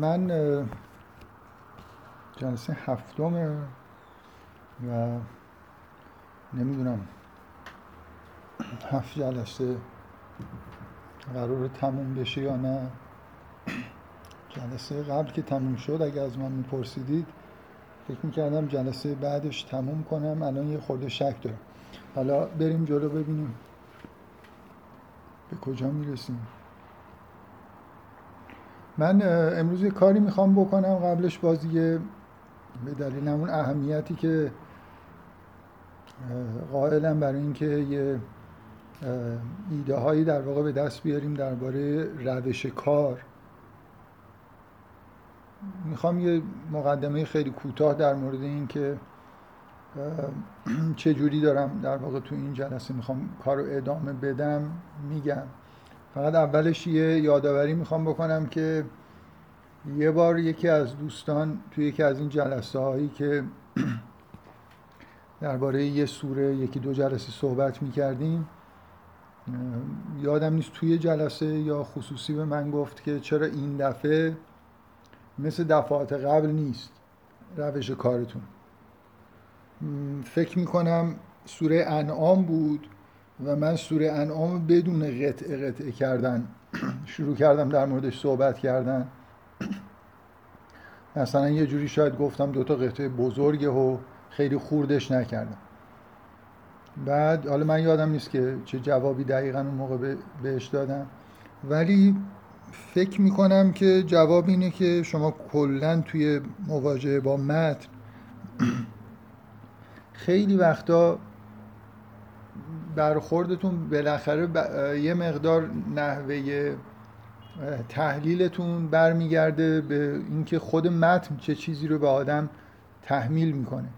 من جلسه هفتمه و نمی‌دونم. هفت جلسه قرار تموم بشه یا نه. جلسه قبل که تموم شد اگه از من میپرسیدید فکر می‌کردم جلسه بعدش تموم کنم. الان یه خورده شک دارم. حالا بریم جلو ببینیم. به کجا می‌رسیم؟ من امروز یه کاری می‌خوام بکنم قبلش بازیه به دلیل همون اهمیتی که قائلم برای اینکه یه ایده هایی در واقع به دست بیاریم درباره روش کار. می‌خوام یه مقدمه خیلی کوتاه در مورد این که چه جوری دارم در واقع تو این جلسه می‌خوام کار رو ادامه بدم میگم. فقط اولش یه یادآوری می‌خوام بکنم که یه بار یکی از دوستان توی یکی از این جلسه هایی که درباره یه سوره یکی دو جلسه صحبت می‌کردیم یادم نیست توی جلسه یا خصوصی به من گفت که چرا این دفعه مثل دفعات قبل نیست روش کارتون. فکر می‌کنم سوره انعام بود. و من سوره انعام بدون قطعه قطعه کردن شروع کردم در موردش صحبت کردن. مثلا یه جوری شاید گفتم دوتا قطعه بزرگه و خیلی خوردش نکردم. بعد حالا من یادم نیست که چه جوابی دقیقا اون موقع بهش دادم. ولی فکر می‌کنم که جواب اینه که شما کلا توی مواجهه با متن خیلی وقتا برخوردتون بالاخره یه مقدار نحوه تحلیلتون برمیگرده به اینکه خود متن چه چیزی رو به آدم تحمیل می‌کنه.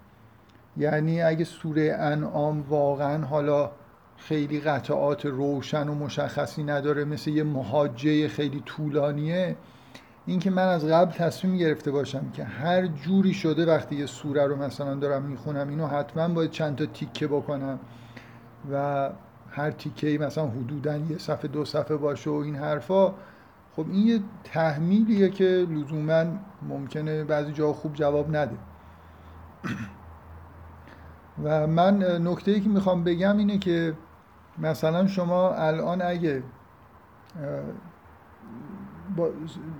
یعنی اگه سوره انعام واقعا حالا خیلی قطعات روشن و مشخصی نداره مثل یه مهاجه خیلی طولانیه اینکه من از قبل تصمیم گرفته باشم که هر جوری شده وقتی یه سوره رو مثلا دارم می‌خونم اینو حتما باید چند تا تیکه بکنم. و هر تیکه مثلا حدودا یه صفحه دو صفحه باشه و این حرفا خب این یه تحمیلیه که لزوما ممکنه بعضی جا خوب جواب نده. و من نکته ای که می‌خوام بگم اینه که مثلا شما الان اگه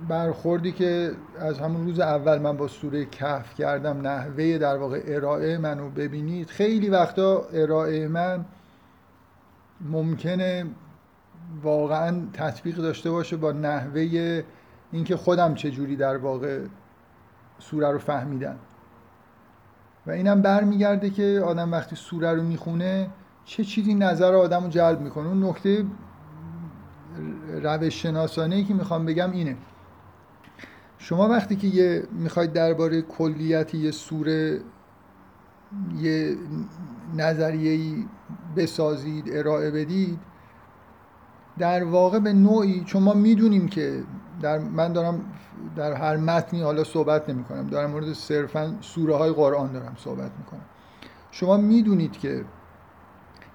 برخوردی که از همون روز اول من با سوره کهف کردم نحوه در واقع ارائه منو ببینید خیلی وقتا ارائه من ممکنه واقعا تطبیق داشته باشه با نحوه اینکه خودم چجوری در واقع سوره رو فهمیدم. و اینم برمیگرده که آدم وقتی سوره رو می‌خونه چه چیزی نظر آدم رو جلب می‌کنه. اون نکته روش شناسانه که می‌خوام بگم اینه. شما وقتی که یه می‌خواید درباره کلیت یه سوره یه نظریه‌ای بسازید ارائه بدید در واقع به نوعی چون ما می‌دونیم که در من دارم در هر متنی حالا صحبت نمی کنم دارم مورد صرفا سوره های قرآن دارم صحبت می کنم شما می‌دونید که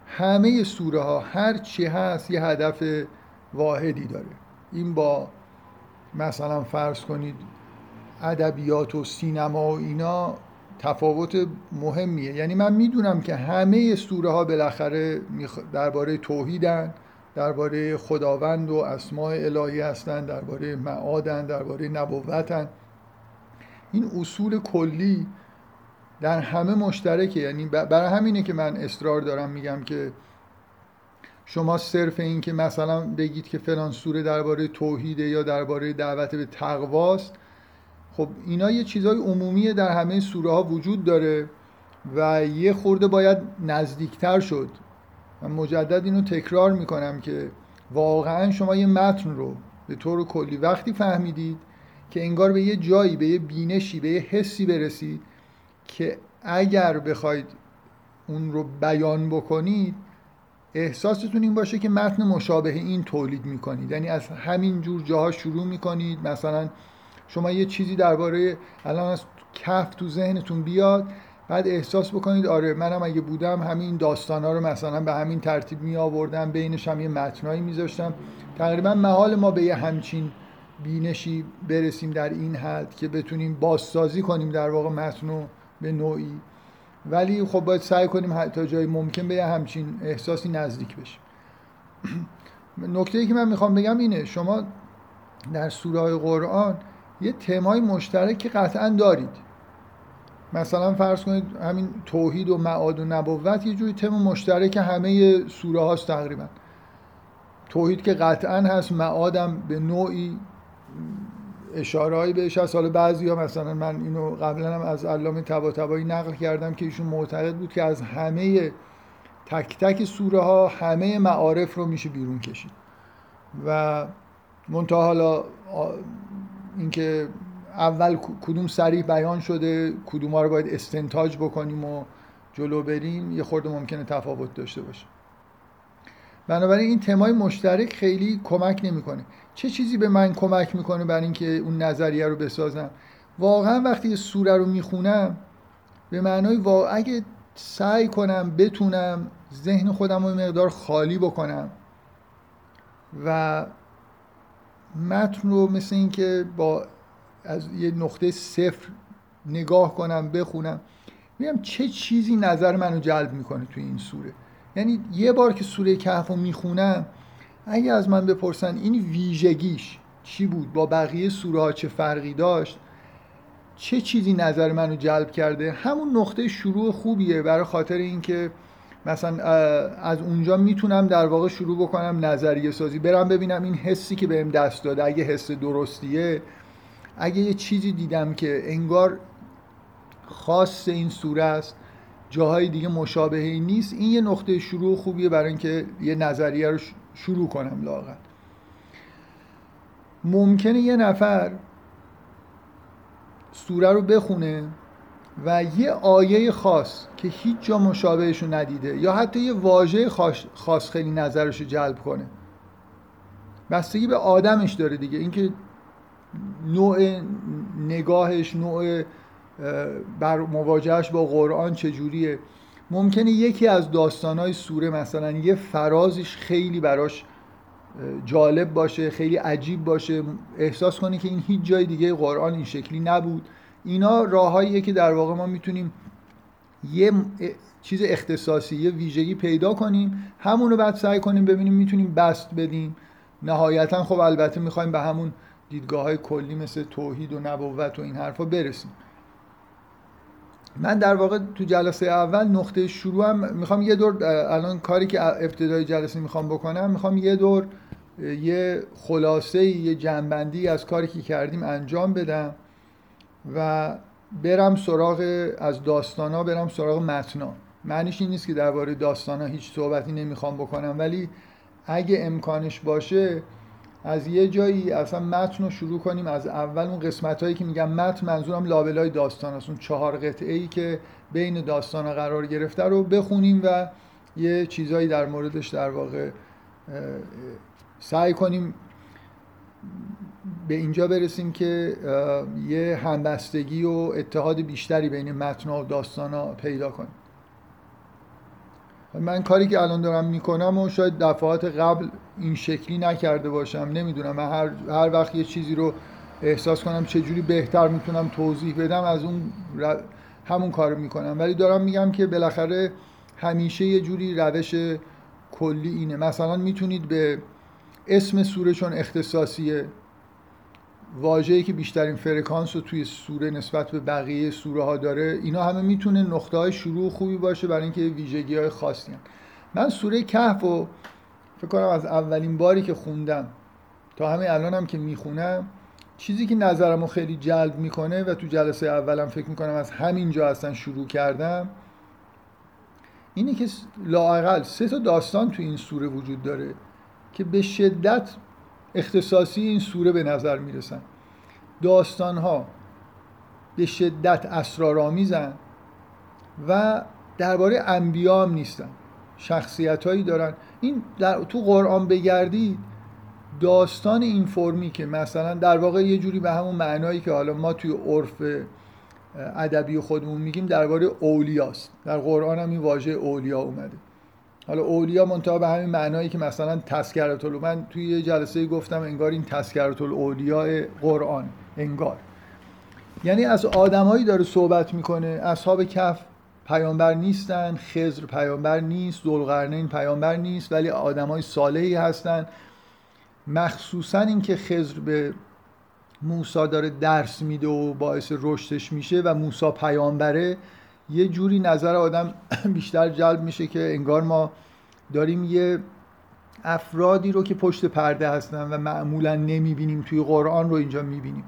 همه سوره ها هر چی هست یه هدف واحدی داره. این با مثلا فرض کنید ادبیات و سینما و اینا تفاوت مهمیه. یعنی من می‌دونم که همه سوره ها بالاخره درباره توحیدن درباره خداوند و اسماع الهی هستند درباره معادن درباره نبوتن. این اصول کلی در همه مشترکه. یعنی برای همینه که من اصرار دارم میگم که شما صرف این که مثلا بگید که فلان سوره درباره توحیده یا درباره دعوت به تقواست خب اینا یه چیزای عمومی در همه سوره ها وجود داره و یه خورده باید نزدیکتر شد. من مجدد اینو تکرار می‌کنم که واقعا شما یه متن رو به طور کلی وقتی فهمیدید که انگار به یه جایی به یه بینشی به یه حسی برسید که اگر بخواید اون رو بیان بکنید احساستون این باشه که متن مشابه این تولید می‌کنید. یعنی از همین جور جاها شروع می‌کنید. مثلا شما یه چیزی درباره الان از کف تو ذهنتون بیاد بعد احساس بکنید آره منم اگه بودم همین داستان ها رو مثلا به همین ترتیب می آوردم بینش هم یه متنایی میذاشتم. تقریبا محال ما به یه همچین بینشی برسیم در این حد که بتونیم بازسازی کنیم در واقع متن به نوعی. ولی خب باید سعی کنیم تا جای ممکن به همچین احساسی نزدیک بشیم. نکته ای که من می‌خوام بگم اینه شما در سوره قرآن یه تمای مشترک که قطعا دارید. مثلا فرض کنید همین توحید و معاد و نبوت یه جوری تم مشترک همه سوره هاست تقریبا. توحید که قطعا هست معادم به نوعی اشارهایی بهش هست. حالا بعضی ها مثلا من اینو قبلا هم از علامه تبا نقل کردم که ایشون معتقد بود که از همه تک تک سوره ها همه معارف رو میشه بیرون کشید. و منتها حالا اینکه اول کدوم سریع بیان شده کدوم ها رو باید استنتاج بکنیم و جلو بریم یه خورده ممکنه تفاوت داشته باشه. بنابراین این تمای مشترک خیلی کمک نمی‌کنه. چه چیزی به من کمک می‌کنه برای اینکه اون نظریه رو بسازم؟ واقعا وقتی یه سوره رو می‌خونم به معنای واقع اگه سعی کنم بتونم ذهن خودم رو مقدار خالی بکنم و متن رو مثل اینکه با از یه نقطه صفر نگاه کنم بخونم میگم چه چیزی نظر منو جلب می‌کنه توی این سوره. یعنی یه بار که سوره کهف رو می‌خونم اگه از من بپرسن این ویژگیش چی بود با بقیه سوره ها چه فرقی داشت چه چیزی نظر منو جلب کرده همون نقطه شروع خوبیه برای خاطر اینکه مثلا از اونجا می‌تونم در واقع شروع بکنم نظریه سازی. برم ببینم این حسی که بهم دست داده اگه حس درستیه. اگه یه چیزی دیدم که انگار خاص این سوره است جاهای دیگه مشابهی نیست این یه نقطه شروع خوبیه برای اینکه یه نظریه رو شروع کنم لاغت ممکنه یه نفر سوره رو بخونه و یه آیه خاص که هیچ جا مشابهش رو ندیده یا حتی یه واژه خاص خیلی نظرش رو جلب کنه. بستگی به آدمش داره دیگه. اینکه نوع نگاهش نوع بر مواجهش با قرآن چجوریه. ممکنه یکی از داستانهای سوره مثلا یه فرازش خیلی براش جالب باشه خیلی عجیب باشه. احساس کنی که این هیچ جای دیگه قرآن این شکلی نبود. اینا راههاییه که در واقع ما می‌تونیم یه چیز اختصاصی یه ویژگی پیدا کنیم همون رو بعد سعی کنیم ببینیم می‌تونیم بست بدیم. نهایتا خب البته می‌خوایم به همون دیدگاه های کلی مثل توحید و نبوت و این حرفا برسیم. من در واقع تو جلسه اول نقطه شروعم می‌خوام یه دور الان کاری که ابتدای جلسه می‌خوام بکنم می‌خوام یه دور یه خلاصه یه جنبندی از کاری که کردیم انجام بدم. و برم سراغ از داستانا برم سراغ متنا. معنیش این نیست که درباره داستانا هیچ صحبتی نمی‌خوام بکنم ولی اگه امکانش باشه از یه جایی اصلا متن رو شروع کنیم. از اول اون قسمت هایی که میگم متن منظورم لابلای داستان است اون چهار قطعه ای که بین داستان قرار گرفته رو بخونیم و یه چیزایی در موردش در واقع سعی کنیم به اینجا برسیم که یه همبستگی و اتحاد بیشتری بین متن و داستان پیدا کنیم. من کاری که الان دارم می‌کنم و شاید دفعات قبل این شکلی نکرده باشم نمی‌دونم. من هر, هر وقت یه چیزی رو احساس کنم چجوری بهتر می‌تونم توضیح بدم از اون همون کار می‌کنم. ولی دارم میگم که بالاخره همیشه یه جوری روش کلی اینه. مثلا می‌تونید به اسم سوره چون اختصاصیه واژه‌ای که بیشترین فرکانس رو توی سوره نسبت به بقیه سوره ها داره اینا همه می‌تونه نقطه های شروع خوبی باشه برای اینکه ویژگی های خاصی هم. من سوره کهف و فکر کنم از اولین باری که خوندم تا همه الانم هم که می‌خونم چیزی که نظرم رو خیلی جلب می‌کنه و تو جلسه اولم فکر می‌کنم از همینجا اصلا شروع کردم اینه که لاقل سه تا داستان تو این سوره وجود داره که به شدت اختصاصی این سوره به نظر می‌رسن. داستان ها به شدت اسرارآمیزن و درباره انبیا هم نیستن. شخصیت هایی دارن. این در تو قرآن بگردید داستان این فرمی که مثلا در واقع یه جوری به همون معنایی که حالا ما توی عرف ادبی خودمون میگیم درباره اولیاست. در قرآن هم این واژه اولیا اومده. حالا اولیا منتها به همین معنایی که مثلا تذکرت من توی یه جلسه گفتم انگار این تذکرت الاولیاء قرآن انگار. یعنی از آدمایی داره صحبت می‌کنه اصحاب کف پیامبر نیستن خضر پیامبر نیست ذوالقرنین پیامبر نیست ولی آدمای صالحی هستن. مخصوصا اینکه خضر به موسا داره درس میده و باعث رشدش میشه و موسا پیامبره یه جوری نظر آدم بیشتر جلب میشه که انگار ما داریم یه افرادی رو که پشت پرده هستن و معمولا نمی‌بینیم توی قرآن رو اینجا می‌بینیم.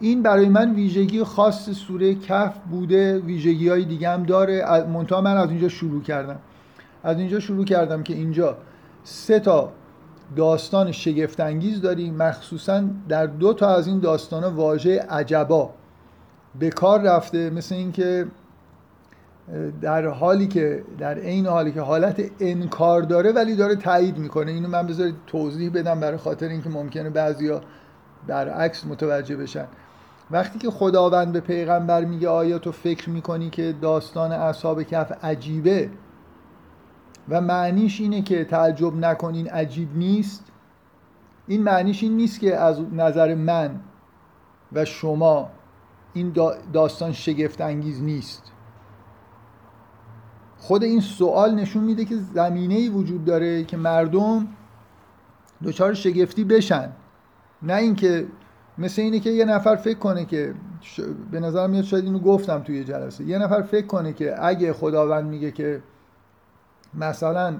این برای من ویژگی خاص سوره کف بوده ویژگی های دیگه هم داره. منتها من از اینجا شروع کردم. از اینجا شروع کردم که اینجا سه تا داستان شگفتانگیز داریم. مخصوصا در دو تا از این داستان واژه عجبا به کار رفته مثل اینکه در حالی که در عین حالی که حالت انکار داره ولی داره تایید می‌کنه. اینو من بذارید توضیح بدم برای خاطر اینکه ممکنه بعضیا برعکس متوجه بشن. وقتی که خداوند به پیغمبر میگه آیا تو فکر می‌کنی که داستان اصحاب کف عجیبه؟ و معنیش اینه که تعجب نکنین عجیب نیست. این معنیش این نیست که از نظر من و شما این داستان شگفت انگیز نیست. خود این سوال نشون میده که زمینه ای وجود داره که مردم دچار شگفتی بشن. نه اینکه مثل اینه که یه نفر فکر کنه که به نظر میاد شاید اینو گفتم توی جلسه. یه نفر فکر کنه که اگه خداوند میگه که مثلا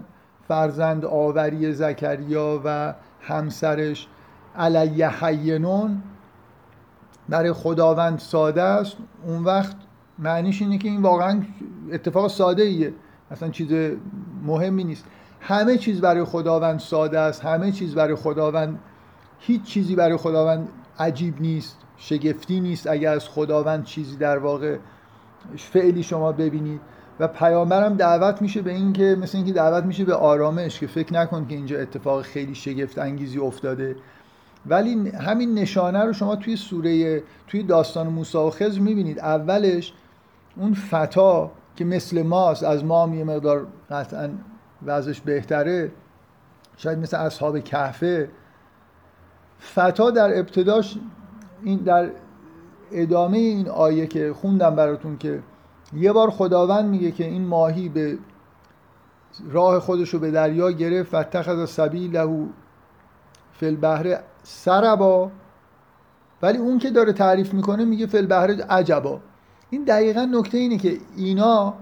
فرزند آوری زکریا و همسرش علیه حینون برای خداوند ساده است اون وقت معنیش اینه که این واقعا اتفاق ساده ایه اصلا چیز مهمی نیست. همه چیز برای خداوند ساده است. همه چیز برای خداوند هیچ چیزی برای خداوند عجیب نیست شگفتی نیست اگر از خداوند چیزی در واقع فعلی شما ببینید. و پیامبرم دعوت میشه به این که مثل اینکه دعوت میشه به آرامش که فکر نکن که اینجا اتفاق خیلی شگفت انگیزی افتاده. ولی همین نشانه رو شما توی سوره توی داستان موسی و خضر می‌بینید. اولش اون فتا که مثل ماست از ما یه مقدار قطعا وضعش بهتره شاید مثل اصحاب کهفه. فتا در ابتداش این در ادامه این آیه که خوندم براتون که یه بار خداوند میگه که این ماهی به راه خودش رو به دریا گرفت و اتخذ سبیله فی البحر سربا. ولی اون که داره تعریف می‌کنه میگه فی البحر عجبا. این دقیقا نکته اینه که اینا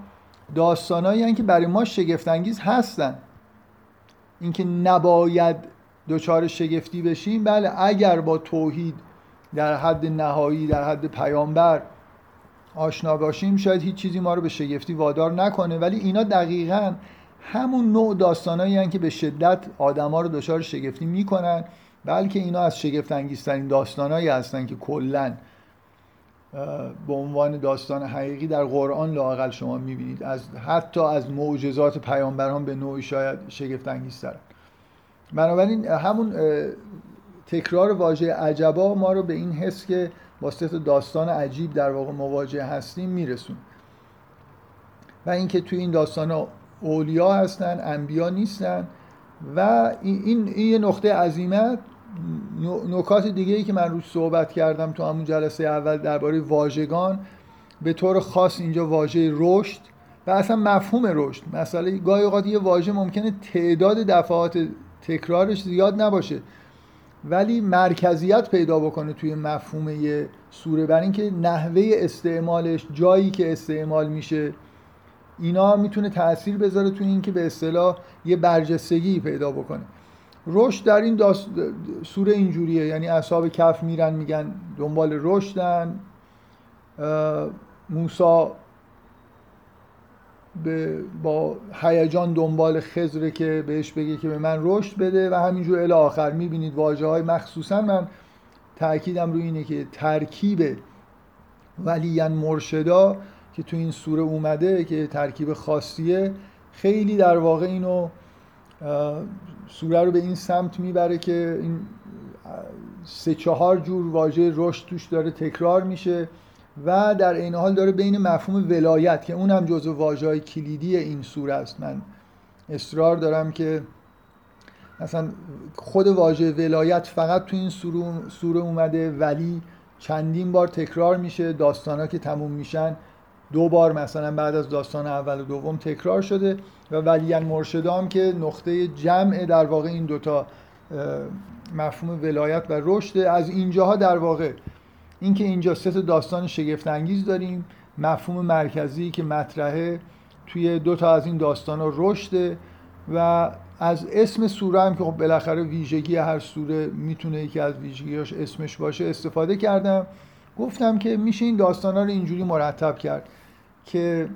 داستانایی که برای ما شگفتانگیز هستن. اینکه نباید دچار شگفتی بشیم بله اگر با توحید در حد نهایی در حد پیامبر آشنا باشیم شاید هیچ چیزی ما رو به شگفتی وادار نکنه. ولی اینا دقیقا همون نوع داستانایی که به شدت آدما رو دچار شگفتی می‌کنن بلکه اینا از شگفت انگیزترین داستانایی هستن که کلا به عنوان داستان حقیقی در قرآن لاقل شما می‌بینید. از حتی از معجزات پیامبران به نوعی شاید شگفت انگیزترن بنابراین همون تکرار واژه عجبا ما رو به این حس که با داستان عجیب در واقع مواجه هستیم میرسون. و اینکه توی این داستان اولیا هستن انبیا نیستن و این, این یه نقطه عظیمت نکات دیگه ای که من روش صحبت کردم تو همون جلسه اول درباره واژگان به طور خاص اینجا واژه رشد و اصلا مفهوم رشد. مثلا گاهی اوقات یه واژه ممکنه تعداد دفعات تکرارش زیاد نباشه ولی مرکزیت پیدا بکنه توی مفهوم یه سوره. بر اینکه نحوه استعمالش جایی که استعمال میشه اینا می‌تونه تاثیر بذاره توی اینکه به اصطلاح یه برجستگی پیدا بکنه. رشد در این داست... سوره اینجوریه. یعنی اصحاب کف میرن میگن دنبال رشدن. موسا به با هیجان دنبال خزره که بهش بگه که به من رشد بده و همینجور الی آخر. می‌بینید واجه های مخصوصا من تاکیدم روی اینه که ترکیب ولیان مرشدا که تو این سوره اومده که ترکیب خاصیه خیلی در واقع اینو سوره رو به این سمت می‌بره که این سه چهار جور واژه رشد توش داره تکرار میشه و در این حال داره بین مفهوم ولایت که اون هم جزو واژه های کلیدی این سوره است. من اصرار دارم که مثلا خود واژه ولایت فقط تو این سوره اومده ولی چندین بار تکرار میشه داستان ها که تموم میشن دو بار مثلا بعد از داستان اول و دوم تکرار شده و ولی مرشدام که نقطه جمع در واقع این دوتا مفهوم ولایت و رشد از اینجاها در واقع اینکه اینجا سه داستان شگفت انگیز داریم مفهوم مرکزی که مطرحه توی دو تا از این داستان ها رشده و از اسم سوره هم که خب بالاخره ویژگی هر سوره می‌تونه یکی از ویژگیاش اسمش باشه استفاده کردم. گفتم که میشه این داستان ها رو اینجوری مرتب کرد. که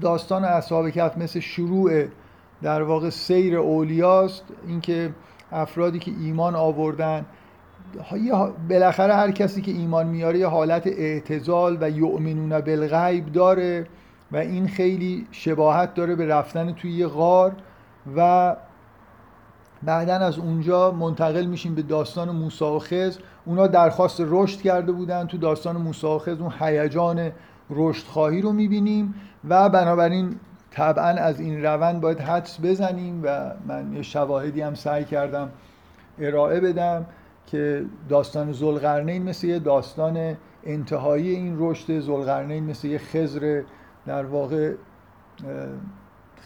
داستان اصحاب کف مثل شروع در واقع سیر اولیاست اینکه افرادی که ایمان آوردن بالاخره هر کسی که ایمان میاره یه حالت اعتزال و یؤمنون بالغیب داره و این خیلی شباهت داره به رفتن توی یه غار و بعدا از اونجا منتقل میشیم به داستان موسی و خز اونا درخواست رشد کرده بودن تو داستان موسی و خز اون هیجان رشد خواهی رو می‌بینیم و بنابراین طبعا از این روند باید حدس بزنیم و من یه شواهدی هم سعی کردم ارائه بدم که داستان زلغرنین مثل یه داستان انتهایی این رشد زلغرنین مثل یه خزر در واقع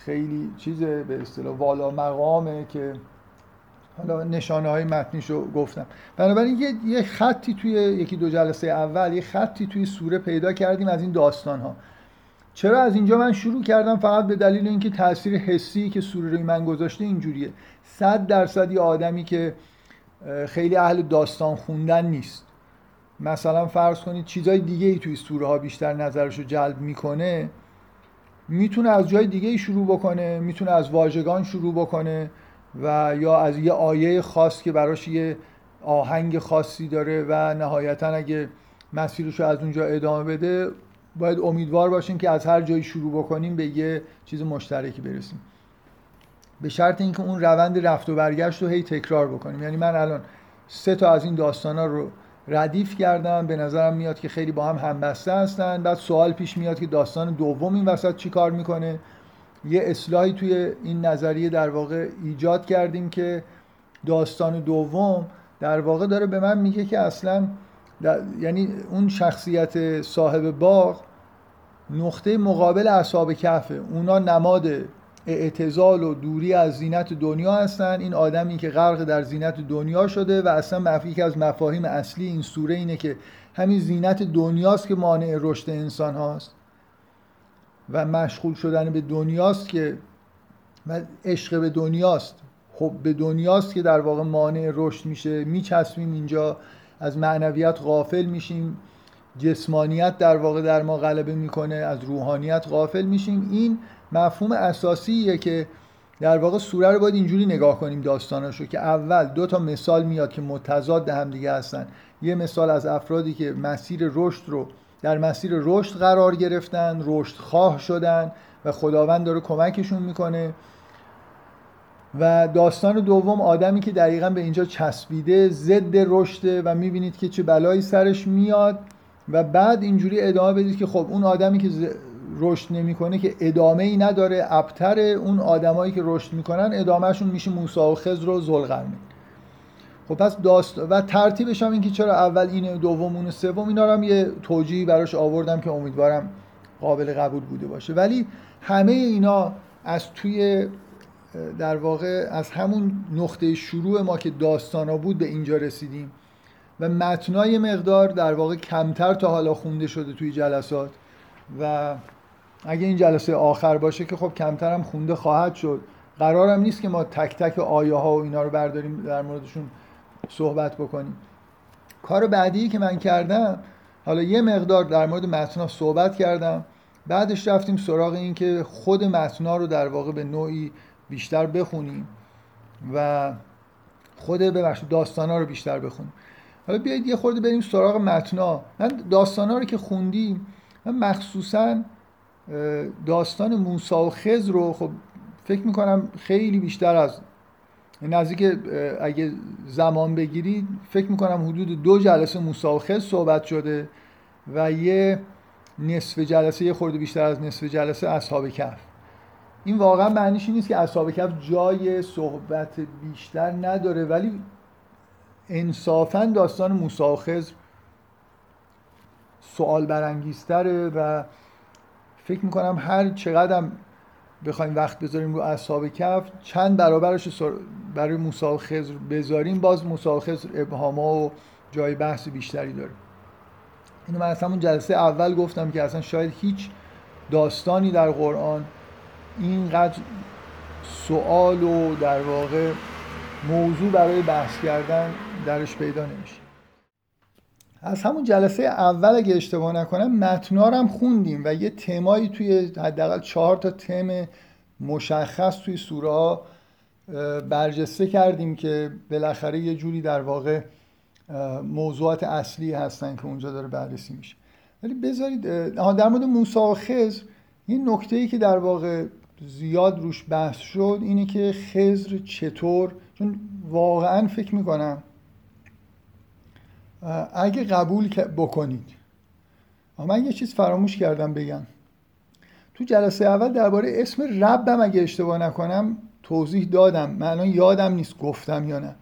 خیلی چیز به اصطلاح والا مقامه که حالا نشانه های متنیشو گفتم. بنابراین یه،, یه خطی توی یکی دو جلسه اول یه خطی توی سوره پیدا کردیم از این داستان ها چرا از اینجا من شروع کردم؟ فقط به دلیل اینکه تاثیر حسی که سوره روی من گذاشته اینجوریه. صد درصد یه آدمی که خیلی اهل داستان خوندن نیست. مثلا فرض کنید چیزای دیگه ای توی سوره ها بیشتر نظرش رو جلب می‌کنه می‌تونه از جای دیگه ای شروع بکنه می‌تونه از واژگان شروع بکنه. و یا از یه آیه خاص که براش یه آهنگ خاصی داره و نهایتا اگه مسیرش رو از اونجا ادامه بده باید امیدوار باشیم که از هر جایی شروع بکنیم به یه چیز مشترکی برسیم. به شرط اینکه اون روند رفت و برگشت رو هی تکرار بکنیم. یعنی من الان سه تا از این داستان رو ردیف کردم به نظرم میاد که خیلی با هم همبسته هستن. بعد سوال پیش میاد که داستان دوم این وسط چی کار می‌کنه؟ یه اصلاحی توی این نظریه در واقع ایجاد کردیم که داستان دوم در واقع داره به من میگه که اصلا یعنی اون شخصیت صاحب باغ نقطه مقابل اصحاب کفه اونا نماد اعتزال و دوری از زینت دنیا هستن. این آدمی که غرق در زینت دنیا شده و اصلا مفیک از مفاهیم اصلی این سوره اینه که همین زینت دنیاست که مانع رشد انسان هاست. و مشغول شدن به دنیاست که و عشق به دنیاست. خب به دنیاست که در واقع مانع رشد میشه. میچسبیم اینجا. از معنویت غافل میشیم. جسمانیت در واقع در ما غلبه می‌کنه. از روحانیت غافل میشیم. این مفهوم اساسیه که در واقع سوره رو باید اینجوری نگاه کنیم داستاناشو که اول دو تا مثال میاد که متضاد هم دیگه هستن. یه مثال از افرادی که مسیر رشد رو در مسیر رشد قرار گرفتن رشد خواه شدن و خداوند داره کمکشون می‌کنه. و داستان دوم آدمی که دقیقا به اینجا چسبیده ضد رشده و می‌بینید که چه بلایی سرش میاد و بعد اینجوری ادامه بدید که خب اون آدمی که رشد نمی‌کنه که ادامه ای نداره ابتر اون آدمایی که رشد می‌کنن ادامهشون میشه موسی و خضر و ذوالقرنین. خب پس داست و ترتیبش هم این که چرا اول این دوم اون سوم اینا رو هم یه توجیهی براش آوردم که امیدوارم قابل قبول بوده باشه. ولی همه اینا از توی در واقع از همون نقطه شروع ما که داستانا بود به اینجا رسیدیم. و متنای مقدار در واقع کمتر تا حالا خونده شده توی جلسات. و اگه این جلسه آخر باشه که خب کمتر هم خونده خواهد شد. قرارم نیست که ما تک تک آیه ها و اینا رو برداریم در موردشون. صحبت بکنیم. کار بعدی که من کردم حالا یه مقدار در مورد متنا صحبت کردم. بعدش رفتیم سراغ این که خود متنا رو در واقع به نوعی بیشتر بخونیم و خود ببخشید داستانا رو بیشتر بخونیم. حالا بیایید یه خورده بریم سراغ متنا من داستانا رو که خوندیم من مخصوصا داستان موسا و خز رو خب فکر می‌کنم خیلی بیشتر از نزدیک اگه زمان بگیرید فکر می‌کنم حدود دو جلسه خز صحبت شده و یه نصف جلسه یه خورده بیشتر از نصف جلسه اصحاب کف این واقعا معنیش نیست که اصحاب کف جای صحبت بیشتر نداره ولی انصافا داستان موسی سوال برانگیزتره و فکر می‌کنم هر چقدر بخوایم وقت بذاریم رو اصحاب کف چند برابرش برای موسی بذاریم باز موسی خضر ابهاما و جای بحث بیشتری داره. اینو من اصلا اون جلسه اول گفتم که اصلا شاید هیچ داستانی در قرآن اینقدر سوال و در واقع موضوع برای بحث کردن درش پیدا نمیشه. از همون جلسه اول اگه اشتباه نکنم متنارم خوندیم و یه تمایی توی حداقل چهار تا تم مشخص توی سوره ها برجسته کردیم که بالاخره یه جوری در واقع موضوعات اصلی هستن که اونجا داره بررسی میشه. ولی بذارید در مورد موسی و خضر یه نکته ای که در واقع زیاد روش بحث شد اینه که خضر چطور؟ چون واقعا فکر می‌کنم اگه قبول بکنید. من یه چیز فراموش کردم بگم. تو جلسه اول درباره اسم ربم اگه اشتباه نکنم توضیح دادم. من الان یادم نیست گفتم یا نه.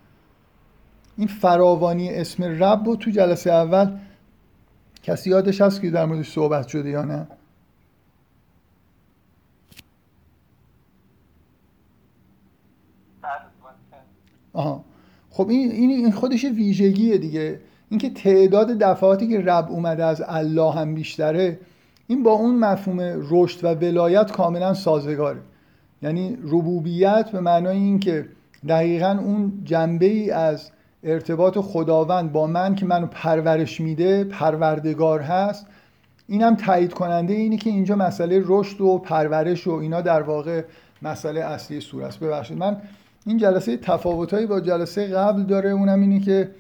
این فراوانی اسم رب رو تو جلسه اول کسی یادش هست که در موردش صحبت شده یا نه؟ آها. خب این این خودش ویژگیه دیگه. اینکه تعداد دفعاتی که رب اومده از الله هم بیشتره این با اون مفهوم رشد و ولایت کاملا سازگاره. یعنی ربوبیت به معنای اینکه دقیقا اون جنبه ای از ارتباط خداوند با من که منو پرورش میده پروردگار هست. اینم تایید کننده اینه که اینجا مسئله رشد و پرورش و اینا در واقع مسئله اصلی سوره است. ببخشید من این جلسه تفاوتایی با جلسه قبل داره. اونم اینه که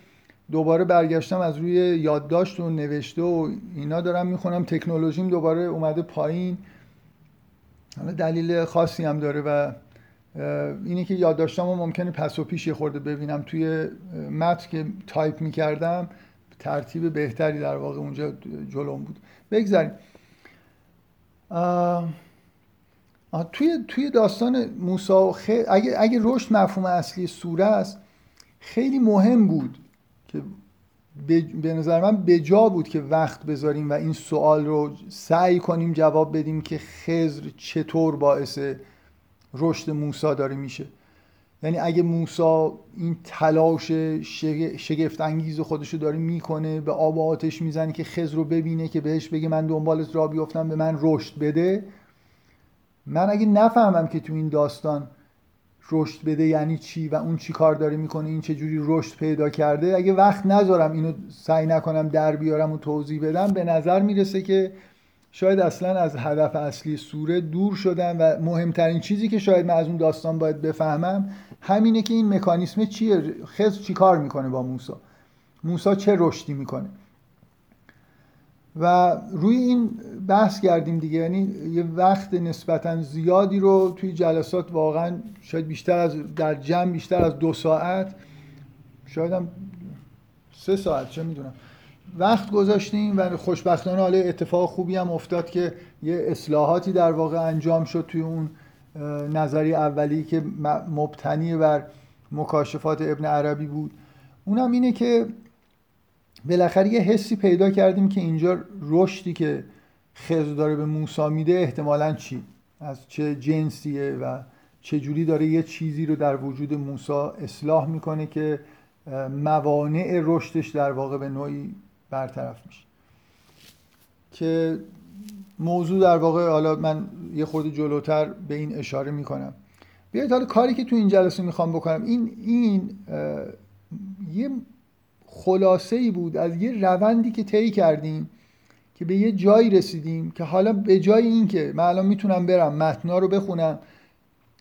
دوباره برگشتم از روی یادداشت و نوشته و اینا دارم می‌خونم. تکنولوژیم دوباره اومده پایین. حالا دلیل خاصی هم داره و اینه که یادداشتم و ممکنه پس و پیش خورده ببینم. توی متن که تایپ می‌کردم ترتیب بهتری در واقع اونجا جلوم بود. بگذاریم. توی توی داستان موسی اگه اگه رشد مفهوم اصلی سوره است خیلی مهم بود که به نظر من بجا بود که وقت بذاریم و این سوال رو سعی کنیم جواب بدیم که خزر چطور باعث رشد موسا داره میشه. یعنی اگه موسا این تلاش شگفت انگیز خودشو داره می‌کنه به آب و آتش می‌زنه که خزر رو ببینه که بهش بگه من دنبالت را بیفتم به من رشد بده من اگه نفهمم که تو این داستان رشد بده یعنی چی و اون چی کار داره می‌کنه این چه جوری رشد پیدا کرده. اگه وقت نذارم اینو سعی نکنم در بیارم و توضیح بدم به نظر می‌رسه که شاید اصلا از هدف اصلی سوره دور شدم و مهمترین چیزی که شاید من از اون داستان باید بفهمم همینه که این مکانیسم چیه خز چی کار می‌کنه با موسا؟ موسا چه رشدی می‌کنه؟ و روی این بحث کردیم دیگه. یعنی یه وقت نسبتا زیادی رو توی جلسات واقعا شاید بیشتر از در جمع بیشتر از دو ساعت. شاید هم سه ساعت چه می‌دونم. وقت گذاشتیم و خوشبختانه حالا اتفاق خوبی هم افتاد که یه اصلاحاتی در واقع انجام شد توی اون نظری اولی که مبتنی بر مکاشفات ابن عربی بود. اونم اینه که بالاخره یه حسی پیدا کردیم که اینجا رشدی که خضر داره به موسا میده احتمالا چی؟ از چه جنسیه و چه جوری داره یه چیزی رو در وجود موسا اصلاح می‌کنه که موانع رشدش در واقع به نوعی برطرف میشه. که موضوع در واقع حالا من یه خورده جلوتر به این اشاره می‌کنم. بیایید حالا کاری که تو این جلسه می‌خوام بکنم این این یه خلاصه ای بود از یه روندی که طی کردیم که به یه جایی رسیدیم که حالا به جای این که من الان می‌تونم برم متنا رو بخونم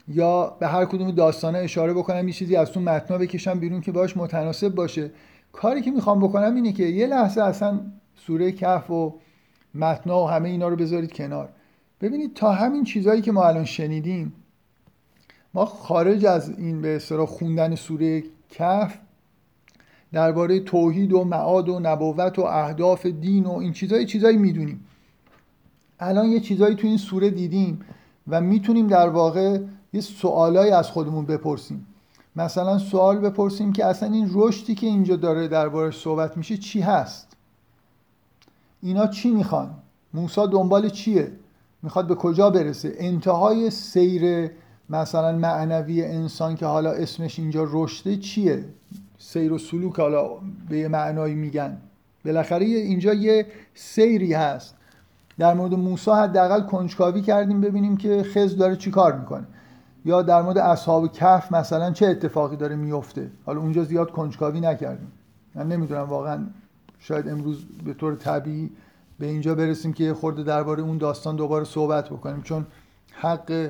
یا به هر کدوم داستانه اشاره بکنم یه چیزی از تو متنا بکشم بیرون که باش متناسب باشه. کاری که می‌خوام بکنم اینه که یه لحظه اصلا سوره کف و متنا و همه اینا رو بذارید کنار. ببینید تا همین چیزهایی که ما الان شنیدیم ما خارج از این به اصطلاح خوندن سوره کف درباره توحید و معاد و نبوت و اهداف دین و این چیزای چیزایی می‌دونیم. الان یه چیزایی تو این سوره دیدیم و می‌تونیم در واقع یه سوالایی از خودمون بپرسیم. مثلا سوال بپرسیم که اصلا این رشدی که اینجا داره دربارش صحبت میشه چی هست؟ اینا چی می‌خوان؟ موسا دنبال چیه؟ می‌خواد به کجا برسه؟ انتهای سیر مثلا معنوی انسان که حالا اسمش اینجا رشده چیه؟ سیر و سلوک حالا به یه معنایی میگن. بالاخره اینجا یه سیری هست. در مورد موسی حداقل کنجکاوی کردیم ببینیم که خز داره چیکار می‌کنه. یا در مورد اصحاب کف مثلا چه اتفاقی داره میفته حالا اونجا زیاد کنجکاوی نکردیم. من نمی‌دونم واقعا شاید امروز به طور طبیعی به اینجا برسیم که خورده درباره اون داستان دوباره صحبت بکنیم. چون حق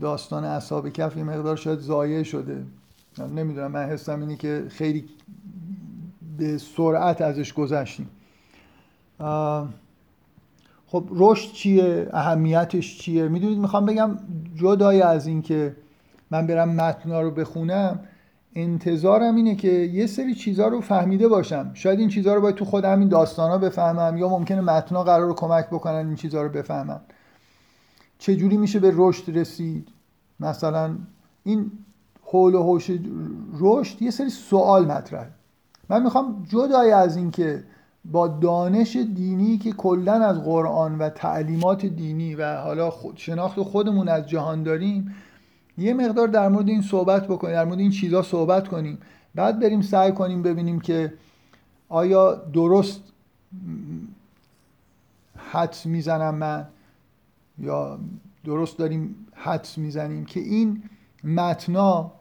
داستان اصحاب کف یه مقدار شاید ضایع شده. نمی‌دونم من حسم اینه که خیلی به سرعت ازش گذشتیم. خب رشد چیه؟ اهمیتش چیه؟ می‌دونید می‌خوام بگم جدای از این که من برم متنا رو بخونم انتظارم اینه که یه سری چیزها رو فهمیده باشم. شاید این چیزها رو باید تو خود همین داستان ها بفهمم یا ممکنه متنا قرار رو کمک بکنن این چیزها رو بفهمم. چجوری میشه به رشد رسید؟ مثلا این حول و حوش رشد یه سری سوال مطرحه من می‌خوام جدای از این که با دانش دینی که کلا از قرآن و تعلیمات دینی و حالا خود شناخت خودمون از جهان داریم یه مقدار در مورد این صحبت بکنیم در مورد این چیزا صحبت کنیم. بعد بریم سعی کنیم ببینیم که آیا درست حدس می‌زنم من یا درست داریم حدس می‌زنیم که این متنا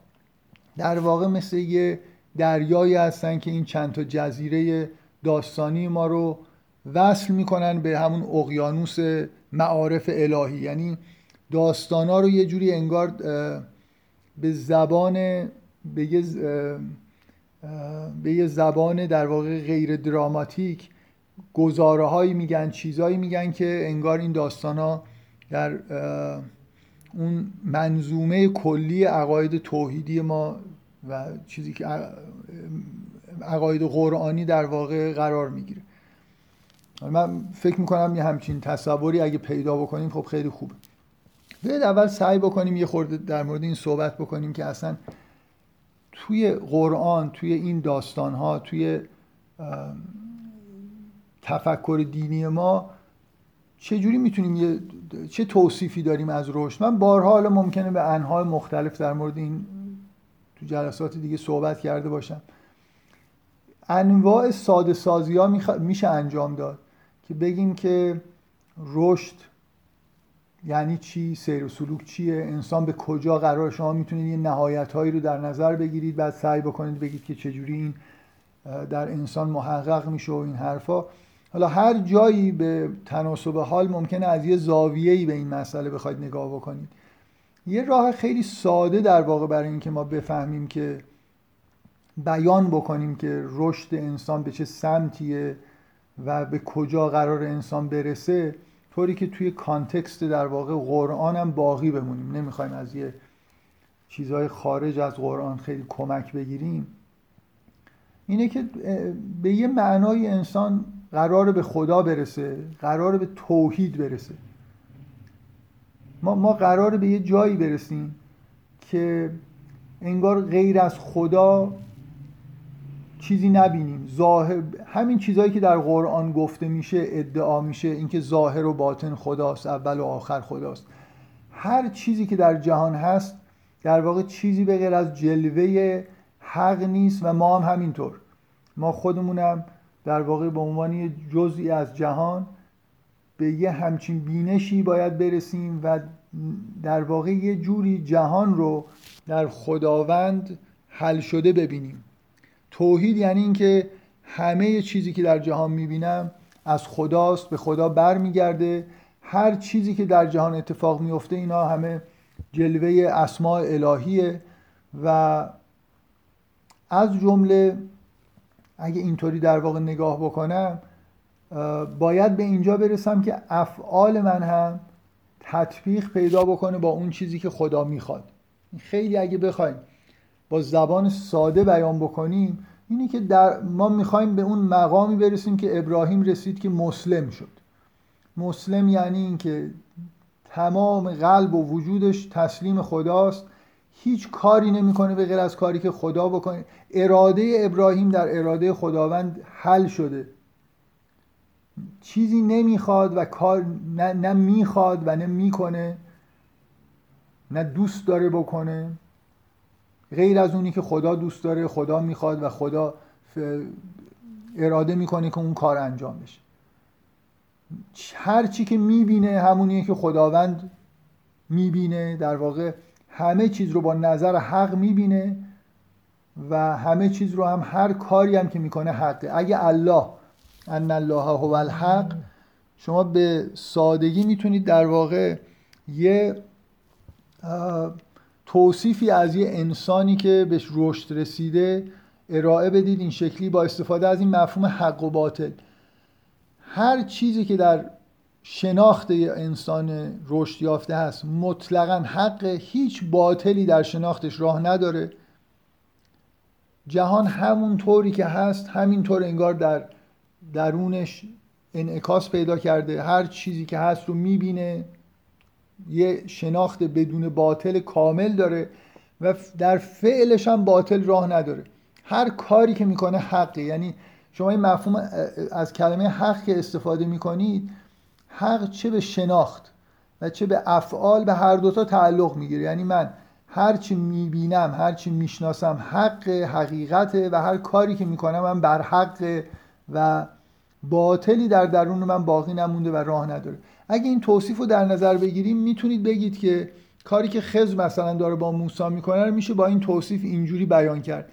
در واقع مثل یه دریایی هستن که این چند تا جزیره داستانی ما رو وصل می‌کنن به همون اقیانوس معارف الهی. یعنی داستانا رو یه جوری انگار به زبان به یه به یه زبان در واقع غیر دراماتیک گزاره هایی میگن چیزهایی میگن که انگار این داستان ها در اون منظومه کلی عقاید توحیدی ما و چیزی که عقاید قرآنی در واقع قرار می‌گیره. من فکر می‌کنم یه همچین تصوری اگه پیدا بکنیم خب خیلی خوبه. بیاید اول سعی بکنیم یه خورده در مورد این صحبت بکنیم که اصلا توی قرآن توی این داستان ها توی تفکر دینی ما چه جوری می‌تونیم یه چه توصیفی داریم از رشد؟ من بارها حالا ممکنه به انهای مختلف در مورد این تو جلسات دیگه صحبت کرده باشم. انواع ساده سازی ها میشه انجام داد که بگیم که رشد یعنی چی؟ سیر و سلوک چیه؟ انسان به کجا قرار شما می‌تونید یه نهایت هایی رو در نظر بگیرید بعد سعی بکنید بگید که چجوری این در انسان محقق میشه و این حرفا. حالا هر جایی به تناسب حال ممکنه از یه زاویه‌ای به این مسئله بخواید نگاه بکنید. یه راه خیلی ساده در واقع برای اینکه ما بفهمیم که بیان بکنیم که رشد انسان به چه سمتیه و به کجا قرار انسان برسه طوری که توی کانتکست در واقع قرآن هم باقی بمونیم. نمی‌خوایم از یه چیزهای خارج از قرآن خیلی کمک بگیریم. اینه که به یه معنای انسان قرار به خدا برسه قرار به توحید برسه. ما, ما قرار به یه جایی برسیم که انگار غیر از خدا چیزی نبینیم. ظاهر همین چیزهایی که در قرآن گفته میشه ادعا میشه اینکه ظاهر و باطن خداست اول و آخر خداست. هر چیزی که در جهان هست در واقع چیزی به غیر از جلوه حق نیست و ما هم همینطور. ما خودمونم در واقع به عنوان جزئی از جهان به یه همچین بینشی باید برسیم و در واقع یه جوری جهان رو در خداوند حل شده ببینیم. توحید یعنی اینکه همه چیزی که در جهان می‌بینم از خداست به خدا برمیگرده. هر چیزی که در جهان اتفاق میفته اینا همه جلوه اسماع الهیه و از جمله اگه اینطوری در واقع نگاه بکنم باید به اینجا برسم که افعال من هم تطبیق پیدا بکنه با اون چیزی که خدا می‌خواد. خیلی اگه بخوایم با زبان ساده بیان بکنیم اینی که در ما می‌خوایم به اون مقامی برسیم که ابراهیم رسید که مسلم شد. مسلم یعنی اینکه تمام قلب و وجودش تسلیم خداست. هیچ کاری نمی‌کنه به غیر از کاری که خدا بکنه. اراده ابراهیم در اراده خداوند حل شده. چیزی نمی‌خواد و کار نه, نه می‌خواد و نه می‌کنه نه دوست داره بکنه غیر از اونی که خدا دوست داره خدا می‌خواد و خدا اراده می‌کنه که اون کار انجام بشه. هر چی که می‌بینه همونیه که خداوند می‌بینه در واقع همه چیز رو با نظر حق می‌بینه و همه چیز رو هم هر کاری هم که می‌کنه حقه. اگه الله ان الله هو الحق. شما به سادگی می‌تونید در واقع یه توصیفی از یه انسانی که بهش رشد رسیده ارائه بدید. این شکلی با استفاده از این مفهوم حق و باطل. هر چیزی که در شناخت انسان رشد یافته هست مطلقا حق هیچ باطلی در شناختش راه نداره. جهان همون طوری که هست همینطور انگار در درونش انعکاس پیدا کرده. هر چیزی که هست رو می‌بینه. یه شناخت بدون باطل کامل داره و در فعلش هم باطل راه نداره. هر کاری که می‌کنه حقه. یعنی شما این مفهوم از کلمه حق که استفاده می‌کنید حق چه به شناخت و چه به افعال به هر دوتا تعلق می‌گیره. یعنی من هر چی می‌بینم هر چی می‌شناسم حق حقیقته و هر کاری که می‌کنم من بر حق و باطلی در درون من باقی نمونده و راه نداره. اگه این توصیف رو در نظر بگیریم می‌تونید بگید که کاری که خضر مثلا داره با موسی می‌کنه رو میشه با این توصیف اینجوری بیان کرد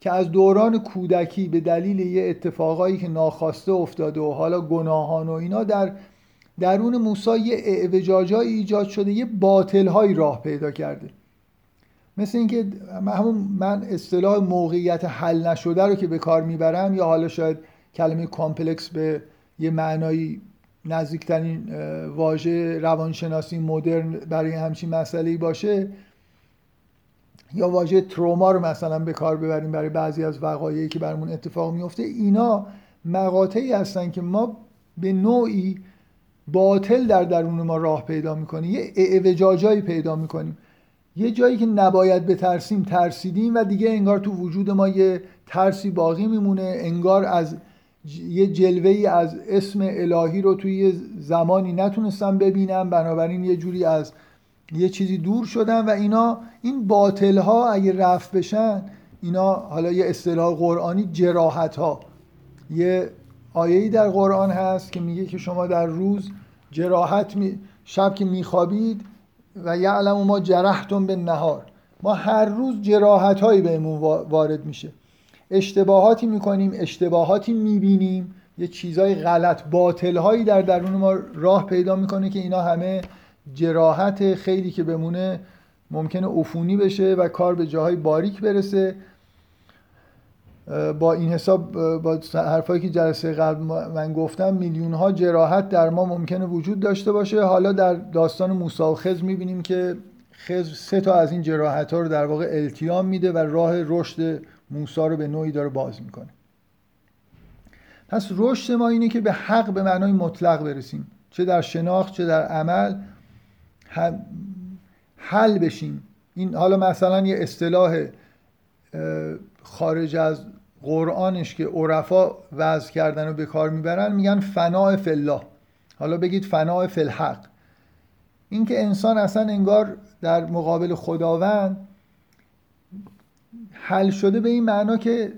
که از دوران کودکی به دلیل یه اتفاقایی که ناخواسته افتاده و حالا گناهان و اینا در درون موسی یه اعوجاجایی ایجاد شده یه باطلهایی راه پیدا کرده. مثل اینکه همون من اصطلاح موقعیت حل نشده رو که به کار می‌برم یا حالا شاید کلمه کامپلکس به یه معنایی نزدیکترین واژه روانشناسی مدرن برای همچین مسئله باشه یا واژه تروما رو مثلا به کار ببریم برای بعضی از وقایعی که برمون اتفاق میفته اینا مقاطعی هستن که ما به نوعی باطل در درون ما راه پیدا می‌کنیم یه اعوجاجایی پیدا می‌کنیم. یه جایی که نباید بترسیم ترسیدیم و دیگه انگار تو وجود ما یه ترسی باقی میمونه انگار از یه جلوه ای از اسم الهی رو توی یه زمانی نتونستم ببینم بنابراین یه جوری از یه چیزی دور شدن و اینا این باطل ها اگه رفت بشن اینا حالا یه اصطلاح قرآنی جراحت ها یه آیه‌ای در قرآن هست که میگه که شما در روز جراحت می... شب که میخوابید و یعلم ما جرحتم به نهار ما هر روز جراحت هایی بهمون وارد میشه. اشتباهاتی می‌کنیم اشتباهاتی می‌بینیم. یه چیزای غلط باطل هایی در درون ما راه پیدا می‌کنه که اینا همه جراحت خیلی که بمونه ممکنه عفونی بشه و کار به جاهای باریک برسه. با این حساب با حرفایی که جلسه قبل من گفتم میلیون ها جراحت در ما ممکنه وجود داشته باشه. حالا در داستان موسی و خضر می‌بینیم که خضر سه تا از این جراحت ها رو در واقع التیام میده و راه رشد موسی رو به نوعی داره باز می‌کنه. پس رشد ما اینه که به حق به معنای مطلق برسیم. چه در شناخت چه در عمل حل بشیم. این حالا مثلا یه اصطلاح خارج از قرآنش که عرفا وضع کردن و به کار می‌برن میگن فناع فلاح حالا بگید فناع فلحق این که انسان اصلا انگار در مقابل خداوند حل شده به این معنا که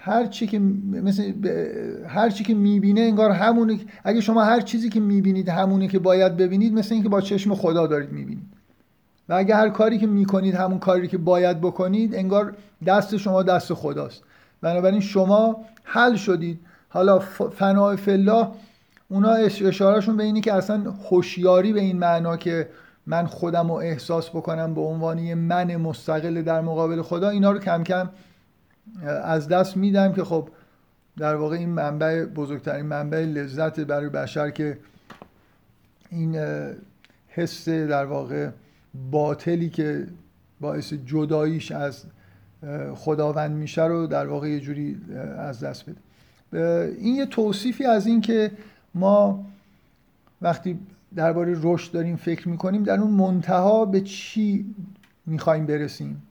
هر چی که مثل هر چی که می‌بینه انگار همونه اگه شما هر چیزی که می‌بینید همونه که باید ببینید مثل اینکه با چشم خدا دارید می‌بینید. و اگه هر کاری که می‌کنید همون کاری که باید بکنید انگار دست شما دست خداست. بنابراین شما حل شدید. حالا فنای فلا اونا اشارهشون به اینی که اصلا هوشیاری به این معنا که من خودم رو احساس بکنم به عنوان یه من مستقل در مقابل خدا اینا رو کم کم از دست میدم که خب در واقع این منبع بزرگترین منبع لذت برای بشر که این حس در واقع باطلی که باعث جداییش از خداوند میشه رو در واقع یه جوری از دست بده. این یه توصیفی از این که ما وقتی درباره رشد داریم فکر می‌کنیم در اون منتها به چی می‌خوایم برسیم؟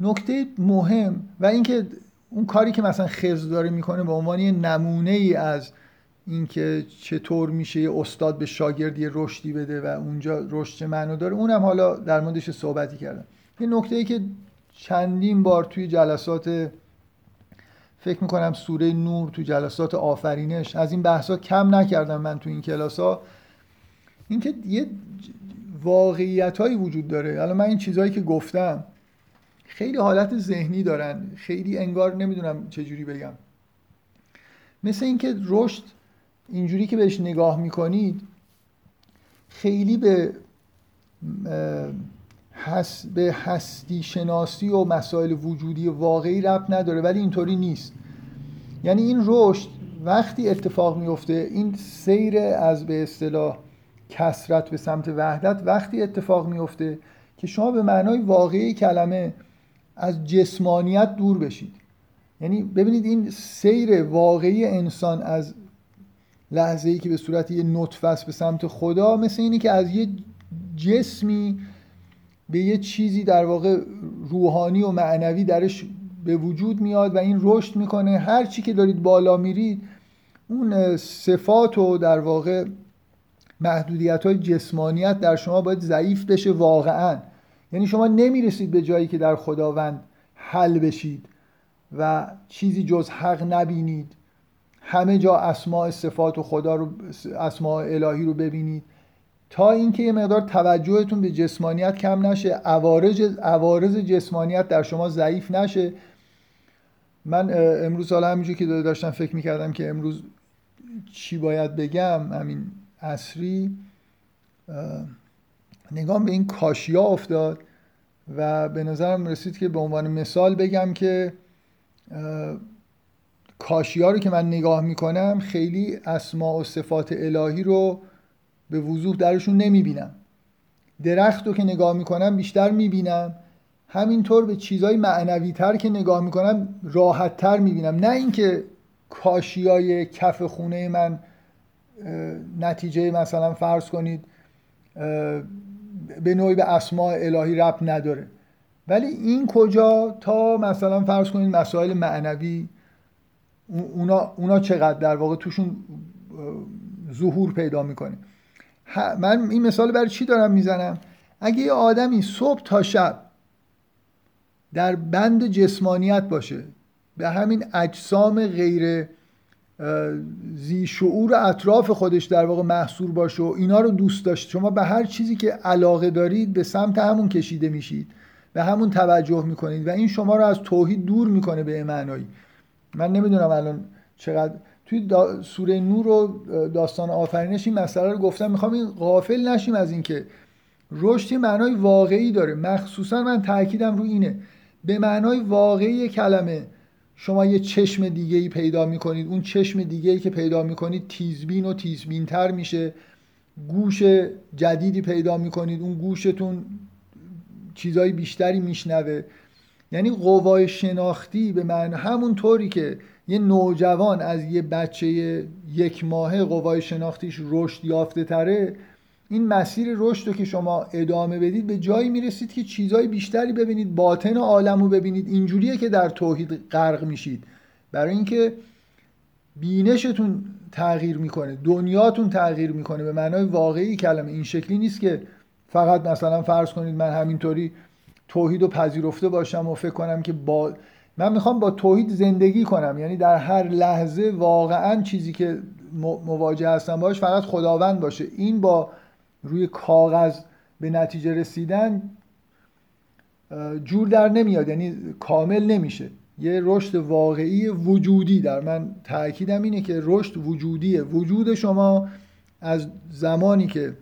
نکته مهم و اینکه اون کاری که مثلا خز داره می‌کنه به عنوان یه نمونه ای از اینکه چطور میشه یه استاد به شاگرد یه رشدی بده و اونجا رشد چه معنا داره اونم حالا در موردش صحبتی کردم. یه نکته ای که چندین بار توی جلسات فکر می‌کنم سوره نور تو جلسات آفرینش از این بحثا کم نکردم من تو این کلاس ها اینکه یه واقعیت هایی وجود داره. الان من این چیزهایی که گفتم خیلی حالت ذهنی دارن. خیلی انگار نمی‌دونم چجوری بگم. مثل اینکه رشد اینجوری که بهش نگاه می‌کنید خیلی به حس به هستی شناسی و مسائل وجودی واقعی ربط نداره ولی اینطوری نیست. یعنی این رشد وقتی اتفاق میفته این سیر از به اصطلاح کسرت به سمت وحدت وقتی اتفاق میفته که شما به معنای واقعی کلمه از جسمانیت دور بشید. یعنی ببینید این سیر واقعی انسان از لحظه ای که به صورت یه نطفه است به سمت خدا مثل اینی که از یه جسمی به یه چیزی در واقع روحانی و معنوی درش به وجود میاد و این رشد می‌کنه. هر چی که دارید بالا میرید اون صفات و در واقع محدودیت های جسمانیت در شما باید ضعیف بشه واقعا. یعنی شما نمی‌رسید به جایی که در خداوند حل بشید و چیزی جز حق نبینید. همه جا اسماع صفات و خدا رو اسماع الهی رو ببینید. تا اینکه یه مقدار توجهتون به جسمانیت کم نشه عوارض عوارض جسمانیت در شما ضعیف نشه. من امروز حالا همینجور که داشتم فکر می‌کردم که امروز چی باید بگم همین اصری نگاه به این کاشیا افتاد و به نظرم رسید که به عنوان مثال بگم که کاشیا رو که من نگاه می‌کنم خیلی اسماع و صفات الهی رو به وضوح درشون نمی‌بینم. درخت رو که نگاه می‌کنم بیشتر می‌بینم. همینطور به چیزهای معنوی تر که نگاه می‌کنم راحت تر می‌بینم. نه اینکه کاشیای کف خونه من نتیجه مثلا فرض کنید به نوعی به اسماع الهی رب نداره. ولی این کجا تا مثلا فرض کنید مسائل معنوی اونا, اونا چقدر در واقع توشون ظهور پیدا می‌کنه. من این مثال برای چی دارم می‌زنم؟ اگه یه آدمی صبح تا شب در بند جسمانیت باشه به همین اجسام غیر زی شعور اطراف خودش در واقع محصور باشه و اینا رو دوست داشت. شما به هر چیزی که علاقه دارید به سمت همون کشیده میشید به همون توجه می‌کنید و این شما رو از توحید دور می‌کنه به معنایی. من نمی‌دونم الان چقدر توی سوره نور و داستان آفرینش این مسئله رو گفتم. می‌خوام این غافل نشیم از اینکه رشد معنای واقعی داره. مخصوصا من تاکیدم رو اینه. به معنای واقعی کلمه شما یه چشم دیگه ای پیدا می‌کنید. اون چشم دیگه ای که پیدا می‌کنید تیزبین و تیزبین تر میشه. گوش جدیدی پیدا می‌کنید. اون گوشتون چیزای بیشتری میشنوه. یعنی قوای شناختی به معنی همون طوری که یه نوجوان از یه بچه یک ماهه قوای شناختیش رشد یافته تره این مسیر رشد رو که شما ادامه بدید به جایی می‌رسید که چیزهای بیشتری ببینید باطن عالم رو ببینید. اینجوریه که در توحید غرق میشید. برای اینکه بینشتون تغییر می‌کنه دنیاتون تغییر می‌کنه. به معنای واقعی کلمه. این شکلی نیست که فقط مثلا فرض کنید من همینطوری توحید رو پذیرفته باشم و فکر کنم که با من می‌خوام با توحید زندگی کنم. یعنی در هر لحظه واقعا چیزی که مواجه هستم باش فقط خداوند باشه. این با روی کاغذ به نتیجه رسیدن جور در نمیاد یعنی کامل نمیشه. یه رشد واقعی وجودی در من تاکیدم اینه که رشد وجودیه. وجود شما از زمانی که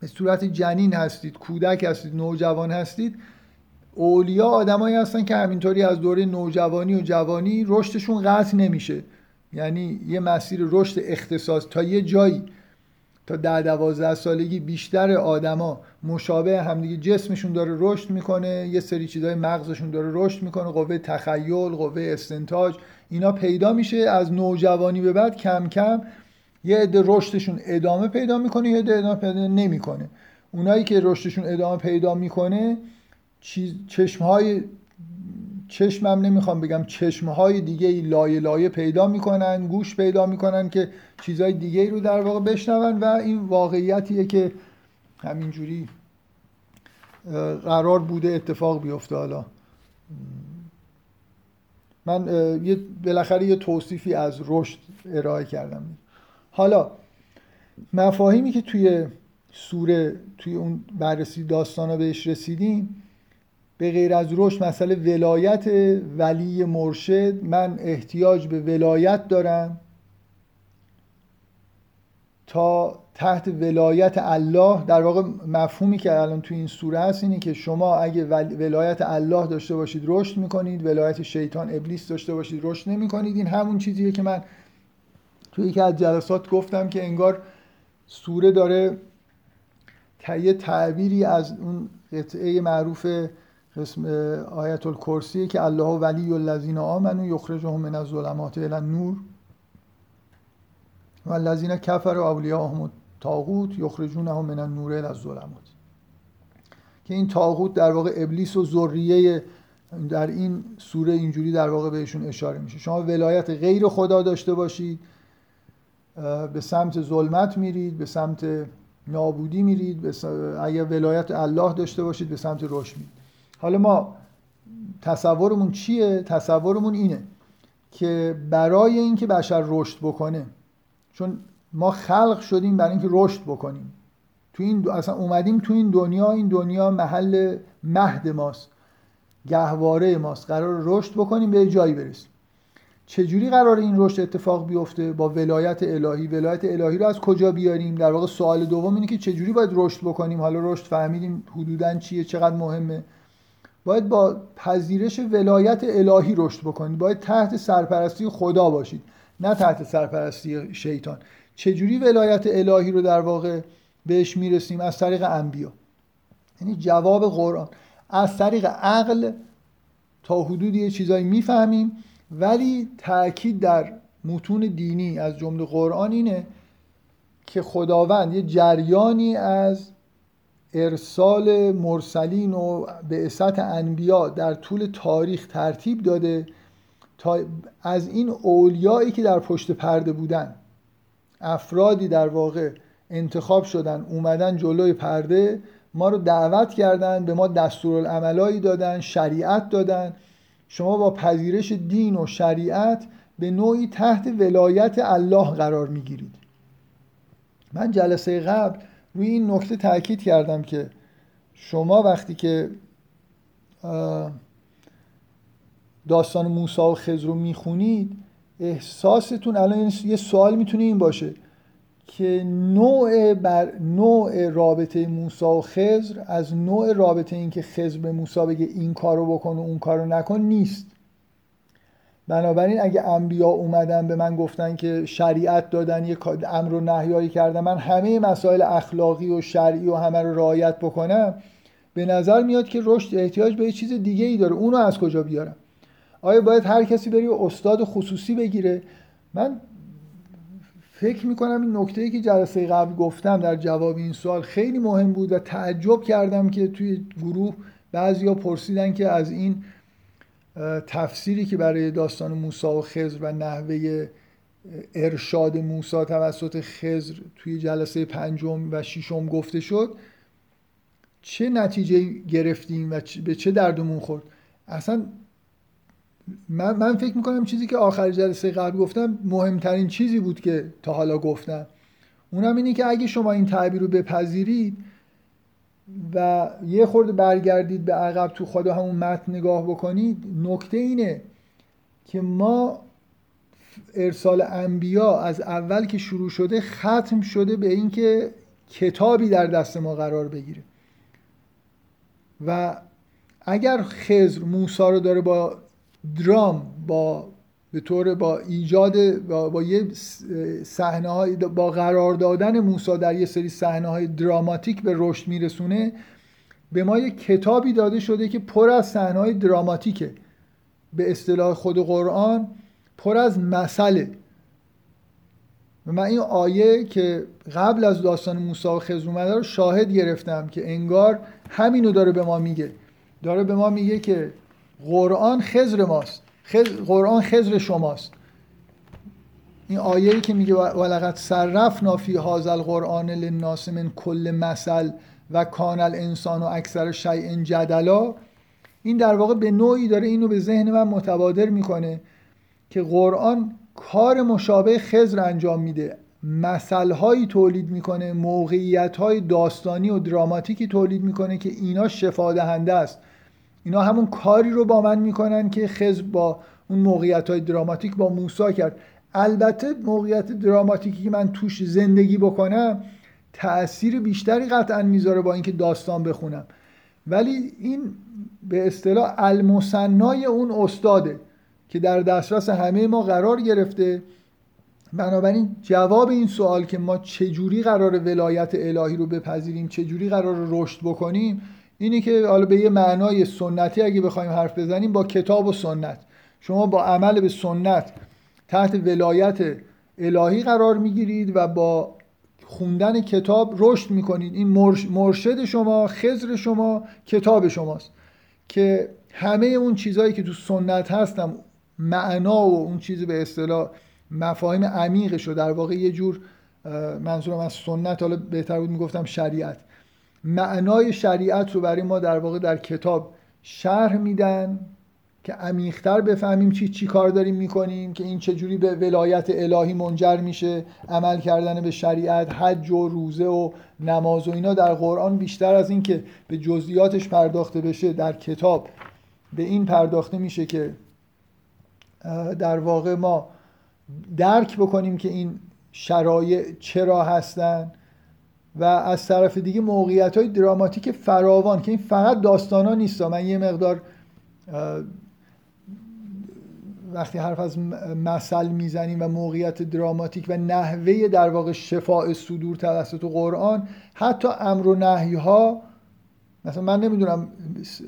به صورت جنین هستید کودک هستید نوجوان هستید اولیا آدمایی هستن که همینطوری از دوره نوجوانی و جوانی رشدشون قطع نمیشه. یعنی یه مسیر رشد اختصاص تا یه جایی. تا ده دوازده سالگی بیشتر آدما مشابه همدیگه جسمشون داره رشد می‌کنه یه سری چیزای مغزشون داره رشد می‌کنه قوه تخیل قوه استنتاج اینا پیدا میشه. از نوجوانی به بعد کم کم یه عده رشدشون ادامه پیدا می‌کنه یه عده ادامه پیدا نمی‌کنه. اونایی که رشدشون ادامه پیدا می‌کنه چشم های چشمم نمی‌خوام بگم چشم های دیگه ای لایه لایه پیدا می‌کنن گوش پیدا می‌کنن که چیزهای دیگه ای رو در واقع بشنون و این واقعیتیه که همینجوری قرار بوده اتفاق بیفته حالا. من یه بالاخره یه توصیفی از رشد ارائه کردم. حالا مفاهیمی که توی سوره توی اون بررسی داستان بهش رسیدیم به غیر از رشد مسئله ولایت ولی مرشد من احتیاج به ولایت دارم تا تحت ولایت الله. در واقع مفهومی که الان تو این سوره هست اینه که شما اگه ولایت الله داشته باشید رشد می‌کنید ولایت شیطان ابلیس داشته باشید رشد نمی‌کنید. این همون چیزیه که من توی یکی از جلسات گفتم که انگار سوره داره یه تعبیری از اون قطعه معروف قسم آیت الکرسی که الله ولی الذین آمنوا یخرجهم من الظلمات الی النور. و الذین کفروا اولیاءهم الطاغوت یخرجونهم من النور الی الظلمات. که این طاغوت در واقع ابلیس و ذریه در این سوره اینجوری در واقع بهشون اشاره میشه. شما ولایت غیر خدا داشته باشید به سمت ظلمت میرید به سمت نابودی میرید اگر ولایت الله داشته باشید به سمت رشد میرید. حالا ما تصورمون چیه؟ تصورمون اینه که برای اینکه بشر رشد بکنه چون ما خلق شدیم برای اینکه رشد بکنیم. تو این اصلا اومدیم تو این دنیا این دنیا محل مهد ماست گهواره ماست. قرار رشد بکنیم به جایی برسیم. چجوری قرار این رشد اتفاق بیفته؟ با ولایت الهی. ولایت الهی رو از کجا بیاریم؟ در واقع سوال دوم اینه که چجوری باید رشد بکنیم؟ حالا رشد فهمیدیم حدودا چیه چقدر مهمه؟ باید با پذیرش ولایت الهی رشد بکنید. باید تحت سرپرستی خدا باشید نه تحت سرپرستی شیطان. چجوری ولایت الهی رو در واقع بهش می‌رسیم؟ از طریق انبیا. یعنی جواب قرآن. از طریق عقل تا حدودی یه چیزایی می‌فهمیم ولی تاکید در متون دینی از جمله قرآن اینه که خداوند یه جریانی از ارسال مرسلین و بعثت انبیا در طول تاریخ ترتیب داده تا از این اولیایی که در پشت پرده بودن افرادی در واقع انتخاب شدن اومدن جلوی پرده ما رو دعوت کردن به ما دستورالعملایی دادن شریعت دادن. شما با پذیرش دین و شریعت به نوعی تحت ولایت الله قرار می‌گیرید. من جلسه قبل روی این نکته تاکید کردم که شما وقتی که داستان موسی و خضر رو می‌خونید احساستون الان یه سوال می‌تونه این باشه که نوع بر نوع رابطه موسی و خضر از نوع رابطه این که خضر به موسی بگه این کارو بکن و اون کارو نکن نیست. بنابراین اگه انبیا اومدن به من گفتن که شریعت دادن یه امر و نهیایی کردن من همه مسائل اخلاقی و شرعی و همه رو رعایت بکنم به نظر میاد که رشد احتیاج به یه چیز دیگه ای داره. اونو از کجا بیارم؟ آیا باید هر کسی بری استاد خصوصی بگیره؟ من فکر می‌کنم این نکته ای که جلسه قبل گفتم در جواب این سوال خیلی مهم بود و تعجب کردم که توی گروه بعضیا پرسیدن که از این تفسیری که برای داستان موسی و خضر و نحوه ارشاد موسی توسط خضر توی جلسه پنجم و ششم گفته شد چه نتیجه گرفتیم و به چه دردمون خورد؟ اصلا من, من فکر می‌کنم چیزی که آخر جلسه قبل گفتم مهمترین چیزی بود که تا حالا گفتم. اونم اینه که اگه شما این تعبیر رو بپذیرید و یه خورده برگردید به عقب تو خود همون متن نگاه بکنید نکته اینه که ما ارسال انبیا از اول که شروع شده ختم شده به اینکه کتابی در دست ما قرار بگیره. و اگر خزر موسا رو داره با درام با به طور با ایجاد با, با یه صحنه های با قرار دادن موسی در یه سری صحنه های دراماتیک به رشد میرسونه به ما یه کتابی داده شده که پر از صحنه های دراماتیکه. به اصطلاح خود قرآن پر از مسئله. و من این آیه که قبل از داستان موسی و خضر رو شاهد گرفتم که انگار همینو داره به ما میگه. داره به ما میگه که قرآن خضر ماست. قرآن خضر شماست. این آیه‌ای که میگه ولقد صرفنا فی هذا القرآن للناس من کل مثل و کان الانسان و اکثر شیء جدلا. این در واقع به نوعی داره اینو به ذهن من متبادر می‌کنه که قرآن کار مشابه خضر انجام میده. مثلهایی تولید می‌کنه موقعیت های داستانی و دراماتیکی تولید می‌کنه که اینا شفا دهنده است. اینا همون کاری رو با من می‌کنن که خضر با اون موقعیت های دراماتیک با موسا کرد. البته موقعیت دراماتیکی که من توش زندگی بکنم تأثیر بیشتری قطعا می‌ذاره با اینکه داستان بخونم. ولی این به اصطلاح المصنای اون استاده که در دسترس همه ما قرار گرفته. بنابراین جواب این سوال که ما چجوری قرار ولایت الهی رو بپذیریم چجوری قرار رشد بکنیم اینه که حالا به یه معنای سنتی اگه بخوایم حرف بزنیم با کتاب و سنت. شما با عمل به سنت تحت ولایت الهی قرار می‌گیرید و با خوندن کتاب رشد می‌کنید. این مرشد شما خزر شما کتاب شماست. که همه اون چیزهایی که تو سنت هستم معنا و اون چیزی به اصطلاح مفاهیم عمیقش رو در واقع یه جور منظورم از سنت حالا بهتر بود می‌گفتم شریعت. معنای شریعت رو برای ما در واقع در کتاب شرح میدن که عمیقتر بفهمیم چی چی کار داریم می‌کنیم که این چجوری به ولایت الهی منجر میشه عمل کردن به شریعت حج و روزه و نماز و اینا. در قرآن بیشتر از این که به جزئیاتش پرداخته بشه در کتاب به این پرداخته میشه که در واقع ما درک بکنیم که این شرایع چرا هستن. و از طرف دیگه موقعیت های دراماتیک فراوان که این فقط داستان ها نیست. من یه مقدار وقتی حرف از مثل می‌زنیم و موقعیت دراماتیک و نحوه در واقع شفاء صدور توسط قرآن حتی امر و نهی ها مثلا من نمی‌دونم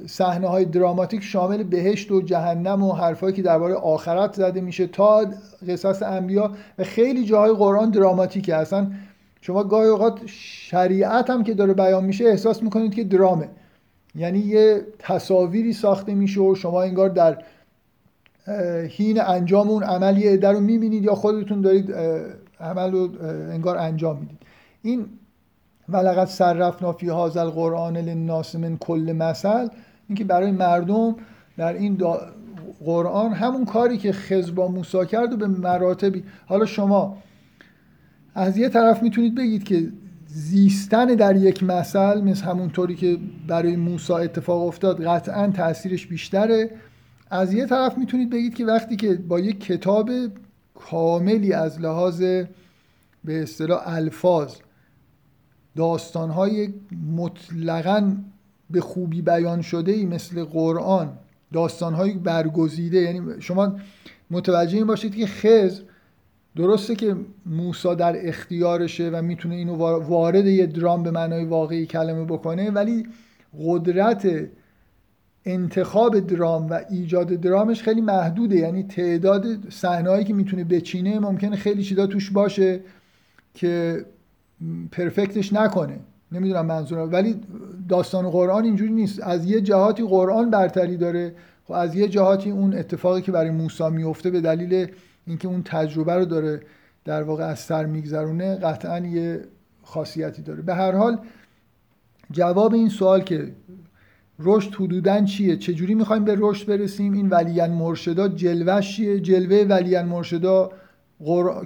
صحنه های دراماتیک شامل بهشت و جهنم و حرفایی که درباره آخرت زده میشه تا قصص انبیا و خیلی جاهای قرآن دراماتیکه. اصلا شما گاهی اوقات شریعت هم که داره بیان میشه احساس می‌کنید که درامه. یعنی یه تصاویری ساخته میشه و شما انگار در حین انجام اون عمل یه رو می‌بینید یا خودتون دارید عمل رو انگار انجام می‌دید. این ولقد صرفنا فی هذا القرآن للناس من کل مثل. اینکه برای مردم در این قرآن همون کاری که خز با موسی کرد و به مراتبی. حالا شما از یه طرف می‌تونید بگید که زیستن در یک مثل مثل همونطوری که برای موسی اتفاق افتاد قطعا تاثیرش بیشتره. از یه طرف می‌تونید بگید که وقتی که با یک کتاب کاملی از لحاظ به اصطلاح الفاظ داستانهای مطلقا به خوبی بیان شده ای مثل قرآن داستانهای برگزیده یعنی شما متوجه این باشید که خزر درسته که موسا در اختیارشه و می‌تونه اینو وارد یه درام به معنای واقعی کلمه بکنه ولی قدرت انتخاب درام و ایجاد درامش خیلی محدوده. یعنی تعداد صحنه‌ای که می‌تونه بچینه ممکنه خیلی چیزا توش باشه که پرفکتش نکنه. نمی‌دونم منظورم. ولی داستان قرآن اینجوری نیست. از یه جهاتی قرآن برتری داره خب از یه جهاتی اون اتفاقی که برای موسی میفته به دلیل اینکه اون تجربه رو داره در واقع از سر میگذرونه قطعا یه خاصیتی داره. به هر حال جواب این سوال که رشد حدودا چیه؟ چجوری می‌خوایم به رشد برسیم؟ این ولیان مرشدا جلوش چیه؟ جلوه ولیان مرشدا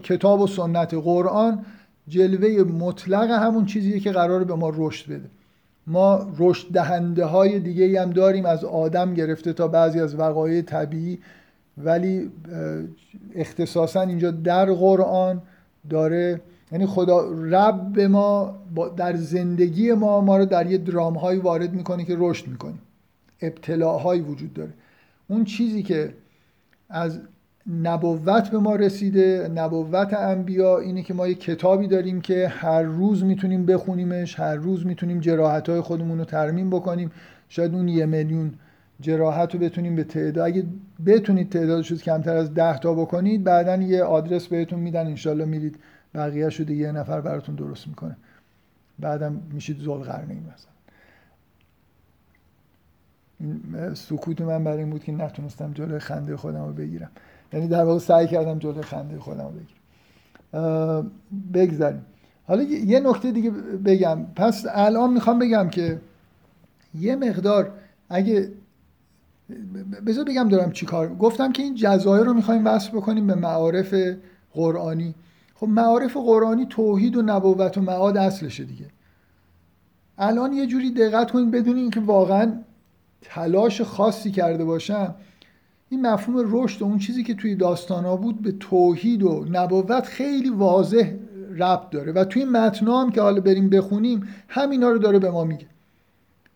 کتاب و سنت قرآن جلوه مطلق همون چیزیه که قرار به ما رشد بده. ما رشد دهنده های دیگه هم داریم از آدم گرفته تا بعضی از وقایع طبیعی ولی اختصاصا اینجا در قرآن داره یعنی خدا رب به ما در زندگی ما ما رو در یه درام هایی وارد می‌کنه که رشد می‌کنیم. ابتلاهایی وجود داره. اون چیزی که از نبوت به ما رسیده نبوت انبیا اینه که ما یه کتابی داریم که هر روز می‌تونیم بخونیمش هر روز می‌تونیم جراحت های خودمون رو ترمیم بکنیم. شاید اون یه میلیون جراحت رو بتونیم به تعداد اگه بتونید تعدادش رو کمتر از ده تا بکنید بعدا یه آدرس بهتون میدن انشالله میرید. بقیه شده یه نفر براتون درست می‌کنه. بعدم میشید ذوالقرنین مثلا. این سکوت من برای این بود که نتونستم جلوی خنده خودم رو بگیرم. یعنی در واقع سعی کردم جلوی خنده خودم رو بگیرم. بگذاریم. حالا یه نکته دیگه بگم. پس الان می‌خوام بگم که یه مقدار اگه بذار بگم دارم چی کار گفتم که این جزایر رو می‌خوایم وصل بکنیم به معارف قرآنی. خب معارف قرآنی توحید و نبوت و معاد اصلشه دیگه. الان یه جوری دقت کنید بدون اینکه واقعا تلاش خاصی کرده باشم این مفهوم رشد و اون چیزی که توی داستانا بود به توحید و نبوت خیلی واضح ربط داره و توی متنا هم که حالا بریم بخونیم همینا رو داره به ما میگه.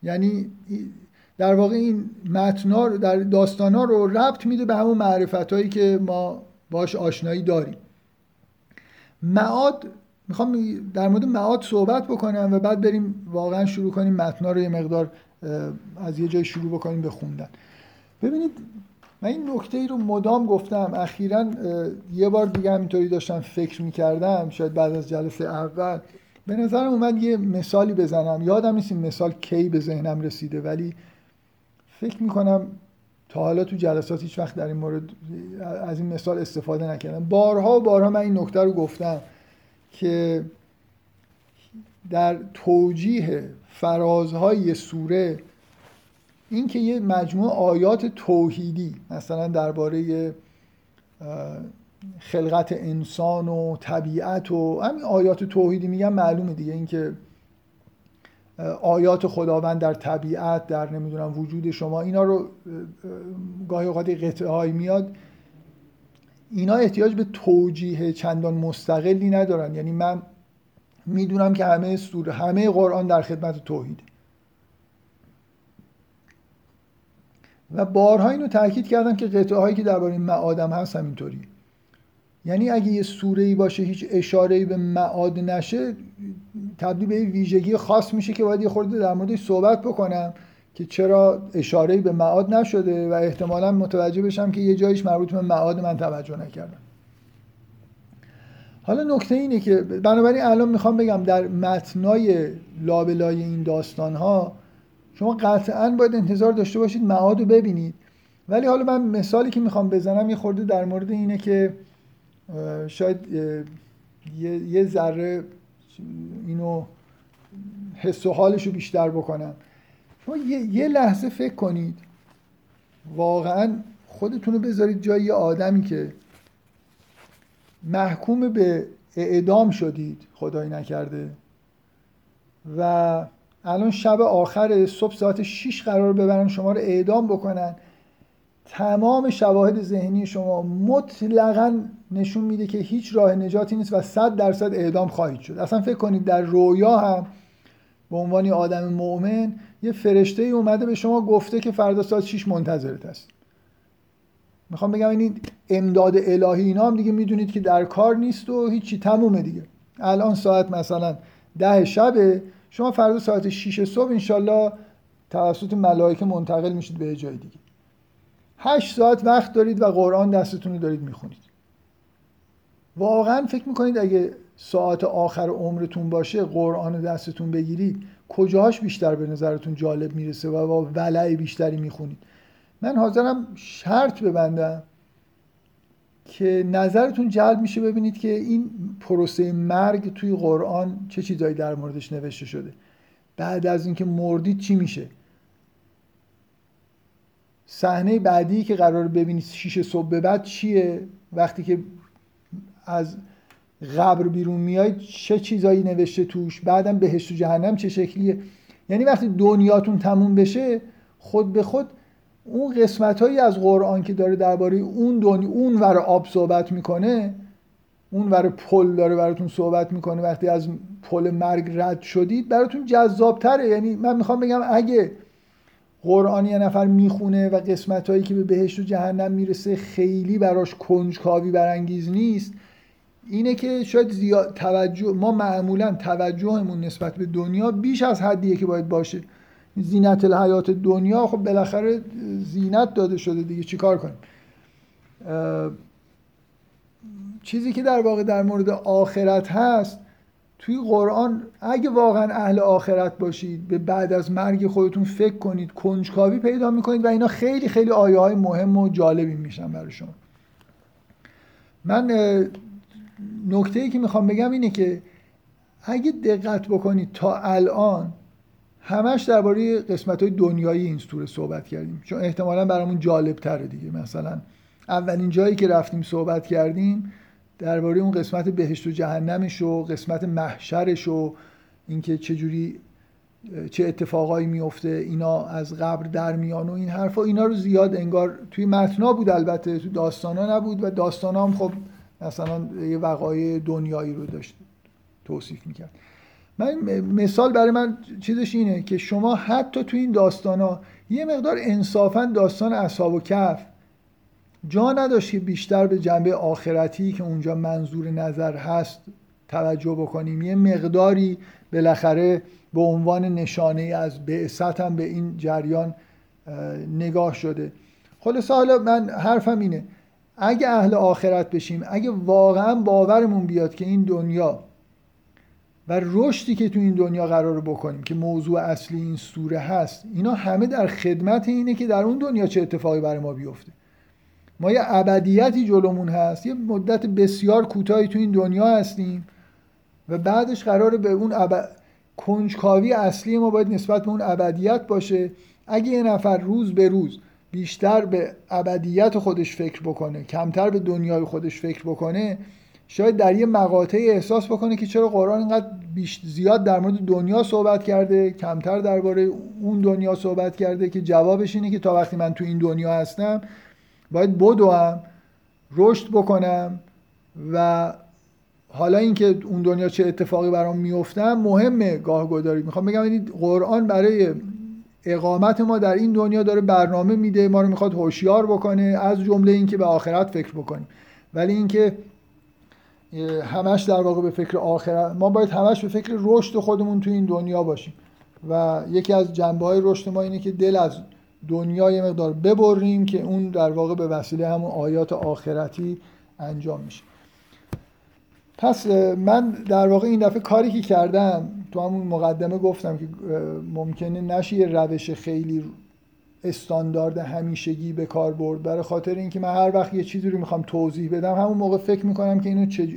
یعنی در واقع این متنا رو در داستانا رو ربط میده به همون معرفت هایی که ما باش آشنایی داریم. معاد می‌خوام در مورد معاد صحبت بکنم و بعد بریم واقعا شروع کنیم متنا رو یه مقدار از یه جای شروع بکنیم به خوندن. ببینید من این نکته ای رو مدام گفتم. اخیرا یه بار دیگه همینطوری داشتم فکر می‌کردم شاید بعد از جلسه اول. به نظرم اومد یه مثالی بزنم. یادم نیست این مثال کی به ذهنم رسیده ولی فکر می‌کنم تا حالا تو جلسات هیچ وقت در این مورد از این مثال استفاده نکردم. بارها و بارها من این نکته رو گفتم که در توجیه فرازهای سوره این که یه مجموعه آیات توحیدی مثلا درباره خلقت انسان و طبیعت و همین آیات توحیدی میگن معلومه دیگه. اینکه آیات خداوند در طبیعت در نمی‌دونم وجود شما اینا رو گاهی اوقات قطعه های میاد. اینا احتیاج به توجیه چندان مستقلی ندارن. یعنی من می‌دونم که همه سوره همه قرآن در خدمت توحیده و بارها اینو تاکید کردم که قطعه هایی که درباره معادم هست همینطوری. یعنی اگه یه سوره ای باشه هیچ اشاره ای به معاد نشه تبدیل به ویژگی خاص میشه که باید یه خورده در موردش صحبت بکنم که چرا اشاره به معاد نشده و احتمالا متوجه بشم که یه جایش مربوط به معاد من توجه نکردم. حالا نکته اینه که بنابراین الان می‌خوام بگم در متنای لابلای این داستان ها شما قطعا باید انتظار داشته باشید معاد رو ببینید. ولی حالا من مثالی که می‌خوام بزنم یه خورده در مورد اینه که شاید یه ذره اینو حس و حالش رو بیشتر بکنم. شما یه لحظه فکر کنید. واقعا خودتون رو بذارید جای یه آدمی که محکوم به اعدام شدید خدایی نکرده. و الان شب آخر صبح ساعت 6 قرار ببرن شما رو اعدام بکنن. تمام شواهد ذهنی شما مطلقا نشون میده که هیچ راه نجاتی نیست و صد درصد اعدام خواهید شد. اصلا فکر کنید در رویا هم به عنوان آدم مؤمن یه فرشته ای اومده به شما گفته که فردا ساعت 6 منتظرت است. می‌خوام بگم این امداد الهی اینا هم دیگه می‌دونید که در کار نیست و هیچی تمومه دیگه. الان ساعت مثلا ده شبه شما فردا ساعت 6 صبح انشالله توسط ملائکه منتقل میشید به جای دیگه. هشت ساعت وقت دارید و قرآن دستتون رو دارید می‌خونید. واقعا فکر می‌کنید اگه ساعت آخر عمرتون باشه قرآن دستتون بگیرید کجاش بیشتر به نظرتون جالب می‌رسه و با ولع بیشتری می‌خونید؟ من حاضرم شرط ببندم که نظرتون جلب میشه ببینید که این پروسه مرگ توی قرآن چه چیزایی در موردش نوشته شده. بعد از اینکه مردید چی میشه؟ صحنه بعدی که قرار ببینید شیش صبح به بعد چیه؟ وقتی که از قبر بیرون میاید چه چیزایی نوشته توش؟ بعدم بهشت و جهنم چه شکلیه؟ یعنی وقتی دنیاتون تموم بشه خود به خود اون قسمت هایی از قرآن که داره درباره اون دنیا اون ور آب صحبت می‌کنه اون ور پل داره براتون صحبت می‌کنه وقتی از پل مرگ رد شدید براتون جذابتره. یعنی من می‌خوام بگم اگه قرآن یه نفر می‌خونه و قسمت هایی که به بهشت و جهنم می‌رسه خیلی براش کنجکاوی برانگیز نیست. اینه که شاید زیاد توجه ما معمولا توجهمون نسبت به دنیا بیش از حدیه که باید باشه. زینت الحیات دنیا خب بالاخره زینت داده شده دیگه چیکار کنیم؟ چیزی که در واقع در مورد آخرت هست توی قرآن اگه واقعا اهل آخرت باشید به بعد از مرگ خودتون فکر کنید کنجکاوی پیدا می‌کنید و اینا خیلی خیلی آیه های مهم و جالبی میشن برای شما. من نکته ای که می‌خوام بگم اینه که اگه دقت بکنید تا الان همش درباره قسمت های دنیایی این سوره صحبت کردیم. چون احتمالا برامون جالب تره دیگه. مثلا اولین جایی که رفتیم صحبت کردیم درباره اون قسمت بهشت و جهنمش و قسمت محشرش و اینکه چجوری چه اتفاقایی میفته اینا از قبر در میان و این حرفا اینا رو زیاد انگار توی متنا بود البته تو داستانا نبود و داستانا هم خب مثلا یه وقایع دنیایی رو داشت توصیف می‌کرد. من مثال برای من چیزش اینه که شما حتی تو این داستانا یه مقدار انصافا داستان اصحاب و کف جا نداشت که بیشتر به جنبه آخرتی که اونجا منظور نظر هست توجه بکنیم. یه مقداری بالاخره به عنوان نشانه از بعثت هم به این جریان نگاه شده. خلاصه حالا من حرفم اینه اگه اهل آخرت بشیم اگه واقعا باورمون بیاد که این دنیا و رشدی که تو این دنیا قرار بکنیم که موضوع اصلی این سوره هست اینا همه در خدمت اینه که در اون دنیا چه اتفاقی برای ما بیفته. ما یه ابدیتی جلومون هست یه مدت بسیار کوتاهی تو این دنیا هستیم و بعدش قراره به اون اب... کنجکاوی اصلی ما باید نسبت به اون ابدیت باشه. اگه یه نفر روز به روز بیشتر به ابدیت خودش فکر بکنه کمتر به دنیای خودش فکر بکنه شاید در یه مقاطعی احساس بکنه که چرا قرآن اینقدر بیش زیاد در مورد دنیا صحبت کرده کمتر درباره اون دنیا صحبت کرده که جوابش اینه که تا وقتی من تو این دنیا هستم باید بدوم رشد بکنم و حالا اینکه اون دنیا چه اتفاقی برام میفتم مهمه گاه گداری می‌خوام بگم این قرآن برای اقامت ما در این دنیا داره برنامه میده ما رو می‌خواد هوشیار بکنه از جمله اینکه به آخرت فکر بکنیم. ولی اینکه همش در واقع به فکر آخرت ما باید همش به فکر رشد خودمون تو این دنیا باشیم. و یکی از جنبه های رشد ما اینه که دل از دنیا یه مقدار ببریم که اون در واقع به وسیله همون آیات آخرتی انجام میشه. پس من در واقع این دفعه کاری که کردم تو همون مقدمه گفتم که ممکنه نشه یه روش خیلی استاندارد همیشگی به کار برد. برای خاطر اینکه من هر وقت یه چیزی رو می‌خوام توضیح بدم همون موقع فکر می‌کنم که اینو چه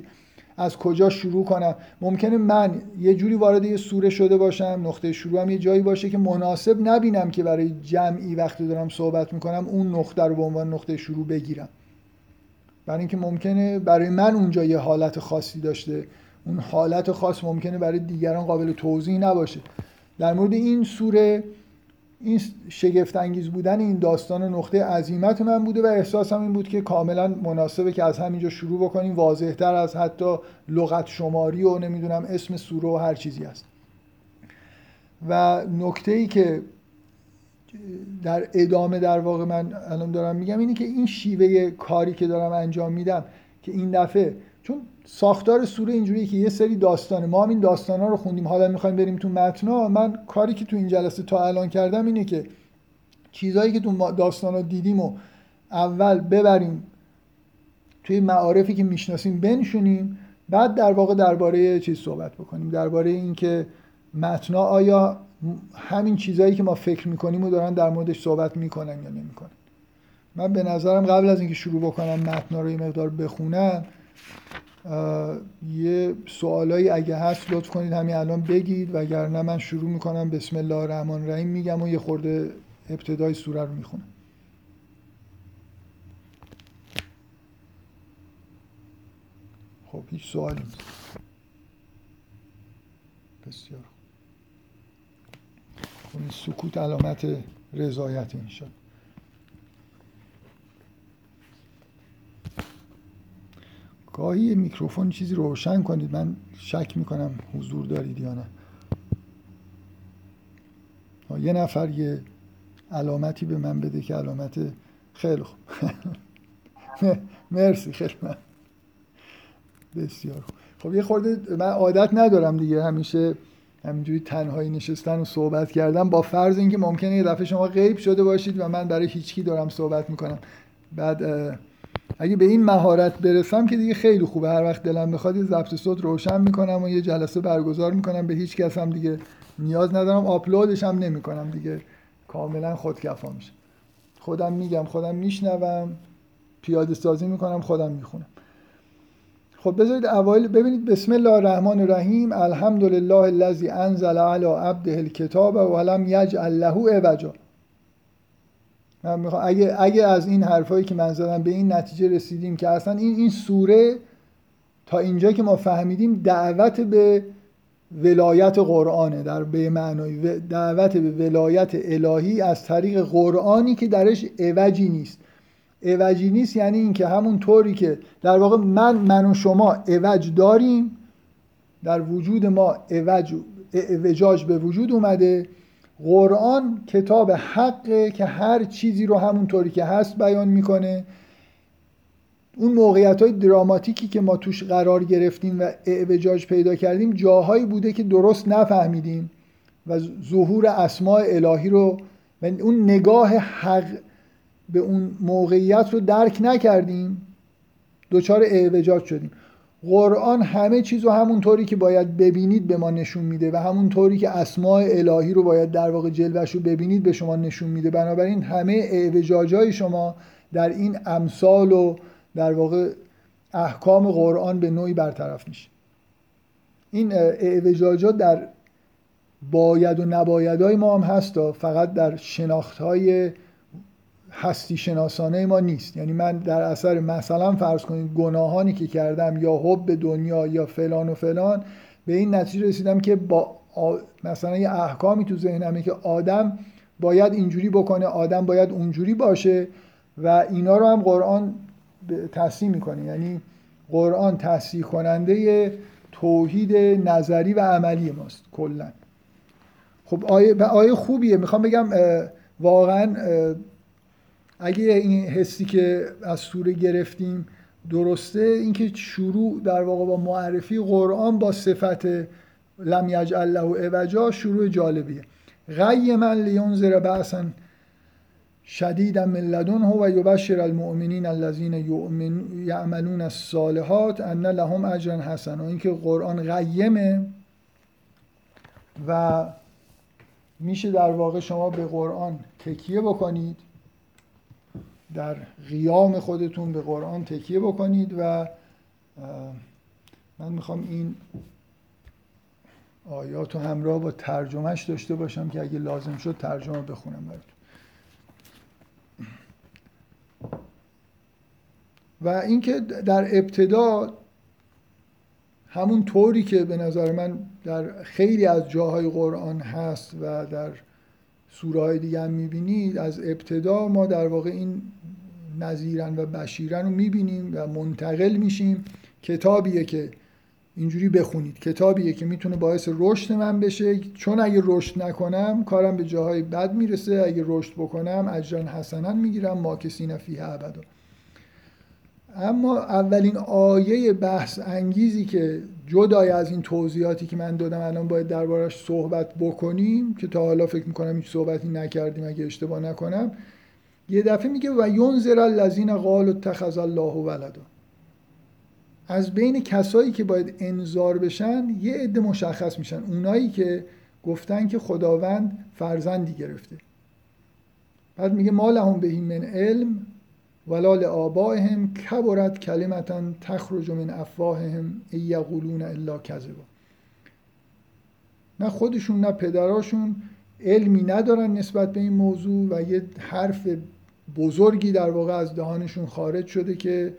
از کجا شروع کنم. ممکنه من یه جوری وارد یه سوره شده باشم نقطه شروع هم یه جایی باشه که مناسب نبینم که برای جمعی وقتی دارم صحبت می‌کنم اون نقطه رو به عنوان نقطه شروع بگیرم. برای اینکه ممکنه برای من اونجا یه حالت خاصی داشته. اون حالت خاص ممکنه برای دیگران قابل توضیح نباشه. در مورد این سوره این شگفت انگیز بودن این داستان نقطه عظیمت من بوده و احساسم این بود که کاملا مناسبه که از همینجا شروع بکنیم. واضحتر از حتی لغت شماری و نمی‌دونم اسم سوره و هر چیزی است و نکته ای که در ادامه در واقع من الان دارم میگم اینه که این شیوه کاری که دارم انجام میدم که این دفعه چون ساختار سوره اینجوریه که یه سری داستانه. ما هم این داستانا رو خوندیم. حالا می‌خوایم بریم تو متنا من کاری که تو این جلسه تا الان کردم اینه که چیزهایی که تو داستانا دیدیم و اول ببریم توی معارفی که می‌شناسیم بنشونیم. بعد در واقع درباره چیز صحبت بکنیم. درباره اینکه متنا آیا همین چیزهایی که ما فکر می‌کنیم و دارن در موردش صحبت می‌کنن یا نمی‌کنن. من به نظرم قبل از اینکه شروع بکنم متنا رو یه مقدار بخونم یه سوالایی اگه هست لطف کنید همین الان بگید وگرنه من شروع می‌کنم بسم الله الرحمن الرحیم میگم و یه خورده ابتدای سوره رو می‌خونم. خب هیچ سوالی بسیار خب سکوت علامت رضایت انشاء گاهی میکروفون چیزی روشن کنید. من شک می‌کنم حضور دارید یا نه. یه نفر یه علامتی به من بده که علامت خیلی خوب. مرسی خیلی من. بسیار خوب. خب یه خورده من عادت ندارم دیگه. همیشه همینجوری تنهایی نشستن و صحبت کردن. با فرض اینکه ممکنه یه دفعه شما غیب شده باشید و من برای هیچکی دارم صحبت می‌کنم. بعد اگه به این مهارت برسم که دیگه خیلی خوبه. هر وقت دلم بخواد یه ضبط صوت روشن می‌کنم و یه جلسه برگزار می‌کنم. به هیچ کس هم دیگه نیاز ندارم. آپلودش هم نمی‌کنم دیگه. کاملا خودکفا میشه. خودم میگم خودم میشنوم. پیاده سازی می‌کنم خودم می‌خونم. خب بذارید اوایل ببینید بسم الله الرحمن الرحیم. الحمدلله الذی انزل علی عبده الکتاب ولم یجعل له عوجا. من می‌خوام اگه اگه از این حرفایی که من زدم به این نتیجه رسیدیم که اصلا این این سوره تا اینجا که ما فهمیدیم دعوت به ولایت قرآنه در به معنای دعوت به ولایت الهی از طریق قرآنی که درش عوجی نیست. عوجی نیست یعنی اینکه همون طوری که در واقع من من و شما عوج داریم در وجود ما عوج اعوجاج به وجود اومده قرآن کتاب حقه که هر چیزی رو همون طوری که هست بیان می‌کنه. اون موقعیت های دراماتیکی که ما توش قرار گرفتیم و اعوجاج پیدا کردیم جاهایی بوده که درست نفهمیدیم و ظهور اسماع الهی رو و اون نگاه حق به اون موقعیت رو درک نکردیم. دچار اعوجاج شدیم. قرآن همه چیز رو همون که باید ببینید به ما نشون میده و همون طوری که اسماع الهی رو باید در واقع جلوش رو ببینید به شما نشون میده. بنابراین همه اعوجاج های شما در این امثال و در واقع احکام قرآن به نوعی برطرف میشه. این اعوجاجات در باید و نبایدهای ما هم هست فقط در شناخت های هستی شناسانه ما نیست. یعنی من در اثر مثلا فرض کنید گناهانی که کردم یا حب دنیا یا فلان و فلان به این نتیجه رسیدم که با مثلا یه احکامی تو ذهنمه که آدم باید اینجوری بکنه آدم باید اونجوری باشه و اینا رو هم قرآن تصحیح می‌کنه. یعنی قرآن تصحیح کننده توحید نظری و عملی ماست کلا. خب آیه, آیه خوبیه. می‌خوام بگم واقعا اگه این حسی که از سوره گرفتیم درسته اینکه شروع در واقع با معرفی قرآن با صفت لم یجعل له عوجا شروع جالبیه. من لینذر بعثا شدیدا من لدنه و یبشر المؤمنین الذین یعملون الصالحات ان لهم اجرا حسنا. اینکه قرآن غیمه و میشه در واقع شما به قرآن تکیه بکنید. در قیام خودتون به قرآن تکیه بکنید و من می‌خوام این آیات و همراه با ترجمهش داشته باشم که اگه لازم شد ترجمه بخونم براتون. و اینکه در ابتدا همون طوری که به نظر من در خیلی از جاهای قرآن هست و در سوره های دیگه هم می‌بینید از ابتدا ما در واقع این نظیرن و بشیرن رو می‌بینیم و منتقل میشیم. کتابیه که اینجوری بخونید. کتابیه که می‌تونه باعث رشد من بشه. چون اگه رشد نکنم کارم به جاهای بد می‌رسه. اگه رشد بکنم اجران حسنا می‌گیرم. ماکسین فیه ابدا اما اولین آیه بحث انگیزی که جدای از این توضیحاتی که من دادم الان باید دربارش صحبت بکنیم که تا حالا فکر می‌کنم هیچ صحبتی نکردیم اگه اشتباه نکنم. یه دفعه میگه و ینذر الذین قالوا اتخذ الله ولدا از بین کسایی که باید انذار بشن یه عده مشخص میشن. اونایی که گفتن که خداوند فرزندی گرفته. بعد میگه ما لهم به من علم ولا لآبائهم کبرت کلمتا تخرج من افواههم یقولون الا کذبا نه خودشون نه پدراشون علمی ندارن نسبت به این موضوع و یه حرف بزرگی در واقع از دهانشون خارج شده که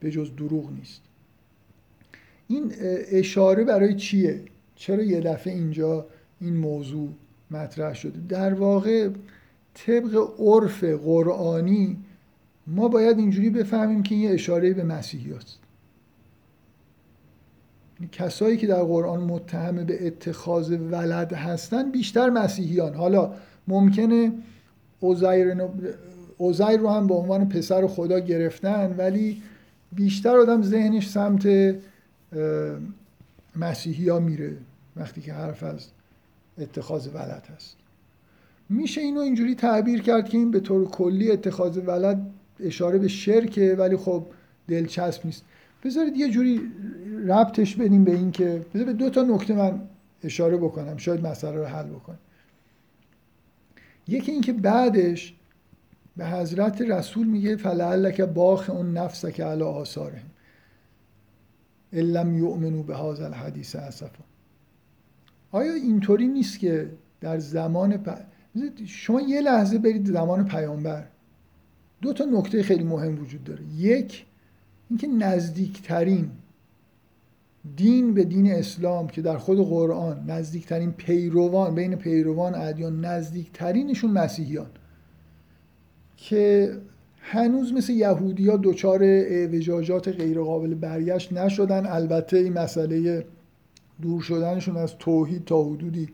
به جز دروغ نیست این اشاره برای چیه؟ چرا یه دفعه اینجا این موضوع مطرح شده؟ در واقع طبق عرف قرآنی ما باید اینجوری بفهمیم که این اشاره به مسیحی هست. کسایی که در قرآن متهم به اتخاذ ولد هستن بیشتر مسیحیان حالا ممکنه اوزایر رو هم به عنوان پسر خدا گرفتن ولی بیشتر آدم ذهنش سمت مسیحی ها میره وقتی که حرف از اتخاذ ولد هست میشه اینو اینجوری تعبیر کرد که این به طور کلی اتخاذ ولد اشاره به شرکه ولی خب دلچسب نیست. بذارید یه جوری ربطش بدیم به این که بذارید به دو تا نکته من اشاره بکنم. شاید مسئله رو حل بکنم یکی اینکه بعدش به حضرت رسول میگه فلعلک باخ اون نفس که علی آثارهم. لم یؤمنو به هذا الحدیث اسفا. آیا اینطوری نیست که در زمان پ... شما یه لحظه برید زمان پیامبر. دو تا نکته خیلی مهم وجود داره. یک اینکه نزدیکترین دین به دین اسلام که در خود قرآن نزدیکترین پیروان بین پیروان ادیان نزدیکترینشون مسیحیان که هنوز مثل یهودی ها دچار اعوجاجات غیرقابل برگشت نشدن. البته این مسئله دور شدنشون از توحید تا حدودی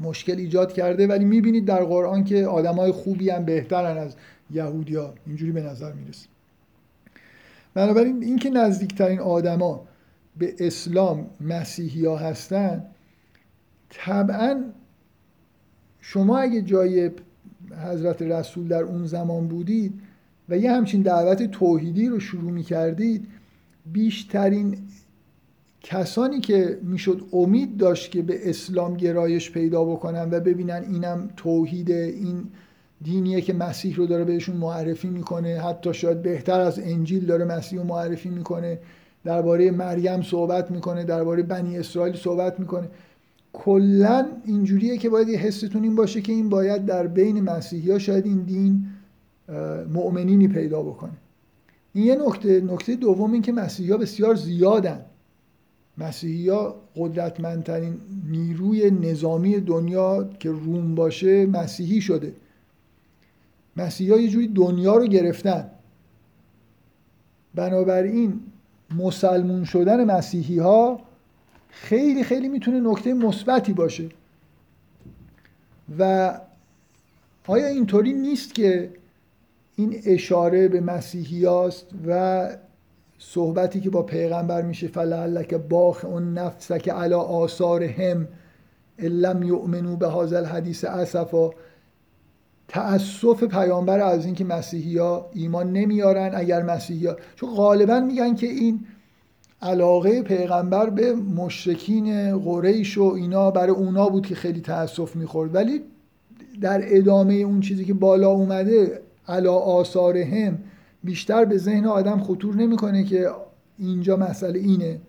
مشکل ایجاد کرده. ولی می‌بینید در قرآن که آدمای خوبی هم بهترن از یهودی ها اینجوری به نظر می‌رسه. بنابراین اینکه نزدیکترین آدما به اسلام مسیحی ها هستن طبعا شما اگه جای حضرت رسول در اون زمان بودید و یه همچین دعوت توحیدی رو شروع می کردید بیشترین کسانی که می‌شد امید داشت که به اسلام گرایش پیدا بکنن و ببینن اینم توحید این دینیه که مسیح رو داره بهشون معرفی می‌کنه. حتی شاید بهتر از انجیل داره مسیح رو معرفی می‌کنه. درباره مریم صحبت می‌کنه درباره بنی اسرائیل صحبت می‌کنه. کلا اینجوریه که باید یه حستون این باشه که این باید در بین مسیحی ها شاید این دین مؤمنینی پیدا بکنه. این یه نکته. نکته دوم این که مسیحی ها بسیار زیادن. مسیحی ها قدرتمندترین نیروی نظامی دنیا که روم باشه مسیحی شده. مسیحی ها یه جوری دنیا رو گرفتن. بنابراین مسلمون شدن مسیحی ها خیلی خیلی می‌تونه نکته مثبتی باشه. و آیا اینطوری نیست که این اشاره به مسیحی و صحبتی که با پیغمبر میشه فلعلک باخ اون نفسک علا آثار هم لم یؤمنو به هذا الحدیث اسفا تأسف پیامبر از اینکه مسیحی ها ایمان نمیارن اگر مسیحی ها چون غالبا میگن که این علاقه پیغمبر به مشرکین قریش و اینا برای اونا بود که خیلی تأسف می‌خورد. ولی در ادامه اون چیزی که بالا اومده علا آثار هم بیشتر به ذهن آدم خطور نمی‌کنه که اینجا مسئله اینه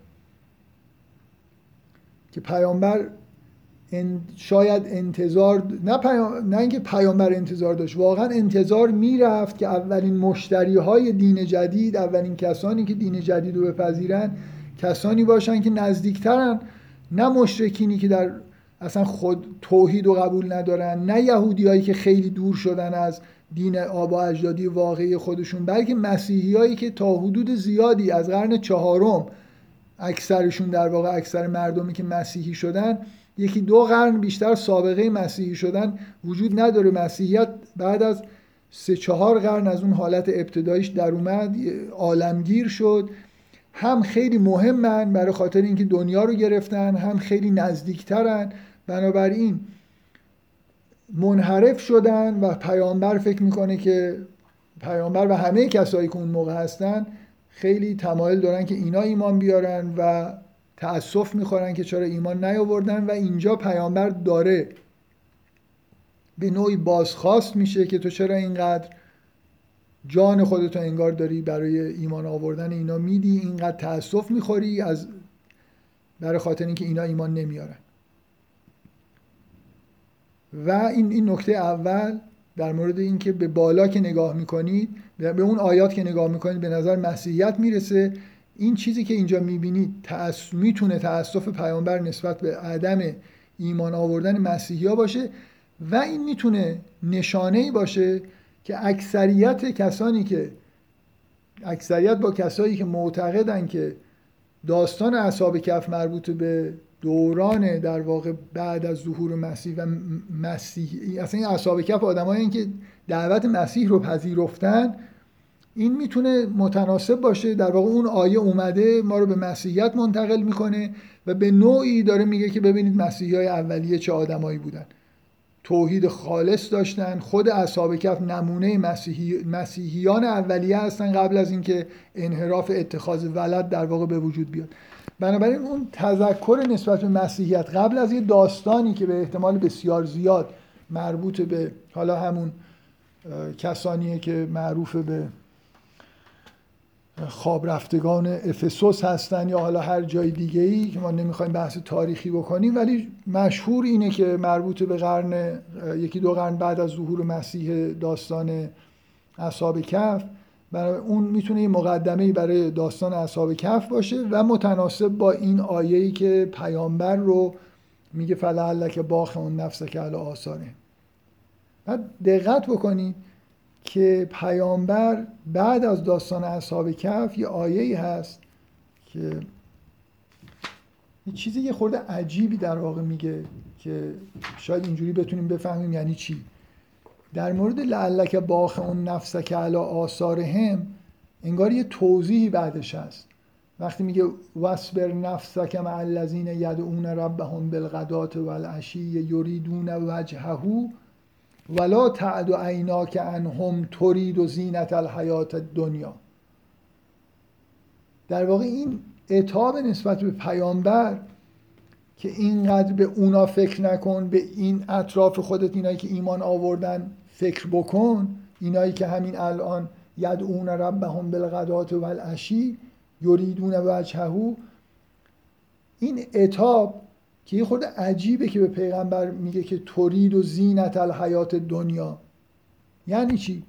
که پیامبر شاید انتظار نه, پیام... نه اینکه پیامبر انتظار داشت واقعا انتظار می‌رفت که اولین مشتری های دین جدید اولین کسانی که دین جدید رو بپذیرن کسانی باشن که نزدیکترن نه مشرکینی که در اصلا خود توحید و قبول ندارن نه یهودیایی که خیلی دور شدن از دین آبا اجدادی واقعی خودشون بلکه مسیحیایی که تا حدود زیادی از قرن چهارم اکثرشون در واقع اکثر مردمی که مسیحی شدن یکی دو قرن بیشتر سابقه مسیحی شدن وجود نداره. مسیحیت بعد از سه چهار قرن از اون حالت ابتدایش در اومد عالمگیر شد. هم خیلی مهمن برای خاطر اینکه دنیا رو گرفتن هم خیلی نزدیکترن. بنابراین منحرف شدن و پیامبر فکر می‌کنه که پیامبر و همه کسایی که اون موقع هستن خیلی تمایل دارن که اینا ایمان بیارن و تأسف می‌خورن که چرا ایمان نیاوردن و اینجا پیامبر داره. به نوعی بازخواست میشه که تو چرا اینقدر جان خودتو انگار داری برای ایمان آوردن اینا میدی اینقدر تأسف می‌خوری از برای خاطر اینکه اینا ایمان نمیارن. و این این نکته اول در مورد اینکه به بالا که نگاه می‌کنید به اون آیات که نگاه می‌کنید به نظر مسیحیت می‌رسه این چیزی که اینجا می‌بینید تأس... می‌تونه تأسف پیامبر نسبت به عدم ایمان آوردن مسیحی باشه و این می‌تونه نشانه ای باشه که اکثریت کسانی که اکثریت با کسایی که معتقدن که داستان اصحاب کف مربوط به دوران در واقع بعد از ظهور مسیح و مسیح اصلا این اصحاب کف آدمایی که دعوت مسیح رو پذیرفتن این می‌تونه متناسب باشه. در واقع اون آیه اومده ما رو به مسیحیت منتقل می‌کنه و به نوعی داره میگه که ببینید مسیحی های اولیه چه آدمایی بودن. توحید خالص داشتن خود اصحاب کف نمونه مسیحی، مسیحیان اولیه هستن قبل از اینکه انحراف اتخاذ ولد در واقع به وجود بیاد. بنابراین اون تذکر نسبت به مسیحیت قبل از یه داستانی که به احتمال بسیار زیاد مربوط به حالا همون کسانیه که معروف به خواب رفتگان افسوس هستن یا حالا هر جای دیگه ای که ما نمی‌خوایم بحث تاریخی بکنیم ولی مشهور اینه که مربوط به قرن یکی دو قرن بعد از ظهور مسیح داستان اصحاب کف برای اون می‌تونه یه مقدمه برای داستان اصحاب کف باشه و متناسب با این آیه‌ای که پیامبر رو میگه فلعلک باخ اون نفس که علی آثاره. بعد دقت بکنید که پیامبر بعد از داستان اصحاب کف یه آیه هست که یه چیزی یه خورده عجیبی در واقع میگه که شاید اینجوری بتونیم بفهمیم یعنی چی. در مورد لعلک باخ اون نفسک علی آثارهم انگار یه توضیحی بعدش هست. وقتی میگه واسبر نفسک مع الذین یدعون ربهم بالغدات والعشی یریدون وجهه ولا تعد عیناک انهم ترید و زینت الحیات دنیا در واقع این اتاب نسبت به پیامبر که اینقدر به اونا فکر نکن به این اطراف خودت اینایی که ایمان آوردن فکر بکن اینایی که همین الان یدعون ربهم بالغدات و العشی یریدون وجهه. این اتاب که یه خورده عجیبه که به پیغمبر میگه که تورید و زینت الحیات دنیا. یعنی چی؟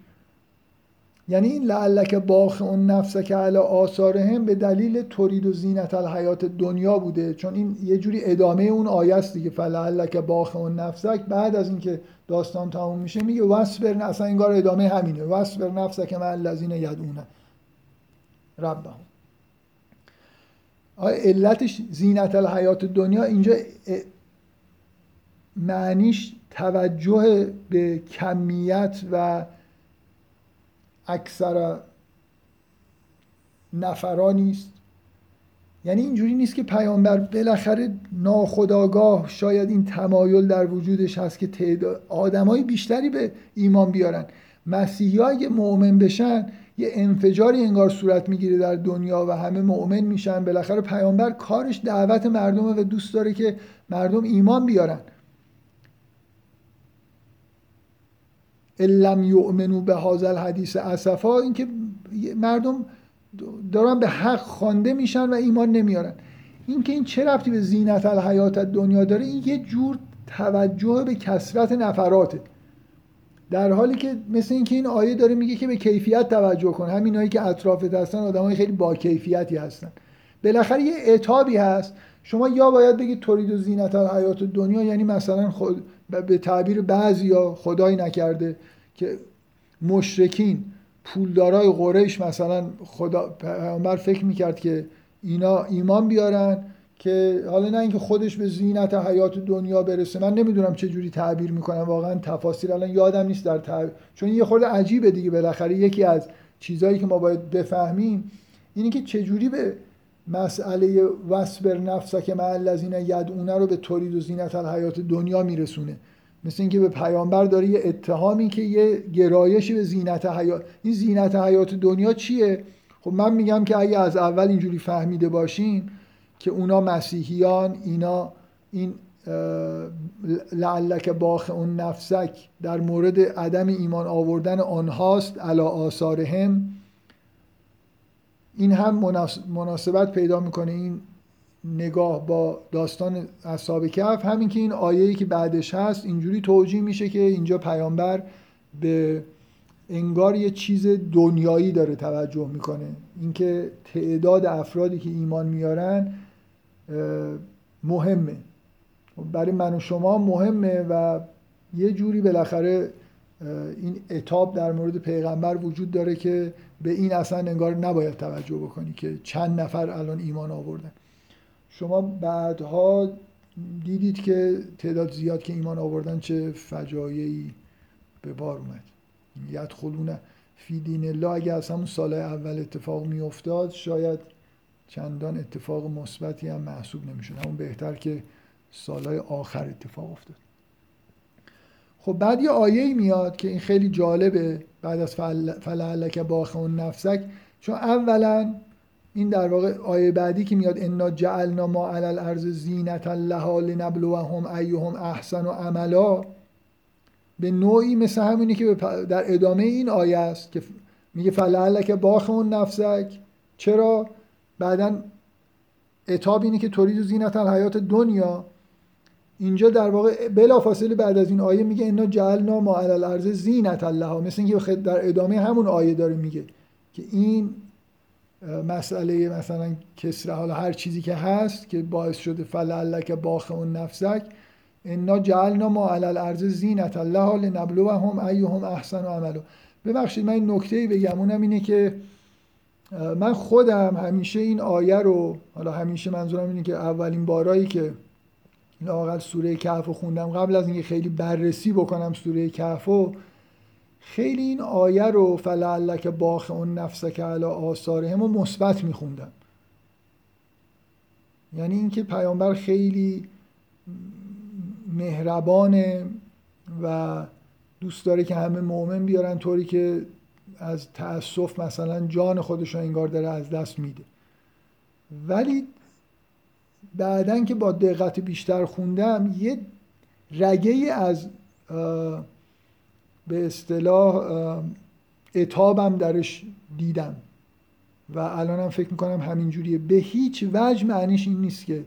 یعنی این لعلک باخ اون نفسه که علا آثارهم به دلیل تورید و زینت الحیات دنیا بوده. چون این یه جوری ادامه اون آیه است دیگه. فلعلک باخ اون نفسک بعد از اینکه داستان تموم میشه میگه وصبر اصلا انگار ادامه همینه. وصبر نفسک من الذین یدونه ربهم. علتش زینت الحیات دنیا اینجا معنیش توجه به کمیت و اکثر نفرانی نیست. یعنی اینجوری نیست که پیامبر بالاخره ناخداگاه شاید این تمایل در وجودش هست که تعداد آدمای بیشتری به ایمان بیارن. مسیحی مؤمن بشن یه انفجاری انگار صورت می‌گیره در دنیا و همه مؤمن میشن. بالاخره پیامبر کارش دعوت مردمه و دوست داره که مردم ایمان بیارن. لم یؤمنو به هازل حدیث اسفا اینکه مردم دارن به حق خوانده میشن و ایمان نمیارن. اینکه این چه ربطی به زینت الحیات دنیا داره؟ این یه جور توجه به کسرت نفراته در حالی که مثل اینکه این آیه داره میگه که به کیفیت توجه کن همینایی که اطرافت هستن آدمای خیلی با کیفیتی هستن. بالاخره یه اعتابی هست. شما یا باید بگید تولید و زینت حیات دنیا یعنی مثلا خود به تعبیر بعضی یا خدای نکرده که مشرکین پولدارای قریش مثلا خدا فکر می‌کرد که اینا ایمان بیارن. که حالا نه اینکه خودش به زینت حیات دنیا برسه من نمی‌دونم چه جوری تعبیر می‌کنم واقعا تفاصیل الان یادم نیست در تعبیر. چون یه خورده عجیبه دیگه بالاخره یکی از چیزهایی که ما باید بفهمیم اینه که چه جوری به مسئله وصبر نفسه که مع الذین یدعونه رو به تولید و زینت الحیات دنیا میرسونه. مثل اینکه به پیامبر داره یه اتهامی که یه گرایشی به زینت حیات این زینت حیات دنیا چیه؟ خب من میگم که اگه از اول اینجوری فهمیده باشیم که اونا مسیحیان اینا این لعلک باخ اون نفسک در مورد عدم ایمان آوردن آنهاست علا آثارهم. این هم مناسبت پیدا می‌کنه این نگاه با داستان اصحاب کف همین که این آیه‌ای که بعدش هست اینجوری توجیه میشه که اینجا پیامبر به انگار یه چیز دنیایی داره توجه می‌کنه. اینکه تعداد افرادی که ایمان میارن مهمه. برای من و شما مهمه و یه جوری بالاخره این اتاب در مورد پیغمبر وجود داره که به این اصلا انگار نباید توجه بکنی که چند نفر الان ایمان آوردن. شما بعدها دیدید که تعداد زیاد که ایمان آوردن چه فجایعی به بار اومد. یدخلون فی دین الله اگه از همون سال اول اتفاق میافتاد شاید چندان اتفاق مثبتی هم محسوب نمی‌شد. همون بهتر که سالهای آخر اتفاق افتاد. خب بعد یه آیه میاد که این خیلی جالبه. بعد از فلعلک باخ اون نفسک. چون اولا این در واقع آیه بعدی که میاد انا جعلنا ما علی الارض زینت لها لنبلوهم ایهم احسن و عملا. به نوعی مثل همینی که در ادامه این آیه است که میگه فلعلک باخ اون نفسک. چرا؟ بعدا اتاب اینه که تولید زینت الحیات دنیا. اینجا در واقع بلا فاصله بعد از این آیه میگه انا جعلنا ما علی الارض زینت الله مثل اینکه در ادامه همون آیه داره میگه که این مسئله مثلا کسره حالا هر چیزی که هست که باعث شده فلعلک باخ اون نفسک انا جعلنا ما علی الارض زینت الله لنبلوهم ایهم احسن عملو. ببخشید من این نکته بگم اونم اینه که من خودم همیشه این آیه رو حالا همیشه منظورم اینه که اولین بارایی که لاقل سوره کهف رو خوندم قبل از اینکه خیلی بررسی بکنم سوره کهف رو خیلی این آیه رو فلعلک باخ اون نفسک علی آثارهم و مثبت میخوندم. یعنی اینکه پیامبر خیلی مهربانه و دوست داره که همه مؤمن بیارن طوری که از تأسف مثلا جان خودش رو انگار داره از دست میده. ولی بعدا که با دقت بیشتر خوندم یه رگه از به اصطلاح اتابم درش دیدم. و الانم فکر می‌کنم همینجوریه. به هیچ وجه معنیش این نیست که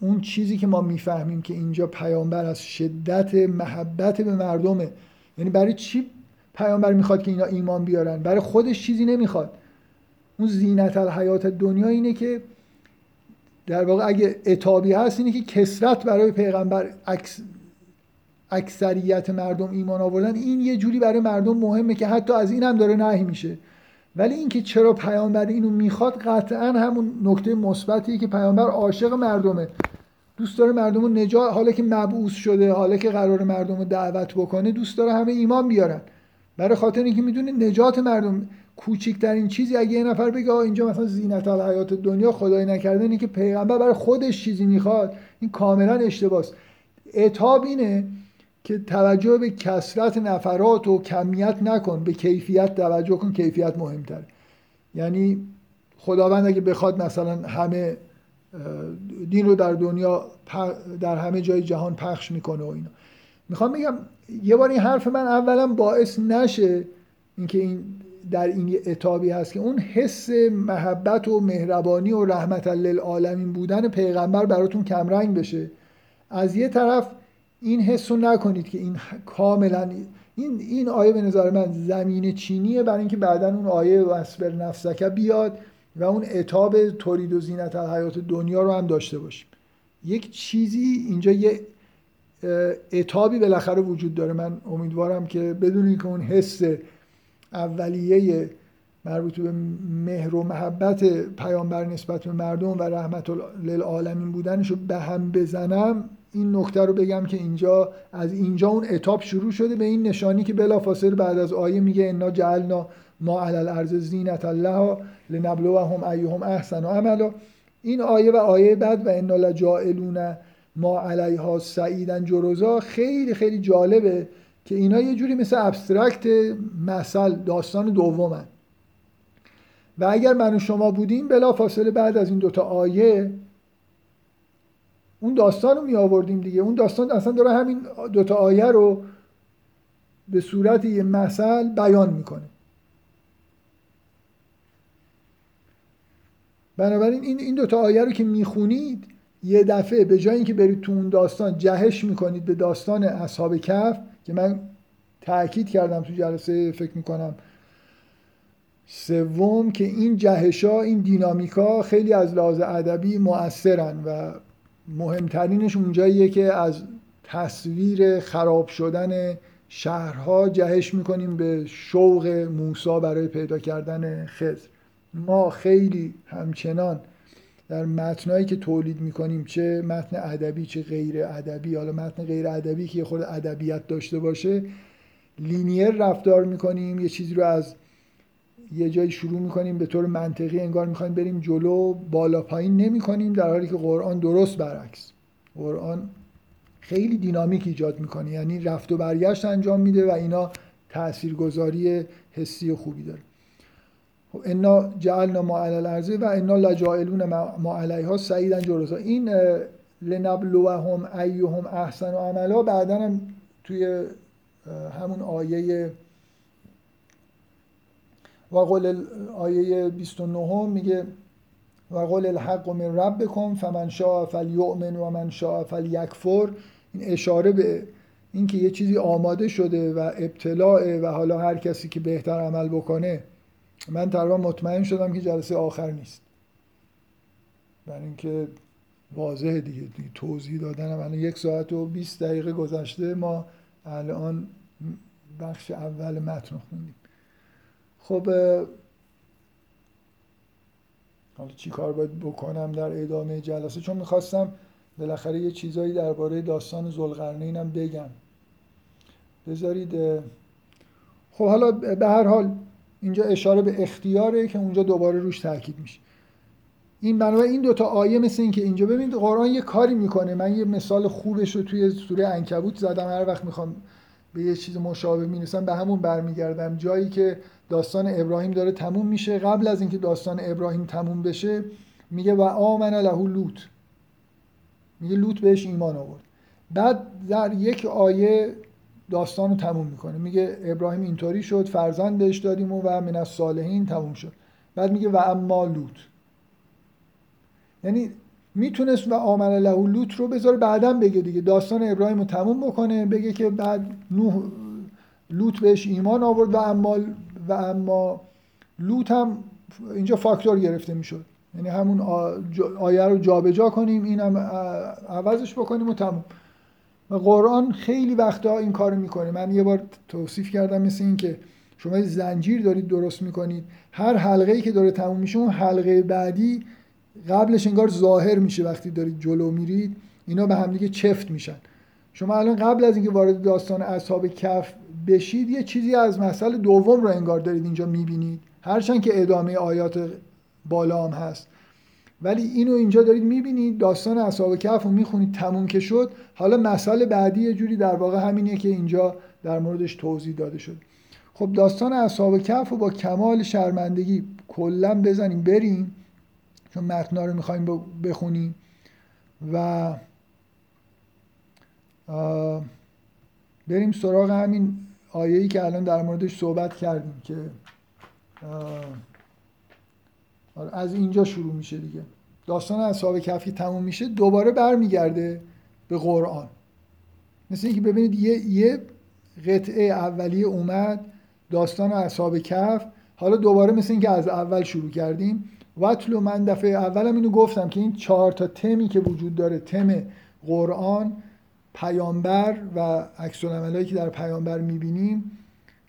اون چیزی که ما می‌فهمیم که اینجا پیامبر از شدت محبت به مردمه. یعنی برای چی پیامبر می‌خواد که اینا ایمان بیارن. برای خودش چیزی نمی‌خواد. اون زینت الحیات دنیا اینه که در واقع اگه اتابی هست اینه که کسرت برای پیغمبر اکثریت مردم ایمان آوردن. این یه جوری برای مردم مهمه که حتی از این هم داره نهی میشه. ولی اینکه چرا پیامبر اینو می‌خواد قطعا همون نکته مثبتیه که پیامبر عاشق مردمه. دوست داره مردم رو نجات حالا که مبعوث شده حالا که قرار مردم رو دعوت بکنه دوست داره همه ایمان بیارن. برای خاطر اینکه می‌دونه نجات مردم کوچکترین چیزی اگه یه نفر بگه اینجا مثلا زینت الحیات دنیا خدای نکرده اینه که پیغمبر برای خودش چیزی می‌خواد. این کاملا اشتباس اتاب اینه که توجه به کسرت نفرات و کمیت نکن به کیفیت توجه کن کیفیت مهمتر. یعنی خداوند اگه بخواد مثلا همه دین رو در دنیا در همه جای جهان پخش می‌کنه و اینا. می‌خوام بگم یه بار این حرف من اولا باعث نشه اینکه این در این اتابی هست که اون حس محبت و مهربانی و رحمت للعالمین بودن پیغمبر براتون کمرنگ بشه. از یه طرف این حس رو نکنید که این کاملا این این آیه به نظر من زمین چینیه برای اینکه بعدا اون آیه واسبر نفسک بیاد و اون اتاب تولید و زینت حیات دنیا رو هم داشته باشیم. یک چیزی اینجا یه اتابی بالاخره وجود داره. من امیدوارم که بدون که اون حس اولیه مربوط به مهر و محبت پیامبر نسبت به مردم و رحمت للعالمین بودنش رو به هم بزنم این نکته رو بگم که اینجا از اینجا اون اتاب شروع شده به این نشانی که بلافاصله بعد از آیه میگه انا جعلنا ما علی الارض زینت الله لنبلوهم ایهم احسن و عملا. این آیه و آیه بعد و انا لجائلون ما علیها سعیدن جروزا خیلی خیلی جالبه که اینا یه جوری مثل ابسترکت مثل داستان دومن. و اگر من و شما بودیم بلا فاصله بعد از این دوتا آیه اون داستان رو می آوردیم دیگه. اون داستان اصلا داره همین دوتا آیه رو به صورت یه مثل بیان می‌کنه. بنابراین این این دوتا آیه رو که می‌خونید یه دفعه به جای اینکه برید تو اون داستان جهش می‌کنید به داستان اصحاب کف که من تاکید کردم تو جلسه فکر می‌کنم سوم که این جهشا این دینامیکا خیلی از لحاظ ادبی مؤثرن و مهمترینش اونجاییه که از تصویر خراب شدن شهرها جهش می‌کنیم به شوق موسا برای پیدا کردن خزر ما خیلی همچنان در متنایی که تولید می‌کنیم چه متن ادبی چه غیر ادبی. حالا متن غیر ادبی که خود ادبیت داشته باشه. لینیر رفتار می‌کنیم یه چیزی رو از یه جایی شروع می‌کنیم به طور منطقی انگار می‌خوایم بریم جلو بالا پایین نمی‌کنیم در حالی که قرآن درست برعکس. قرآن خیلی دینامیک ایجاد می‌کنه یعنی رفت و برگشت انجام میده و اینا تاثیرگذاری حسی خوبی داره. انا جعلنا ما علی الارض و انا لجائلون ما علیها سعیدا جرزا این لنبلوهم ایهم احسن و عملا. بعدا هم توی همون آیه و قول آیه 29 میگه و قول الحق من ربکم فمن شاء فلیؤمن و من شاء فلیکفر. این اشاره به اینکه یه چیزی آماده شده و ابتلاع و حالا هر کسی که بهتر عمل بکنه من تقریبا مطمئن شدم که جلسه آخر نیست. برای اینکه واضحه دیگه, دیگه توضیح دادن من یک ساعت و 20 دقیقه گذشته ما الان بخش اول متن خوندیم. خب حالا چی کار باید بکنم در ادامه جلسه؟ چون می‌خواستم بالاخره یه چیزایی درباره داستان زلقرنینم بگم. بذارید خب حالا به هر حال اینجا اشاره به اختیاره که اونجا دوباره روش تاکید میشه. این بنابراین این دوتا آیه مثل این که اینجا ببینید قرآن یه کاری می‌کنه. من یه مثال خوبش رو توی سوره انکبوت زدم. هر وقت می‌خوام به یه چیز مشابه می‌نویسم به همون برمیگردم. جایی که داستان ابراهیم داره تموم میشه. قبل از اینکه داستان ابراهیم تموم بشه میگه و آمن له لوط. میگه لوط بهش ایمان آورد. بعد در یک آیه داستان رو تموم می‌کنه. میگه ابراهیم اینطوری شد فرزند بهش دادیم و, من از صالحین تموم شد. بعد میگه و اما لوط. یعنی می‌تونست و آمن له لوط رو بذاره بعدا بگه دیگه. داستان ابراهیم رو تموم بکنه بگه که بعد نوح لوط بهش ایمان آورد و اما و اما لوط هم اینجا فاکتور گرفته می‌شد. یعنی همون آیه رو جابجا کنیم این هم عوضش بکنیم و تموم. و قرآن خیلی وقتا این کار می‌کنه. من یه بار توصیف کردم مثل این که شما زنجیر دارید درست می‌کنید. هر حلقه ای که داره تموم میشه اون حلقه بعدی قبلش انگار ظاهر میشه وقتی دارید جلو میرید. اینا به همدیگه چفت میشن. شما الان قبل از اینکه وارد داستان اصحاب کف بشید یه چیزی از مسئله دوم رو انگار دارید اینجا می‌بینید. هرچند که ادامه آیات بالا هم هست. ولی اینو اینجا دارید می‌بینید داستان اصحاب کف رو می‌خونید تموم که شد. حالا مسئله بعدی یه جوری در واقع همینیه که اینجا در موردش توضیح داده شد. خب داستان اصحاب کف رو با کمال شرمندگی کلا بزنیم بریم. چون متنا رو می‌خوایم بخونیم. و بریم سراغ همین آیه‌ای که الان در موردش صحبت کردیم که از اینجا شروع میشه دیگه. داستان اصحاب کفی تموم میشه دوباره برمیگرده به قرآن. مثل اینکه ببینید یه, یه قطعه اولیه اومد داستان اصحاب کف. حالا دوباره مثل اینکه از اول شروع کردیم. وطلو من دفعه اولم اینو گفتم که این چهار تا تمی که وجود داره تم قرآن پیامبر و عکس که در پیامبر می‌بینیم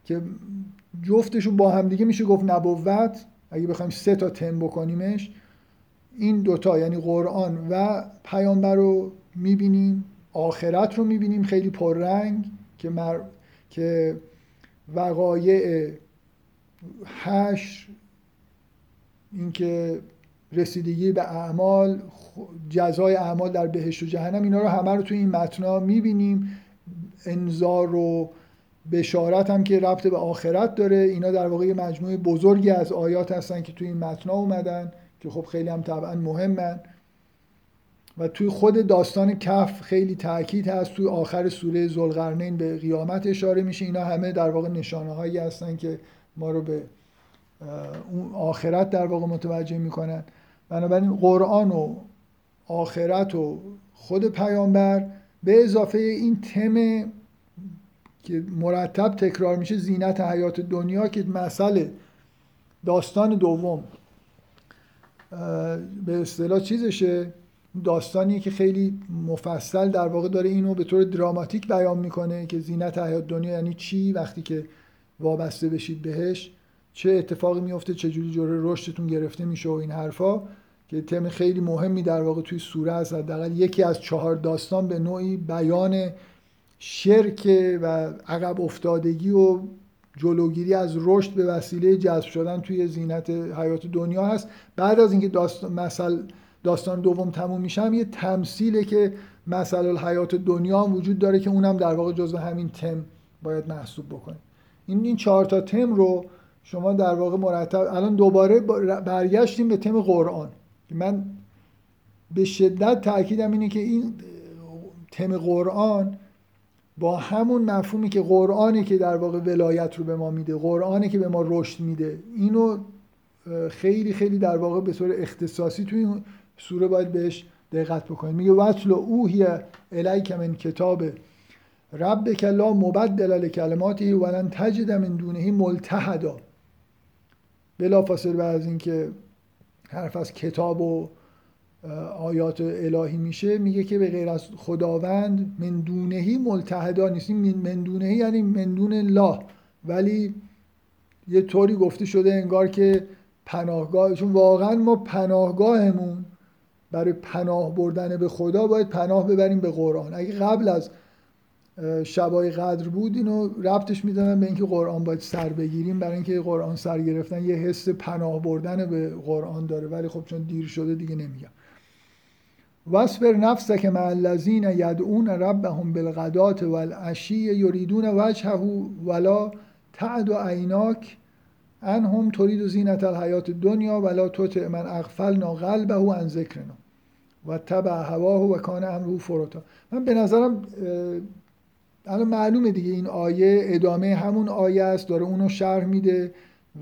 که جفتشون با هم دیگه میشه گفت نبوت. اگه بخوایم سه تا تم بکنیمش این دوتا یعنی قرآن و پیامبر رو می‌بینیم آخرت رو می‌بینیم خیلی پررنگ که مر... که وقایع هش اینکه رسیدگی به اعمال جزای اعمال در بهشت و جهنم اینا رو همه رو توی این متنا می‌بینیم. انذار و بشارت هم که ربط به آخرت داره. اینا در واقع مجموعه بزرگی از آیات هستن که توی این متنا اومدن که خب خیلی هم طبعا مهمن. و توی خود داستان کف خیلی تاکید هست. توی آخر سوره زلقرنین به قیامت اشاره میشه. اینا همه در واقع نشانه هایی هستن که ما رو به اون آخرت در واقع متوجه می‌کنن. بنابراین قرآن و آخرت و خود پیامبر به اضافه این تم که مرتب تکرار میشه زینت حیات دنیا که مسئله داستان دوم. به اصطلاح چیزشه؟ داستانی که خیلی مفصل در واقع داره اینو به طور دراماتیک بیان می‌کنه که زینت حیات دنیا یعنی چی؟ وقتی که وابسته بشید بهش چه اتفاقی میفته چه جوری جوره رشدتون گرفته میشه و این حرفا که تم خیلی مهمی در واقع توی سوره هست. حداقل یکی از چهار داستان به نوعی بیان شرک و عقب افتادگی و جلوگیری از رشد به وسیله جذب شدن توی زینت حیات دنیا هست. بعد از اینکه داستان مثل داستان دوم تموم میشم یه تمثیله که مثل الحیات دنیا هم وجود داره که اونم در واقع جزو همین تم باید محسوب بکنیم. این این چهار تا تم رو شما در واقع مرتب الان دوباره برگشتیم به تم قرآن. من به شدت تاکیدم اینه که این تم قرآن با همون مفهومی که قرآنی که در واقع ولایت رو به ما میده قرآنی که به ما رشد میده اینو خیلی خیلی در واقع به طور اختصاصی توی این سوره باید بهش دقت بکنید میگه وصل اوهی الیک من کتاب رب لا مبدل لکلماتی ولن تجد من دونه ملتحدا. بلا فاصله بعد از اینکه حرف از کتاب و آیات الهی میشه میگه که به غیر از خداوند من دونهی ملتحدا نیست. من دونهی یعنی من دون الله ولی یه طوری گفته شده انگار که پناهگاه چون واقعا ما پناهگاهمون برای پناه بردن به خدا باید پناه ببریم به قرآن. اگه قبل از شبای قدر بود اینو ربطش می‌دادن به اینکه قرآن باید سر بگیریم برای اینکه قرآن سر گرفتن یه حس پناه بردن به قرآن داره. ولی خب چون دیر شده دیگه نمیگم. واصبر نفسک مع الذین یدعون ربهم بالغدات والعشی یریدون وجهه ولا تعد عیناک انهم ترید زینت الحیات دنیا ولا تطع من اغفلنا قلبه عن ذکرنا و تبع هواه و کان امره فروتا من به نظرم الان معلومه دیگه این آیه ادامه همون آیه است داره اونو شرح میده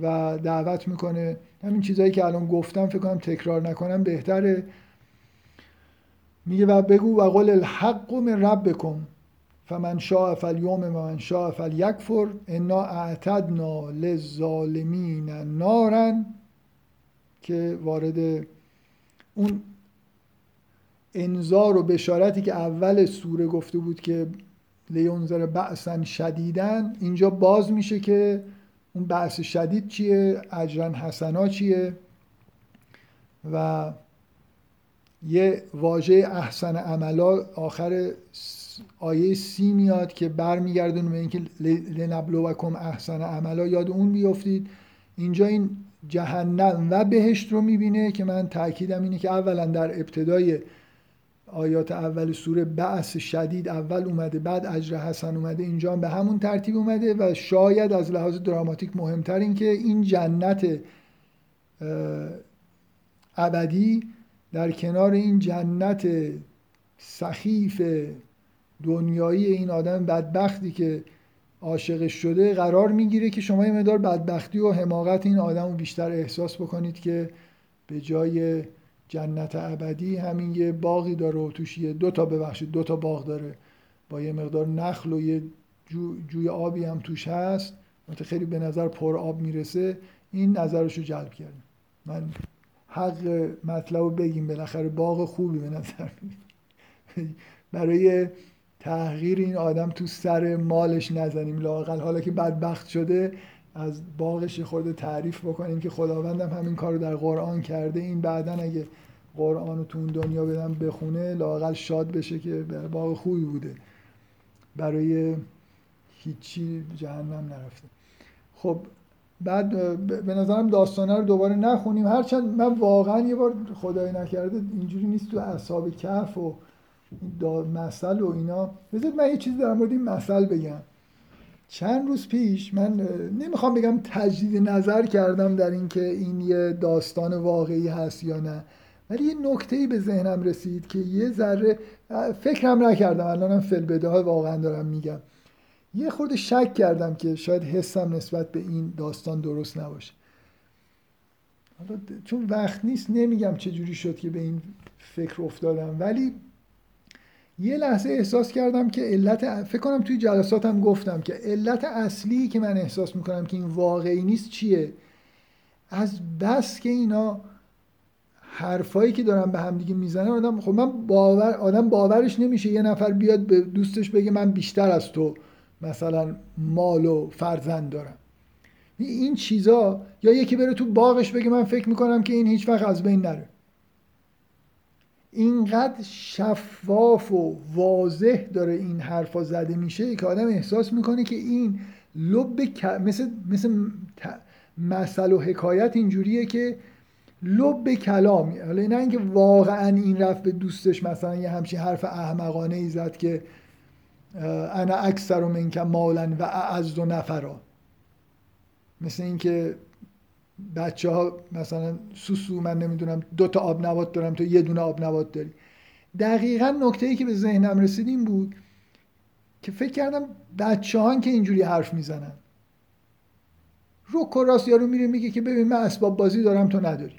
و دعوت می‌کنه. همین چیزایی که الان گفتم فکر کنم تکرار نکنم بهتره. میگه و بگو و قل الحق من ربکم فمن شاء فالیوم و من شاء فلیکفر انا اعتدنا للظالمین نارن که وارد اون انذار و بشارتی که اول سوره گفته بود که لیونزر بعثا شدیدن اینجا باز میشه که اون بعث شدید چیه اجرا حسنا چیه و یه واژه احسن عملا آخر آیه سی میاد که برمیگردونه به اینکه لنبلوکم احسن عملا یاد اون بیافتید اینجا این جهنم و بهشت رو می‌بینه که من تاکیدم اینه که اولا در ابتدای آیات اول سوره بعث شدید اول اومده بعد اجر حسن اومده اینجا به همون ترتیب اومده و شاید از لحاظ دراماتیک مهمتر این که این جنت ابدی در کنار این جنت سخیف دنیایی این آدم بدبختی که عاشقش شده قرار می‌گیره که شما یه مدار بدبختی و حماقت این آدم رو بیشتر احساس بکنید که به جای جنت ابدی همین یه باقی داره و توش یه دو تا ببخشید دو تا باغ داره. با یه مقدار نخل و یه جوی آبی هم توش هست. خیلی به نظر پر آب می‌رسه. این نظرش رو جلب کرده من حق مطلب بگیم بالاخره باغ خوبی به نظر برای تغییر این آدم تو سر مالش نزنیم لاقل حالا که بدبخت شده از باغش خورده تعریف بکنیم که خداوندم همین کار رو در قرآن کرده. این بعدا اگه قرآن رو تو اون دنیا بدم بخونه لاقل شاد بشه که باغ خوبی بوده. برای هیچی جهنم نرفته. خب بعد به نظرم داستانه رو دوباره نخونیم. هرچند من واقعا یه بار خدای نکرده اینجوری نیست تو اصحاب کف و مسئل و اینا. بذارید من یه چیزی در مورد این مسئل بگم. چند روز پیش من نمی‌خوام بگم تجدید نظر کردم در اینکه این یه داستان واقعی هست یا نه ولی یه نکته ای به ذهنم رسید که یه ذره فکرم نکردم. الانم فل واقعا دارم میگم. یه خورده شک کردم که شاید حسم نسبت به این داستان درست نباشه. حالا چون وقت نیست نمیگم چه جوری شد که به این فکر افتادم. ولی یه لحظه احساس کردم که علت فکر کنم توی جلساتم گفتم که علت اصلی که من احساس می‌کنم که این واقعی نیست چیه؟ از بس که اینا حرفایی که دارم به هم دیگه می‌زنن آدم خب من باور آدم باورش نمیشه یه نفر بیاد به دوستش بگه من بیشتر از تو مثلا مال و فرزند دارم. این چیزا یا یکی بره تو باغش بگه من فکر می‌کنم که این هیچ وقت از بین نره. اینقدر شفاف و واضح داره این حرفا زده میشه که آدم احساس می‌کنه که این لب مثل مثل مثل و حکایت اینجوریه که لب کلامی. حالا نه اینکه واقعا این رفت به دوستش مثلا یه همچین حرف احمقانه ای زد که انا اکثر و منک مالا و اعز و نفرا. مثل اینکه بچه ها مثلا سوسو من نمی‌دونم دو تا آب نبات دارم تو یه دونه آب نبات داری. دقیقا نکته ای که به ذهنم رسید این بود که فکر کردم بچه ها که اینجوری حرف می‌زنن. رو کراس یارو میره میگه که ببین من اسباب بازی دارم تو نداری.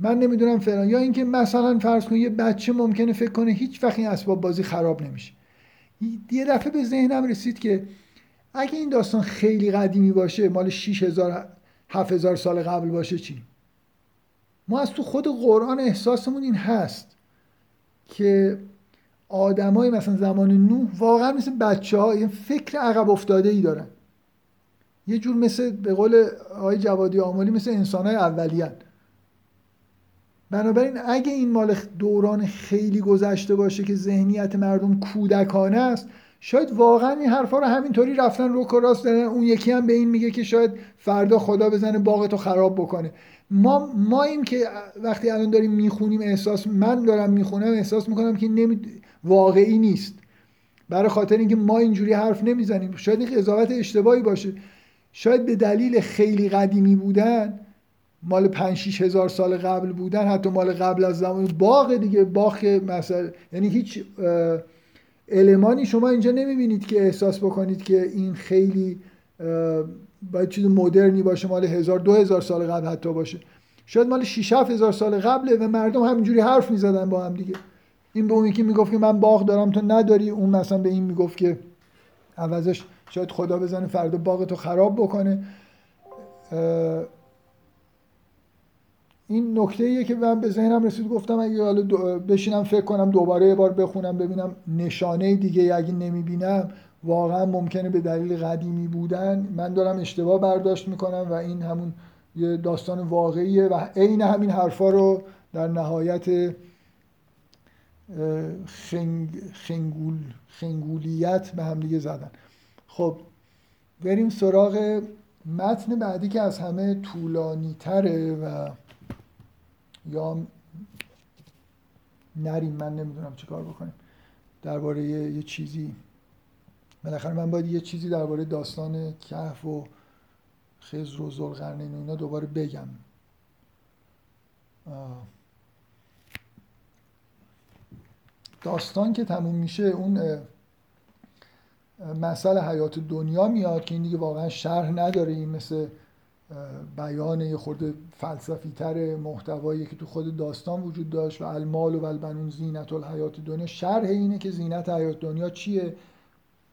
من نمی‌دونم فلان. یا اینکه مثلا فرض کن یه بچه ممکنه فکر کنه هیچ وقت این اسباب بازی خراب نمیشه. یه دفعه به ذهنم رسید که اگه این داستان خیلی قدیمی باشه مال 6000 7000 سال قبل باشه چی؟ ما از تو خود قرآن احساسمون این هست که آدمای مثلا زمان نوح واقعا مثل بچه ها یه فکر عقب افتاده ای دارن. یه جور مثل به قول آقای جوادی آمالی مثل انسان های اولیان. بنابراین اگه این مال دوران خیلی گذشته باشه که ذهنیت مردم کودکانه است شاید واقعا این حرفا رو همینطوری رفتن رو راست دادن اون یکی هم به این میگه که شاید فردا خدا بزنه باغتو خراب بکنه. ما ما این که وقتی الان داریم می‌خونیم احساس من دارم می‌خونم احساس می‌کنم که نمی... واقعی نیست. برای خاطر اینکه ما اینجوری حرف نمی‌زنیم. شاید این قضاوت اشتباهی باشه. شاید به دلیل خیلی قدیمی بودن مال 5 6 هزار سال قبل بودن حتی مال قبل از زمان باغ دیگه باغ مثلا یعنی هیچ المانی شما اینجا نمی‌بینید که احساس بکنید که این خیلی باید چیز مدرنی باشه مال هزار دو هزار سال قبل حتی باشه. شاید مال 6 هزار سال قبله و مردم همینجوری حرف می‌زدن با هم دیگه. این به اون یکی می‌گفت که من باغ دارم تو نداری؟ اون مثلا به این می‌گفت که عوضش شاید خدا بزنه فردا باغ تو خراب بکنه. این نکته ایه که من به ذهنم رسید گفتم اگه حالا بشینم فکر کنم دوباره یه بار بخونم ببینم نشانه دیگه اگه نمی‌بینم واقعا ممکنه به دلیل قدیمی بودن من دارم اشتباه برداشت می‌کنم و این همون یه داستان واقعیه و عین همین حرفا رو در نهایت خنگ، خنگول، خنگولیت به هم دیگه زدن. خب بریم سراغ متن بعدی که از همه طولانی تره و یا نریم من نمی‌دونم چه کار بکنیم. درباره یه،, یه چیزی. بالاخره من باید یه چیزی درباره داستان کهف و خزر و زلقرنین و اینا دوباره بگم. داستان که تموم میشه اون مسئله حیات دنیا میاد که این دیگه واقعا شرح نداره این مثل بیان یه خورده فلسفی تر محتوایی که تو خود داستان وجود داشت و المال و البنون زینت الحیات دنیا. شرح اینه که زینت حیات دنیا چیه؟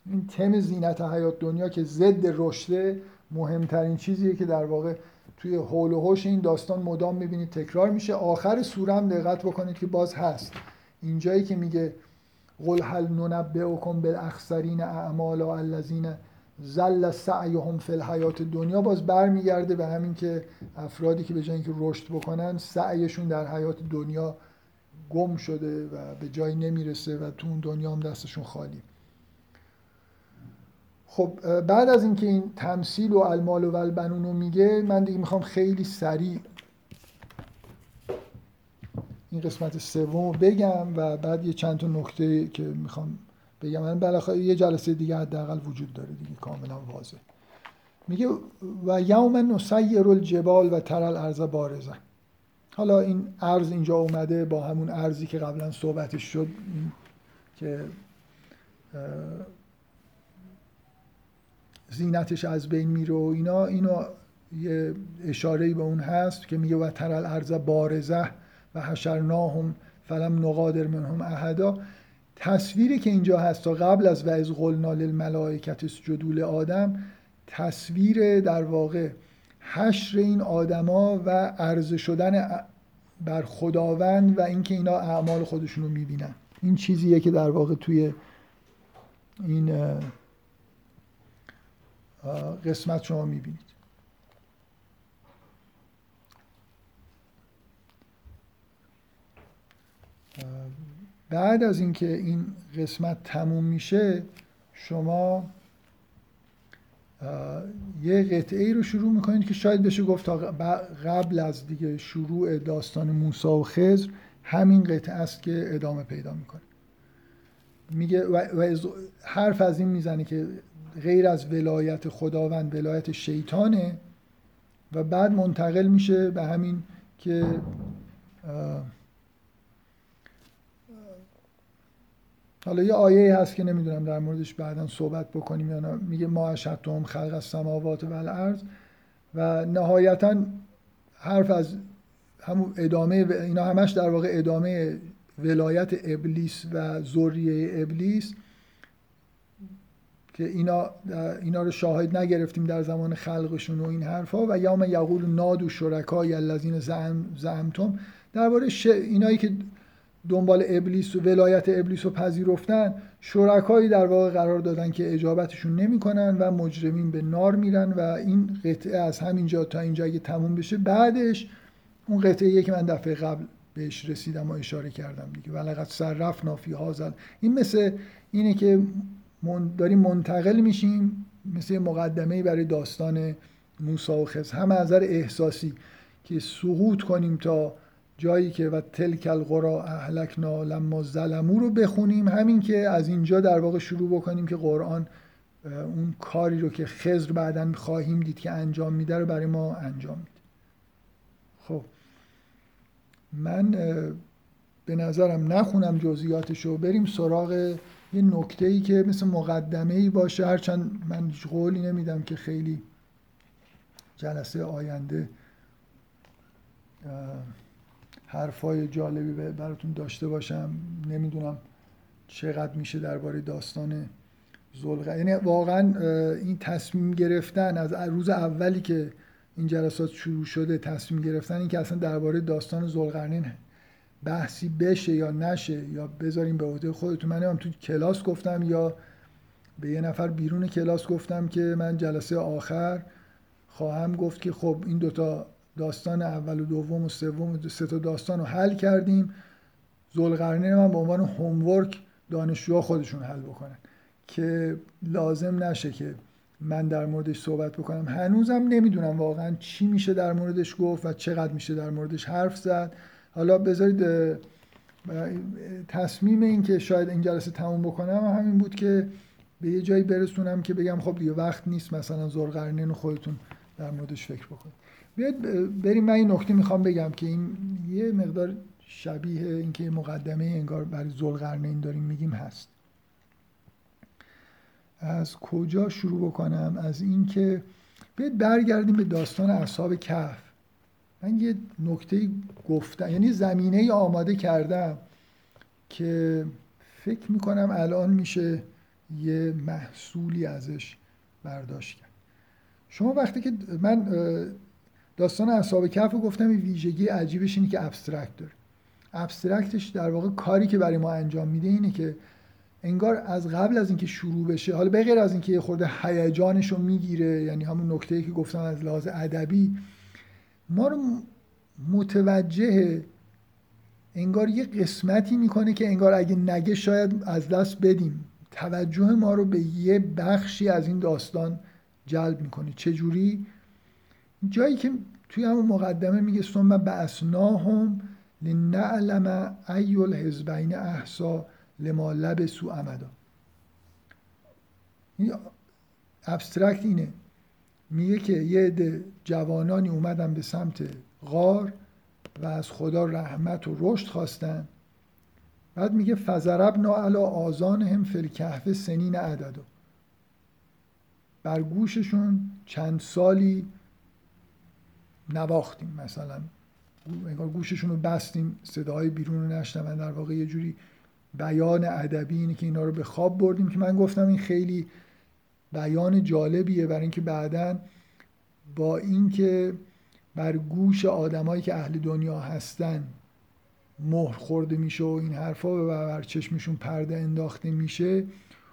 این تم زینت حیات دنیا که ضد رشده مهمترین چیزیه که در واقع توی حول و حوش این داستان مدام می‌بینید. تکرار میشه. آخر سوره هم دقت بکنید که باز هست. اینجایی که میگه قل هل ننبئکم بالاخسرین اعمال و الذین زل سعیهم فی الحیات دنیا باز برمیگرده به همین که افرادی که به جای اینکه رشد بکنن سعیشون در حیات دنیا گم شده و به جایی نمی‌رسه و تو اون دنیا هم دستشون خالی. خب بعد از اینکه این تمثیل و المال و البنون رو میگه من دیگه می‌خوام خیلی سریع این قسمت سوم بگم و بعد یه چند تا نکته که می‌خوام بگم. من بالاخره یه جلسه دیگه حداقل وجود داره دیگه کاملا واضح. میگه و یوم نسیر الجبال و تر الارض بارزه. حالا این ارز اینجا اومده با همون ارزی که قبلا صحبتش شد که زینتش از بین میره و اینا اینو یه اشاره به اون هست که میگه و تر الارض بارزه و حشرناهم فلم نقادر منهم احدا. تصویری که اینجا هست تا قبل از و از قلنا للملائکت اسجدوا آدم تصویر در واقع حشر این آدما و عرضه شدن بر خداوند و اینکه اینا اعمال خودشون رو می‌بینن. این چیزیه که در واقع توی این قسمت شما می‌بینید. بعد از اینکه این قسمت تموم میشه شما یه قطعه ای رو شروع می‌کنید که شاید بشه گفت قبل از دیگه شروع داستان موسا و خزر همین قطعه است که ادامه پیدا می‌کنه. میگه و حرف از این می‌زنه که غیر از ولایت خداوند ولایت شیطانه و بعد منتقل میشه به همین که حالا یه آیه هست که نمی‌دونم در موردش بعدا صحبت بکنیم یا نه میگه ما اشهدتهم خلق السماوات و الارض و نهایتا حرف از همون ادامه اینا همش در واقع ادامه ولایت ابلیس و ذریه ابلیس که اینا اینا رو شاهد نگرفتیم در زمان خلقشون و این حرفها و یوم یقول نادو شرکای الذین زعم زعمتم درباره. اینایی که دنبال ابلیس و ولایت ابلیس رو پذیرفتن شرکایی در واقع قرار دادن که اجابتشون نمی‌کنن و مجرمین به نار میرن و این قطعه از همینجا تا اینجا اگه تموم بشه بعدش اون قطعه که من دفعه قبل بهش رسیدم و اشاره کردم دیگه. ولقد صرف نافی هازل این مثل اینه که داریم منتقل میشیم مثل مقدمه برای داستان موسا و خز هم از نظر احساسی که سقوط کنیم تا جایی که و تلک القرا اهلکنا لما ظلمو رو بخونیم. همین که از اینجا در واقع شروع بکنیم که قرآن اون کاری رو که خزر بعدا خواهیم دید که انجام میده رو برای ما انجام میده. خب. من به نظرم نخونم جزئیاتش رو بریم سراغ یه نکته ای که مثل مقدمه ای باشه. هرچند من قولی نمیدم که خیلی جلسه آینده حرفای جالبی براتون داشته باشم. نمی‌دونم چقدر میشه درباره داستان زلغ یعنی واقعا این تصمیم گرفتن از روز اولی که این جلسات شروع شده تصمیم گرفتن این که اصلا درباره داستان زلقرنین بحثی بشه یا نشه یا بذاریم به عهده خودتون. من هم تو کلاس گفتم یا به یه نفر بیرون کلاس گفتم که من جلسه آخر خواهم گفت که خب این دوتا داستان اول و دوم و سوم و سه تا داستان رو حل کردیم. زلقرنین من به عنوان هومورک دانشجوها خودشون حل بکنن. که لازم نشه که من در موردش صحبت بکنم. هنوزم نمی‌دونم واقعا چی میشه در موردش گفت و چقدر میشه در موردش حرف زد. حالا بذارید تصمیم این که شاید این جلسه تموم بکنم همین بود که به یه جایی برسونم که بگم خب دیگه وقت نیست مثلا زرقرنین خودتون در موردش فکر بکنید. بیاید بریم من این نکته می‌خوام بگم که این یه مقدار شبیه اینکه مقدمه انگار برای زلقرنین داریم میگیم هست. از کجا شروع بکنم؟ از اینکه بیاید برگردیم به داستان اصحاب کهف. من یه نکته گفتم یعنی زمینه ای آماده کردم که فکر می‌کنم الان میشه یه محصولی ازش برداشت کرد. شما وقتی که من داستان اصحاب کهف رو گفتم ویژگی عجیبش اینه که abstract داره. abstract ش در واقع کاری که برای ما انجام میده اینه که انگار از قبل از اینکه شروع بشه حالا بغیر از اینکه یه خورده هیجانش رو می‌گیره یعنی همون نکته که گفتم از لحاظ ادبی ما رو متوجه انگار یه قسمتی می‌کنه که انگار اگه نگه شاید از دست بدیم. توجه ما رو به یه بخشی از این داستان جلب می‌کنه. چجوری؟ جایی که توی همون مقدمه میگه ثم بعثناهم لنعلم ای الحزبین احسا لما لبسو امدا این ابسترکت اینه. میگه که یه عده جوانانی اومدن به سمت غار و از خدا رحمت و رشد خواستن. بعد میگه فضربنا علا آزانهم فی الکهف سنین عددو بر گوششون چند سالی نواختیم مثلا. انگار گوششون رو بستیم صداهای بیرون رو نشنون. در واقع یه جوری بیان ادبی اینه که اینا رو به خواب بردیم که من گفتم این خیلی بیان جالبیه برای اینکه بعدا با اینکه بر گوش آدمایی که اهل دنیا هستن مهر خورده میشه و این حرفا و بر چشمشون پرده انداخته میشه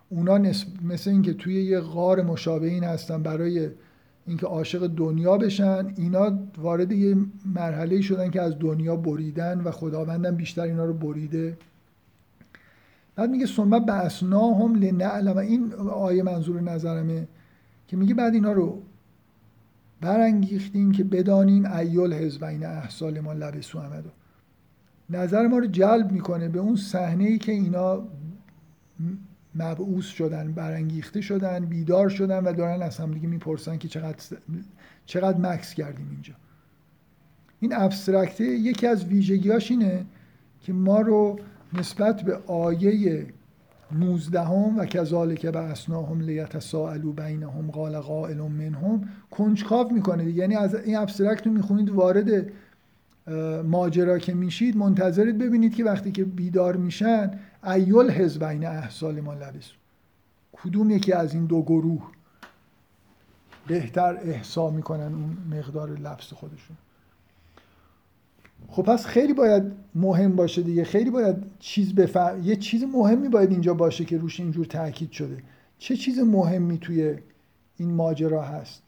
اونا مثل اینکه توی یه غار مشابه این هستن برای اینکه عاشق دنیا بشن. اینا وارد یه مرحله شدن که از دنیا بریدن و خداوندم بیشتر اینا رو بریده. بعد میگه ثم بعثناهم لنعلم. این آیه منظور نظرمه که میگه بعد اینا رو برانگیختیم که بدانیم ایول حزبین احسال ما لبسو امدو نظر ما رو جلب می‌کنه به اون صحنه ای که اینا مبعوث شدن برانگیخته شدن بیدار شدن و دارن از هم دیگه می‌پرسن که چقدر چقدر مکس کردیم اینجا. این ابسترکته یکی از ویژگیاش اینه که ما رو نسبت به آیه 19 هم و کذالک به اسناهم لیتساءلوا بینهم قال قائل منهم کنجکاو می‌کنه. یعنی از این ابسترکت رو می‌خونید وارد ماجرا که میشید منتظرید ببینید که وقتی که بیدار میشن ایول حزبین احسال ما لبس کدوم یکی از این دو گروه بهتر احسا می‌کنن اون مقدار لبس خودشون؟ خب پس خیلی باید مهم باشه دیگه. خیلی باید چیز بفهم یه چیز مهمی باید اینجا باشه که روش اینجور تاکید شده. چه چیز مهمی توی این ماجرا هست؟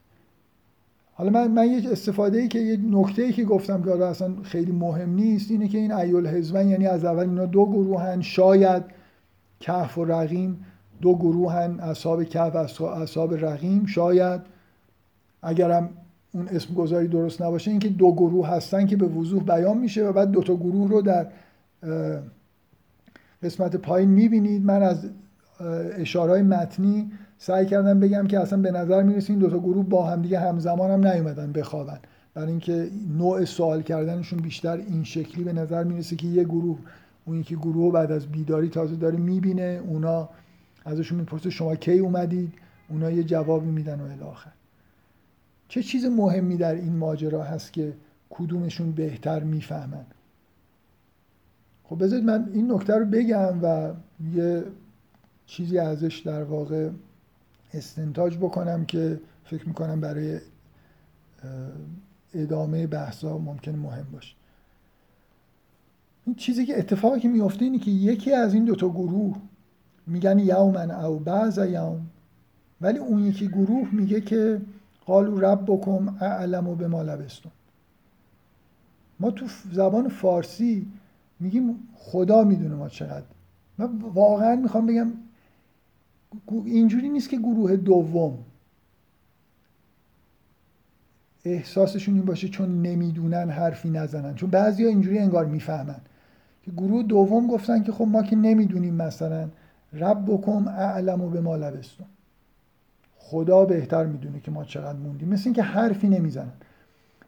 حالا من من یه استفاده ای که یه نکته ای که گفتم که اصلا خیلی مهم نیست اینه که این ایول حزبن یعنی از اول اینا دو گروهن شاید کهف و رقیم دو گروهن اصحاب کهف اصحاب رقیم شاید اگرم اون اسم گذاری درست نباشه اینکه دو گروه هستن که به وضوح بیان میشه و بعد دو تا گروه رو در قسمت پایین می‌بینید. من از اشارهای متنی سعی کردم بگم که اصلا به نظر می‌رسه این دو تا گروه با هم دیگه همزمان هم نیومدن بخوابن. برای اینکه نوع سوال کردنشون بیشتر این شکلی به نظر می‌رسه که یه گروه اون یکی گروه بعد از بیداری تازه داره می‌بینه اونا ازشون می‌پرسه شما کی اومدید؟ اونا یه جوابی میدن و الاخر چه چیز مهمی در این ماجرا هست که کدومشون بهتر می‌فهمن؟ خب بذارید من این نکته رو بگم و یه چیزی ازش در واقع استنتاج بکنم که فکر می‌کنم برای ادامه بحثا ممکن مهم باشه. این چیزی که اتفاقی که میفته اینه که یکی از این دوتا گروه میگن یومن او بعض یوم ولی اون یکی گروه میگه که قالو رب بکم اعلم و به ما لبستون ما تو زبان فارسی میگیم خدا می‌دونه ما چقدر. من واقعا می‌خوام بگم اینجوری نیست که گروه دوم احساسشون این باشه چون نمی‌دونن حرفی نزنن. چون بعضیا اینجوری انگار می‌فهمن. که گروه دوم گفتن که خب ما که نمی‌دونیم مثلا رب بکم اعلم و به ما لبستون خدا بهتر می‌دونه که ما چقدر موندیم. مثل اینکه حرفی نمی‌زنن.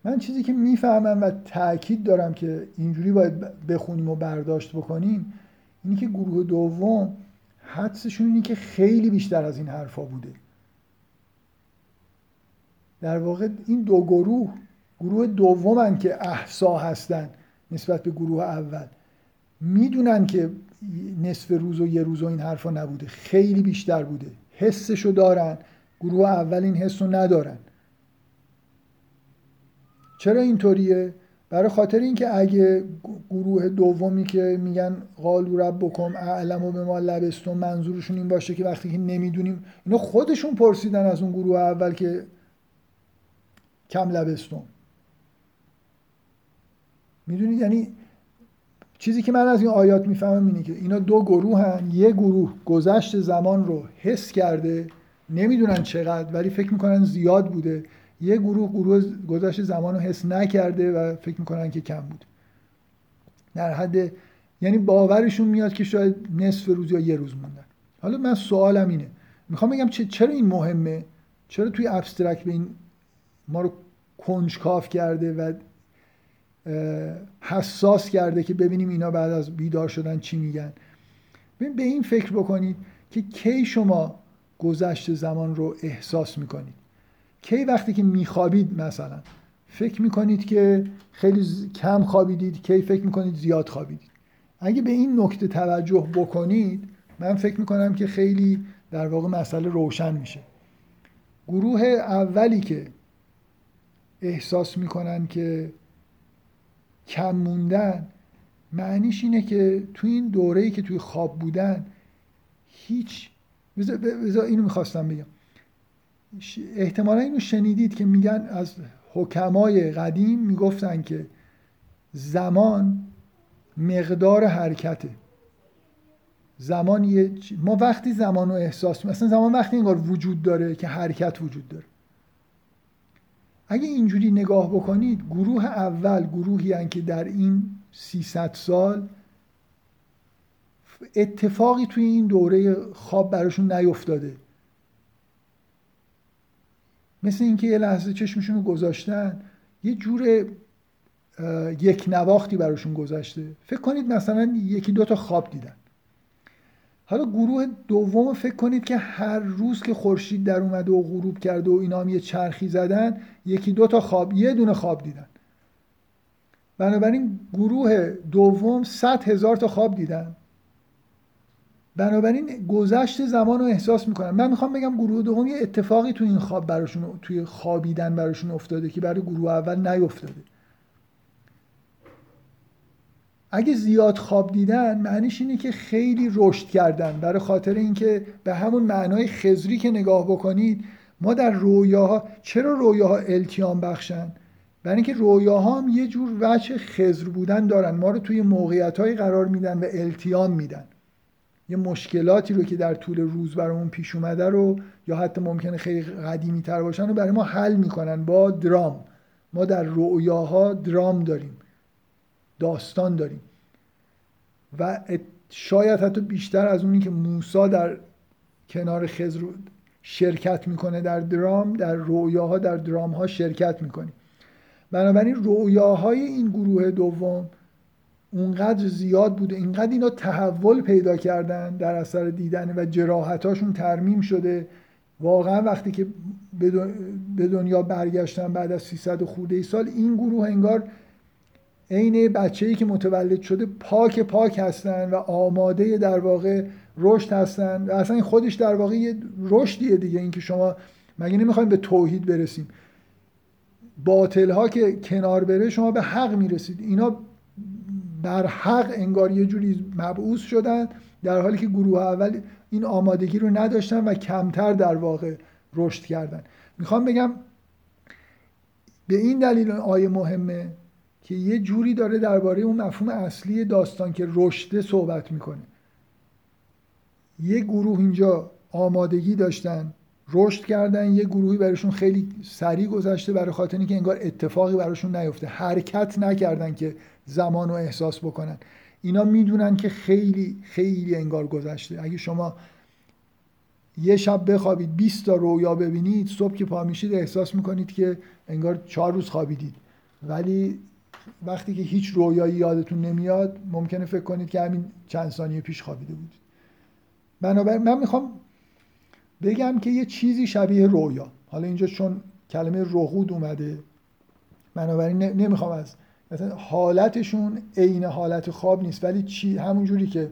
من چیزی که می‌فهمم و تاکید دارم که اینجوری باید بخونیم و برداشت بکنیم اینی که گروه دوم حدسشون اینه که خیلی بیشتر از این حرفا بوده. در واقع این دو گروه گروه دومن که احسا هستن نسبت به گروه اول می‌دونن که نصف روز و یه روز و این حرفا نبوده. خیلی بیشتر بوده. حسشو دارن. گروه اول این حس ندارن. چرا اینطوریه؟ برای خاطر اینکه اگه گروه دومی که میگن قالو رب بکن اعلم و به ما لبستون منظورشون این باشه که وقتی که نمی‌دونیم اینا خودشون پرسیدن از اون گروه اول که کم لبستون می‌دونید یعنی چیزی که من از این آیات می‌فهمم اینه که اینا دو گروه هن. یه گروه گذشت زمان رو حس کرده نمی‌دونن چقدر ولی فکر می‌کنن زیاد بوده یه گروه گروه گذشت زمان رو حس نکرده و فکر می‌کنن که کم بود. در حد یعنی باورشون میاد که شاید نصف روز یا یه روز موندن. حالا من سوالم اینه. می‌خوام بگم چرا این مهمه؟ چرا توی ابسترکت به این ما رو کنجکاف کرده و حساس کرده که ببینیم اینا بعد از بیدار شدن چی میگن؟ به این فکر بکنید که کی شما گذشت زمان رو احساس می‌کنید. کی وقتی که میخوابید مثلا فکر می‌کنید که خیلی کم خوابیدید کی فکر می‌کنید زیاد خوابیدید؟ اگه به این نکته توجه بکنید من فکر می‌کنم که خیلی در واقع مسئله روشن میشه. گروه اولی که احساس می‌کنن که کم موندن معنیش اینه که توی این دوره‌ای که توی خواب بودن هیچ بذار اینو می‌خواستم بگم. احتمالا اینو شنیدید که میگن از حکمای قدیم می‌گفتن که زمان مقدار حرکته. زمان یه ما وقتی زمان رو احساس مثلا زمان وقتی انگار وجود داره که حرکت وجود داره. اگه اینجوری نگاه بکنید گروه اول گروهی هن که در این 300 سال اتفاقی توی این دوره خواب براشون نیفتاده. مثل اینکه یه لحظه چشمشون رو گذاشتن یه جور یک نواختی براشون گذشته. فکر کنید مثلا یکی دو تا خواب دیدن. حالا گروه دوم فکر کنید که هر روز که خورشید در اومده و غروب کرده و اینا هم یه چرخی زدن یکی دو تا خواب یه دونه خواب دیدن. بنابراین گروه دوم صد هزار تا خواب دیدن. بنابراین گذشت زمان رو احساس می‌کنن من می‌خوام بگم گروه دوم یه اتفاقی توی این خواب براشون توی خوابیدن براشون افتاده که برای گروه اول نیفتاده. اگه زیاد خواب دیدن معنیش اینه که خیلی رشد کردن. برای خاطر اینکه به همون معنای خزری که نگاه بکنید ما در رویاها چرا رویاها التیام بخشن؟ برای اینکه رویاها هم یه جور وجه خزر بودن دارن. ما رو توی موقعیت قرار میدن و التیام میدن. یه مشکلاتی رو که در طول روز برامون پیش اومده رو یا حتی ممکنه خیلی قدیمی تر باشن رو برای ما حل می‌کنن با درام. ما در رویاها درام داریم. داستان داریم. و شاید حتی بیشتر از اونی که موسا در کنار خزر شرکت می‌کنه در درام در رویاها در درام ها شرکت می‌کنیم. بنابراین رویاهای این گروه دوم اونقدر زیاد بوده اینقدر اینا تحول پیدا کردن در اثر دیدن و جراحتاشون ترمیم شده. واقعا وقتی که به دنیا برگشتن بعد از 300 خورده سال این گروه انگار عین بچه‌ای که متولد شده پاک پاک هستن و آماده در واقع رشد هستن. و اصلا خودش در واقع یه رشدیه دیگه اینکه شما مگه نمی‌خوایم به توحید برسیم. باطل ها که کنار بره شما به حق می‌رسید. اینا بر حق انگار یه جوری مبعوث شدن در حالی که گروه اول این آمادگی رو نداشتن و کمتر در واقع رشد کردن. می‌خوام بگم به این دلیل آیه مهمه که یه جوری داره درباره اون مفهوم اصلی داستان که رشده صحبت می‌کنه. یه گروه اینجا آمادگی داشتن رشد کردن یه گروهی براشون خیلی سریع گذشته برای خاطر اینکه انگار اتفاقی براشون نیفته حرکت نکردن که زمان رو احساس بکنن. اینا می‌دونن که خیلی خیلی انگار گذشته. اگه شما یه شب بخوابید 20 تا رویا ببینید صبح که پا میشید احساس می‌کنید که انگار چهار روز خوابیدید. ولی وقتی که هیچ رویایی یادتون نمیاد ممکنه فکر کنید که همین چند ثانیه پیش خوابیده بودید. بنابراین من می‌خوام بگم که یه چیزی شبیه رویا. حالا اینجا چون کلمه رقود اومده بنابراین نمی‌خوام از مثلا حالتشون عین حالت خواب نیست ولی چی؟ همون جوری که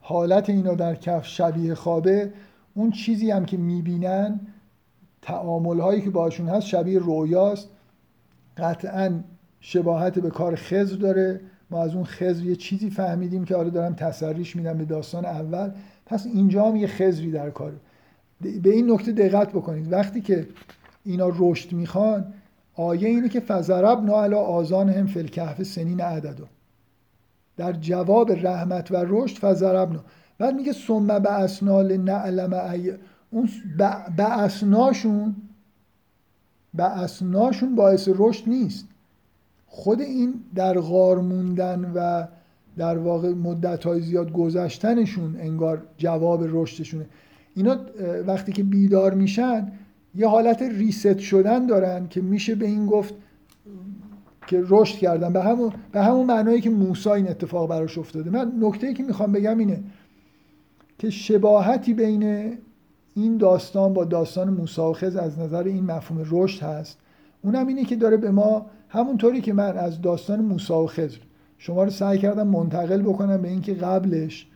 حالت اینا در کف شبیه خوابه اون چیزی هم که می‌بینن تعامل هایی که باشون هست شبیه رویاست. قطعا شباهت به کار خزر داره. ما از اون خزر یه چیزی فهمیدیم که حالا دارم تسریش میدم به داستان اول. پس اینجا هم یه خزری در کاره به این نکته دقت بکنید. وقتی که اینا رشد می‌خوان آیه اینه که فضرب علی آزان هم فلکهف سنین عددو. در جواب رحمت و رشد فضربنا. بعد میگه ثم به اسنال نعلم ای اون به اسناشون به اسناشون باعث رشد نیست. خود این در غار موندن و در واقع مدت های زیاد گذشتنشون انگار جواب رشدشونه. اینا وقتی که بیدار میشن یه حالت ریست شدن دارن که میشه به این گفت که رشد کردن. به همون به همون معنایی که موسی این اتفاق براش افتاده. من نکته که می‌خوام بگم اینه که شباهتی بین این داستان با داستان موسی و خز از نظر این مفهوم رشد هست. اونم اینه که داره به ما همونطوری که من از داستان موسی و خضر شما رو سعی کردم منتقل بکنم به اینکه قبلش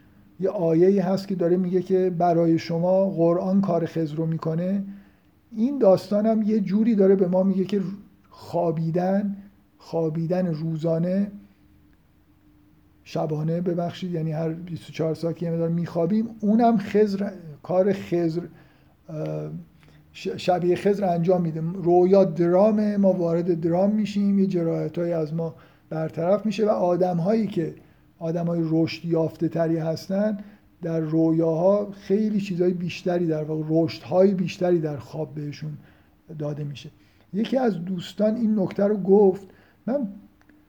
یه آیه هست که داره میگه که برای شما قرآن کار خضر رو می‌کنه. این داستان هم یه جوری داره به ما میگه که خوابیدن خوابیدن روزانه شبانه ببخشید یعنی هر 24 ساعت که مدار میخوابیم اونم خزر کار خزر شبیه خضر انجام میده. رویا درامه ما وارد درام میشیم یه جرایت از ما برطرف میشه و آدم هایی که آدم های رشد یافته تری هستن در رویاها خیلی چیزهای بیشتری در واقع رشد های بیشتری در خواب بهشون داده میشه. یکی از دوستان این نکته رو گفت من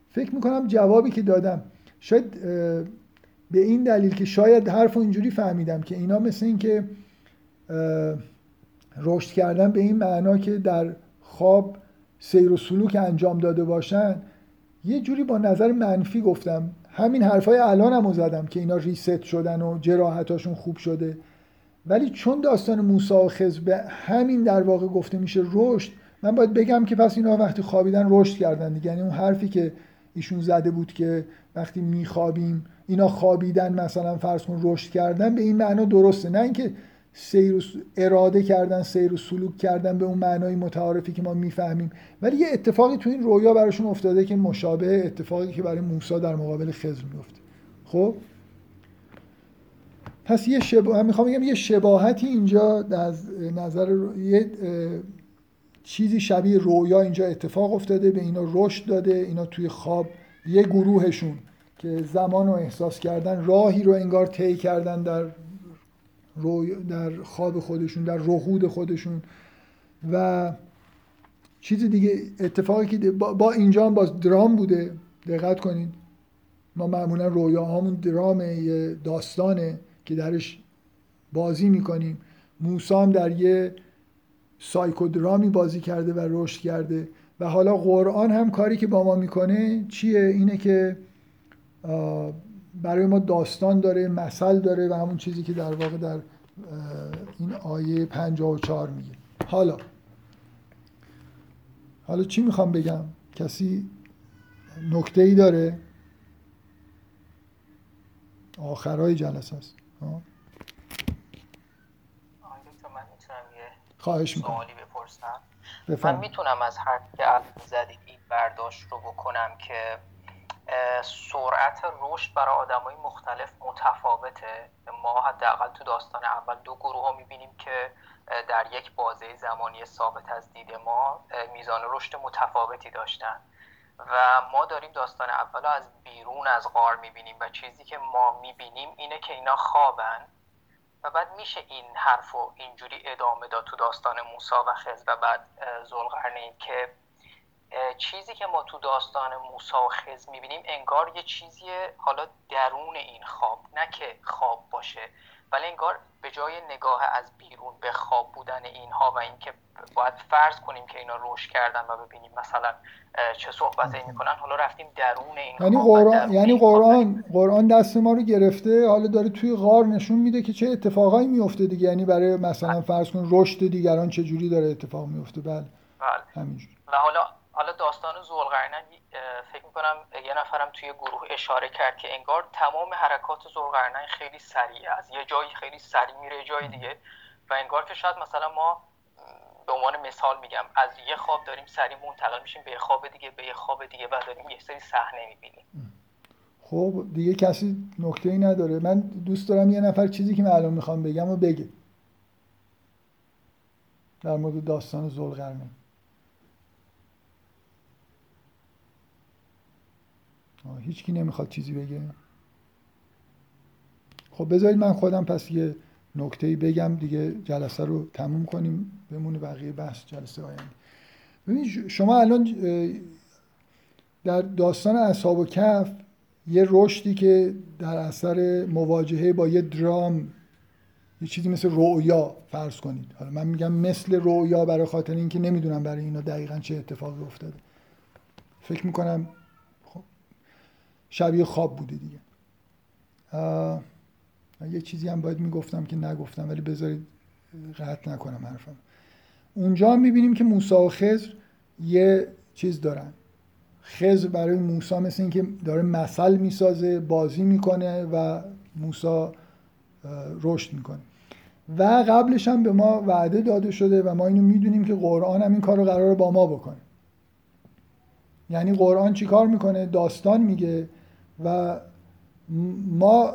فکر می‌کنم جوابی که دادم شاید به این دلیل که شاید حرف اینجوری فهمیدم که اینا مثل این که رشد کردن به این معنا که در خواب سیر و سلوک انجام داده باشن یه جوری با نظر منفی گفتم. همین حرفای الان هم زدم که اینا ریست شدن و جراحتاشون خوب شده. ولی چون داستان موسا و خز به همین در واقع گفته میشه رشد من باید بگم که پس اینا وقتی خوابیدن رشد کردن دیگه. یعنی اون حرفی که ایشون زده بود که وقتی میخوابیم اینا خوابیدن مثلا فرض کن رشد کردن به این معنا درسته. نه اینکه سیر و اراده کردن سیر و سلوک کردن به اون معنای متعارفی که ما می‌فهمیم. ولی یه اتفاقی تو این رویا براشون افتاده که مشابه اتفاقی که برای موسی در مقابل خضر میفته خب؟ پس یه شبا... می‌خوام بگم یه شباهتی اینجا از نظر یه چیزی شبیه رویا اینجا اتفاق افتاده به اینا رشد داده اینا توی خواب یه گروهشون که زمان رو احساس کردن راهی رو انگار طی کردن در در خواب خودشون در رهود خودشون. و چیز دیگه اتفاقی که با اینجا هم باز درام بوده. دقت کنید ما معمولا رویاهامون درام یه داستانه که درش بازی می‌کنیم. موسی هم در یه سایکودرامی بازی کرده و رشد کرده. و حالا قرآن هم کاری که با ما می‌کنه چیه؟ اینه که برای ما داستان داره مثل داره و همون چیزی که در واقع در این آیه 54 میگه. حالا حالا چی می‌خوام بگم؟ کسی نکته ای داره؟ آخرای جلسه است. خواهش می‌کنم. سوالی بپرسم. من می‌تونم از هر که زدید این برداشت رو بکنم که سرعت رشد برای آدمای مختلف متفاوته. ما حداقل تو داستان اول دو گروه ها می‌بینیم که در یک بازه زمانی ثابت از دید ما میزان رشد متفاوتی داشتن. و ما داریم داستان اول از بیرون از غار می‌بینیم و چیزی که ما می‌بینیم اینه که اینا خوابن. و بعد میشه این حرف رو اینجوری ادامه داد تو داستان موسا و خز و بعد زلغرنین که چیزی که ما تو داستان موسا و خز می‌بینیم انگار یه چیزی حالا درون این خواب نه که خواب باشه ولی انگار به جای نگاه از بیرون به خواب بودن اینها و اینکه باید فرض کنیم که اینا روش کردن و ببینیم مثلا چه صحبت می‌کنن حالا رفتیم درون این یعنی قرآن یعنی قرآن قرآن دست ما رو گرفته حالا داره توی غار نشون میده که چه اتفاقایی میفته دیگه. یعنی برای مثلا فرض کن رشد دیگران چه جوری داره اتفاق میفته بله. بله. همینجوری و حالا حالا داستان زلقرنین فکر می‌کنم یه نفرم توی گروه اشاره کرد که انگار تمام حرکات زلقرنین خیلی سریع از یه جایی خیلی سریع میره جای دیگه. و انگار که شاید مثلا ما به عنوان مثال میگم از یه خواب داریم سریع منتقل میشیم به یه خواب دیگه به یه خواب دیگه و داریم یه سری صحنه می‌بینیم. خب دیگه کسی نکته ای نداره. من دوست دارم یه نفر چیزی که من الان می‌خوام بگم و بگه. در مورد داستان زلقرنین هیچکی نمی‌خواد چیزی بگه. خب بذارید من خودم پس یه نکته بگم دیگه جلسه رو تموم کنیم بمونه بقیه بحث جلسه آینده. ببینید شما الان در داستان اصحاب و کف یه رشدی که در اثر مواجهه با یه درام یه چیزی مثل رویا فرض کنید. حالا من میگم مثل رویا برای خاطر اینکه نمی‌دونم برای اینا دقیقا چه اتفاقی افتاده. فکر می‌کنم شبیه خواب بوده دیگه. یه چیزی هم باید می‌گفتم که نگفتم ولی بذارید قطع نکنم حرفم. اونجا می‌بینیم که موسا و خزر یه چیز دارن. خزر برای موسا مثل اینکه داره مثل می‌سازه بازی می‌کنه و موسا رشد می‌کنه. و قبلش هم به ما وعده داده شده و ما اینو می‌دونیم که قرآن هم این کار رو قرار با ما بکنه. یعنی قرآن چیکار می‌کنه؟ داستان میگه. و ما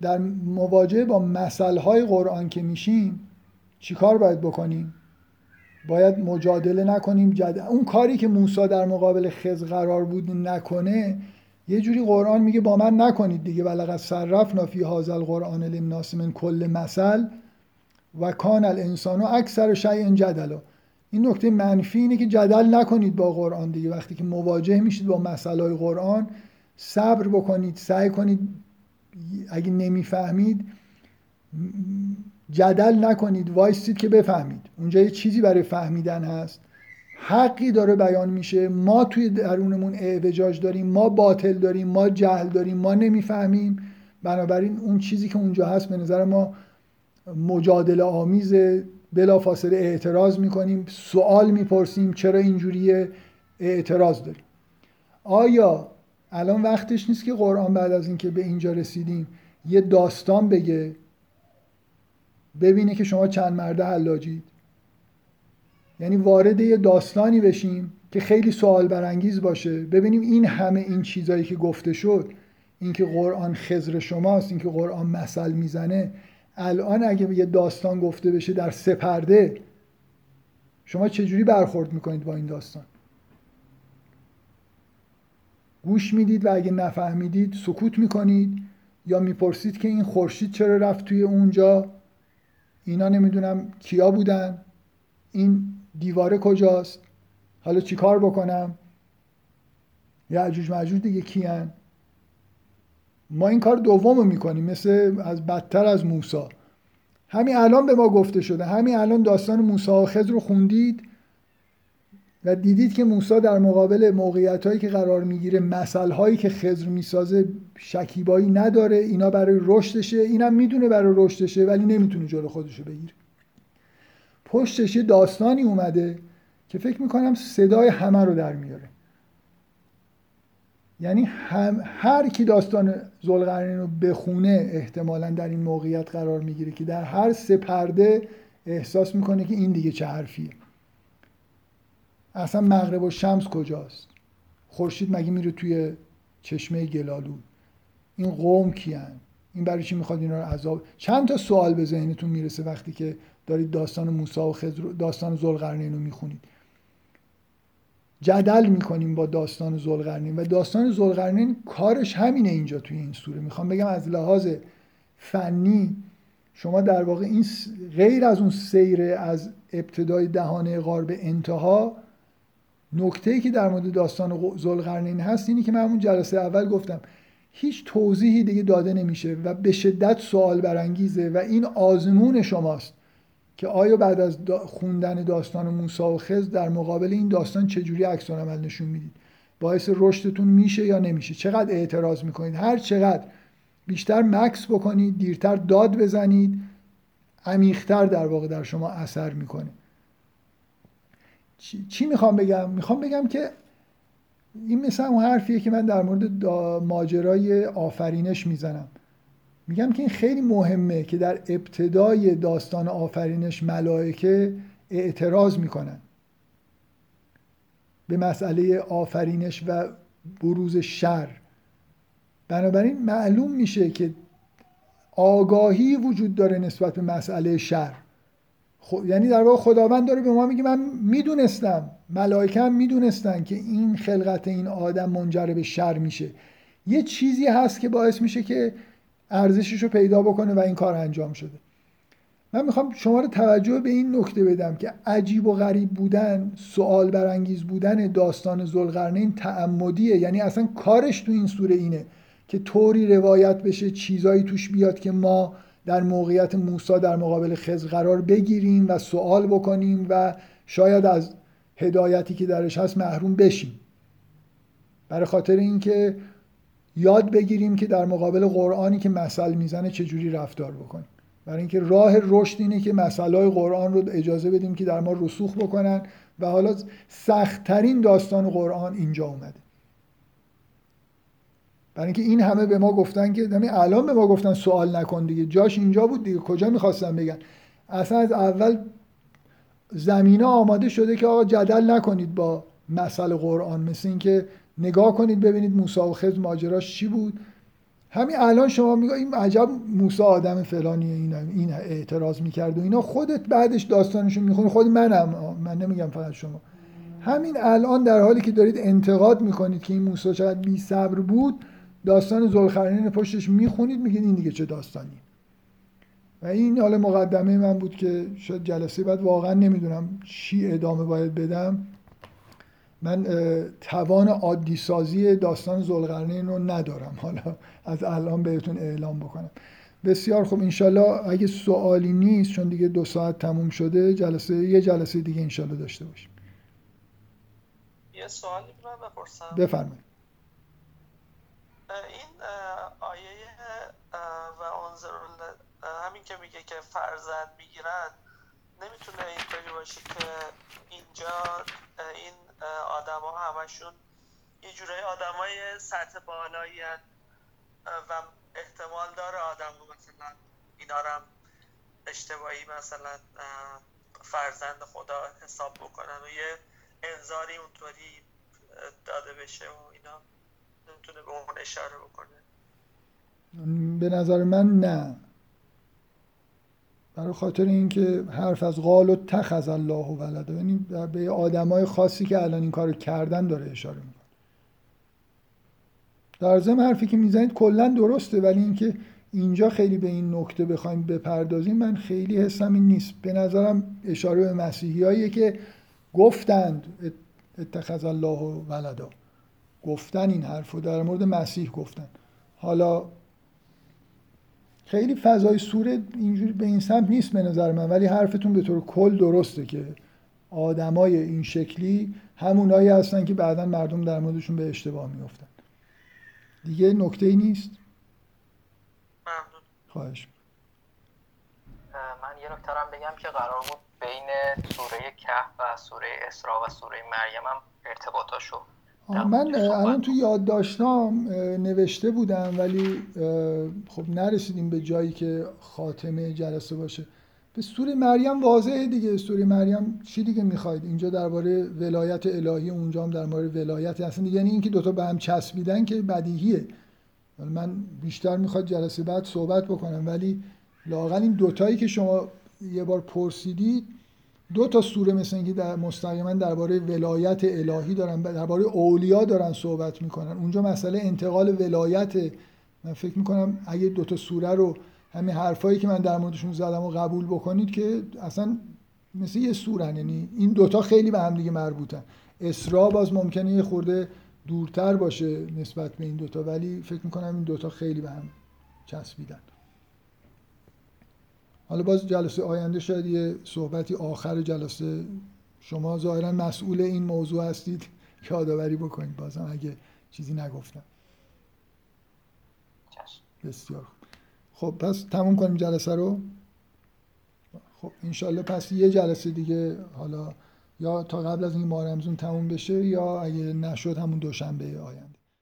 در مواجهه با مسئله های قرآن که میشیم چیکار باید بکنیم؟ باید مجادله نکنیم؟ جد... اون کاری که موسی در مقابل خز قرار بود نکنه یه جوری قرآن میگه با من نکنید دیگه. بلغ صرفنا فی هذا القرآن للناس من کل مثل و کان الانسان و اکثر شیء جدلا این نکته منفی اینه که جدل نکنید با قرآن دیگه. وقتی که مواجه میشید با مسائل قرآن صبر بکنید سعی کنید. اگه نمی‌فهمید جدل نکنید. وایستید که بفهمید. اونجا یه چیزی برای فهمیدن هست. حقی داره بیان میشه. ما توی درونمون اعوجاج داریم ما باطل داریم ما جهل داریم ما نمی‌فهمیم. بنابراین اون چیزی که اونجا هست به نظر ما مجادله آمیز بلا فاصله اعتراض می‌کنیم سوال می‌پرسیم چرا اینجوری اعتراض داریم. آیا الان وقتش نیست که قرآن بعد از اینکه به اینجا رسیدیم یه داستان بگه ببینه که شما چند مرده حلاجید. یعنی وارد یه داستانی بشیم که خیلی سوال برانگیز باشه. ببینیم این همه این چیزایی که گفته شد اینکه قرآن خزر شماست اینکه قرآن مثل می‌زنه. الان اگه یه داستان گفته بشه در سپرده شما چجوری برخورد می‌کنید با این داستان؟ گوش می‌دید و اگه نفهمیدید سکوت می‌کنید یا می‌پرسید که این خورشید چرا رفت توی اونجا؟ اینا نمی‌دونم کیا بودن. این دیواره کجاست؟ حالا چیکار بکنم؟ یا عجوج مجوج دیگه کیان؟ ما این کار دوم رو می‌کنیم مثل از بدتر از موسا. همین الان به ما گفته شده. همین الان داستان موسا و خضر رو خوندید. و دیدید که موسا در مقابل موقعیت هایی که قرار می‌گیره مسئله هایی که خضر می‌سازه شکیبایی نداره. اینا برای رشدشه. اینم می‌دونه برای رشدشه ولی نمی‌تونه جلو خودشو بگیره. پشتش یه داستانی اومده که فکر می‌کنم صدای همه رو در میاره. یعنی هم هر کی داستان زلقرنین رو بخونه احتمالا در این موقعیت قرار می‌گیره که در هر سه پرده احساس می‌کنه که این دیگه چه حرفیه. اصلا مغرب و شمس کجاست؟ خورشید مگه میره توی چشمه گلالود؟ این قوم کیان؟ این برای چی می‌خواد اینا رو عذاب؟ چند تا سوال به ذهنتون می‌رسه وقتی که دارید داستان موسی و خضر داستان ذوالقرنین رو می‌خونید؟ جدل می‌کنیم با داستان ذوالقرنین و داستان ذوالقرنین کارش همینه اینجا توی این سوره. می‌خوام بگم از لحاظ فنی شما در واقع این غیر از اون سیر از ابتدای دهانه غار به انتها نکته ای که در مورد داستان ذوالقرنین هست اینی که من اون جلسه اول گفتم هیچ توضیحی دیگه داده نمیشه و به شدت سوال برانگیزه و این آزمون شماست که آیا بعد از خوندن داستان موسی و خز در مقابل این داستان چجوری عکس عمل نشون می‌دید؟ باعث رشدتون میشه یا نمیشه؟ چقدر اعتراض می‌کنید؟ هر چقدر. بیشتر مکس بکنید دیرتر داد بزنید عمیقتر در واقع در شما اثر می‌کنه. چی, چی می‌خوام بگم؟ می‌خوام بگم که این مثل اون حرفیه که من در مورد ماجرای آفرینش می‌زنم. میگم که این خیلی مهمه که در ابتدای داستان آفرینش ملائکه اعتراض می‌کنن. به مسئله آفرینش و بروز شر. بنابراین معلوم میشه که آگاهی وجود داره نسبت به مسئله شر. یعنی در واقع خداوند داره به ما میگه من می‌دونستم ملائکه هم می‌دونستن که این خلقت این آدم منجر به شر میشه. یه چیزی هست که باعث میشه که ارزشش رو پیدا بکنه و این کار انجام شده. من می‌خوام شما رو توجه به این نکته بدم که عجیب و غریب بودن سوال برانگیز بودن داستان زلقرنین تعمدیه. یعنی اصلا کارش تو این سوره اینه که طوری روایت بشه چیزایی توش بیاد که ما در موقعیت موسی در مقابل خزر قرار بگیریم و سوال بکنیم و شاید از هدایتی که درش هست محروم بشیم. برای خاطر اینکه یاد بگیریم که در مقابل قرآنی که مثل می‌زنه چجوری رفتار بکنیم. برای اینکه راه رشد اینه که مسئله قرآن رو اجازه بدیم که در ما رسوخ بکنن و حالا سختترین داستان قرآن اینجا اومده. برای اینکه این همه به ما گفتن که همین الان به ما گفتن سوال نکن دیگه. جاش اینجا بود دیگه. کجا می‌خواستن بگن؟ اصلا از اول زمینه آماده شده که آقا جدل نکنید با مسئله قرآن. مثل اینکه نگاه کنید ببینید موسی و خضر ماجراش چی بود. همین الان شما میگه این عجب موسی آدم فلانیه اینا این اعتراض می‌کرد و اینا. خودت بعدش داستانشو می‌خونی. خود منم. من نمیگم فقط شما. همین الان در حالی که دارید انتقاد می‌کنید که این موسی چقدر بی صبر بود داستان زلخرنین پشتش می‌خونید میگید این دیگه چه داستانی؟ و این حالا مقدمه من بود که شاید جلسه بعد واقعا نمی‌دونم چی ادامه باید بدم. من توان عادی سازی داستان زلقرنین رو ندارم. حالا از الان بهتون اعلام بکنم. بسیار خوب. انشالله اگه سوالی نیست چون دیگه دو ساعت تموم شده جلسه یه جلسه دیگه انشالله داشته باشیم. یه سوالی بپرسم. بفرمایید. این آیه و انظر همین که میگه که فرزند می‌گیرن نمی‌تونه اینطوری باشه که اینجا این آدما همشون یه جورایی آدمای سطح بالایی و احتمال داره آدم مثلا اینا رو اشتباهی مثلا فرزند خدا حساب بکنن و یه انذاری اونطوری داده بشه و اینا. نمی‌تونه به اون اشاره بکنه؟ به نظر من نه. برای خاطر اینکه حرف از قال و تخذ الله و ولده. یعنی به آدمای خاصی که الان این کارو کردن داره اشاره می‌کنه. در ضمن حرفی که می‌زنید کلا درسته ولی اینکه اینجا خیلی به این نکته بخوایم بپردازیم من خیلی حسم این نیست. به نظرم اشاره به مسیحیاییه که گفتند اتخذ الله و ولدا. گفتن این حرف در مورد مسیح گفتن. حالا خیلی فضای سوره اینجوری به این سمت نیست به نظر من ولی حرفتون به طور کل درسته که آدمای این شکلی همونایی هستن که بعدا مردم در موردشون به اشتباه میفتن دیگه نکته ای نیست؟ ممنون. خواهش. من یه نکته بگم که قرار بود بین سوره کهف و سوره اسراء و سوره مریم هم ارتباطاشو من الان تو یادداشتام نوشته بودم ولی خب نرسیدیم به جایی که خاتمه جلسه باشه. به سوره مریم واضحه دیگه. سوره مریم چی دیگه می‌خواید؟ اینجا درباره ولایت الهی اونجا هم در مورد ولایت اصلا یعنی اینکه دوتا به هم چسبیدن که بدیهیه. من بیشتر می‌خواد جلسه بعد صحبت بکنم ولی لاقل این دوتایی که شما یه بار پرسیدید دو تا سوره مثل اینکه در مستقیما درباره ولایت الهی دارن درباره اولیا دارن صحبت می‌کنن. اونجا مسئله انتقال ولایت من فکر می‌کنم اگه دو تا سوره رو همین حرفایی که من در موردشون زدم و قبول بکنید که اصلا مثل یه سورن. یعنی این دوتا خیلی به هم دیگه مربوطن. اسرا باز ممکنه یه خورده دورتر باشه نسبت به این دوتا ولی فکر می‌کنم این دوتا خیلی به هم چسبیدن. حالا باز جلسه آینده شاید یه صحبتی آخر جلسه شما ظاهرا مسئول این موضوع هستید یادآوری بکنید. بازم اگه چیزی نگفتم. بسیار خب پس تموم کنیم جلسه رو. خب انشالله پس یه جلسه دیگه حالا یا تا قبل از این ماه تموم بشه یا اگه نشد همون دوشنبه آینده.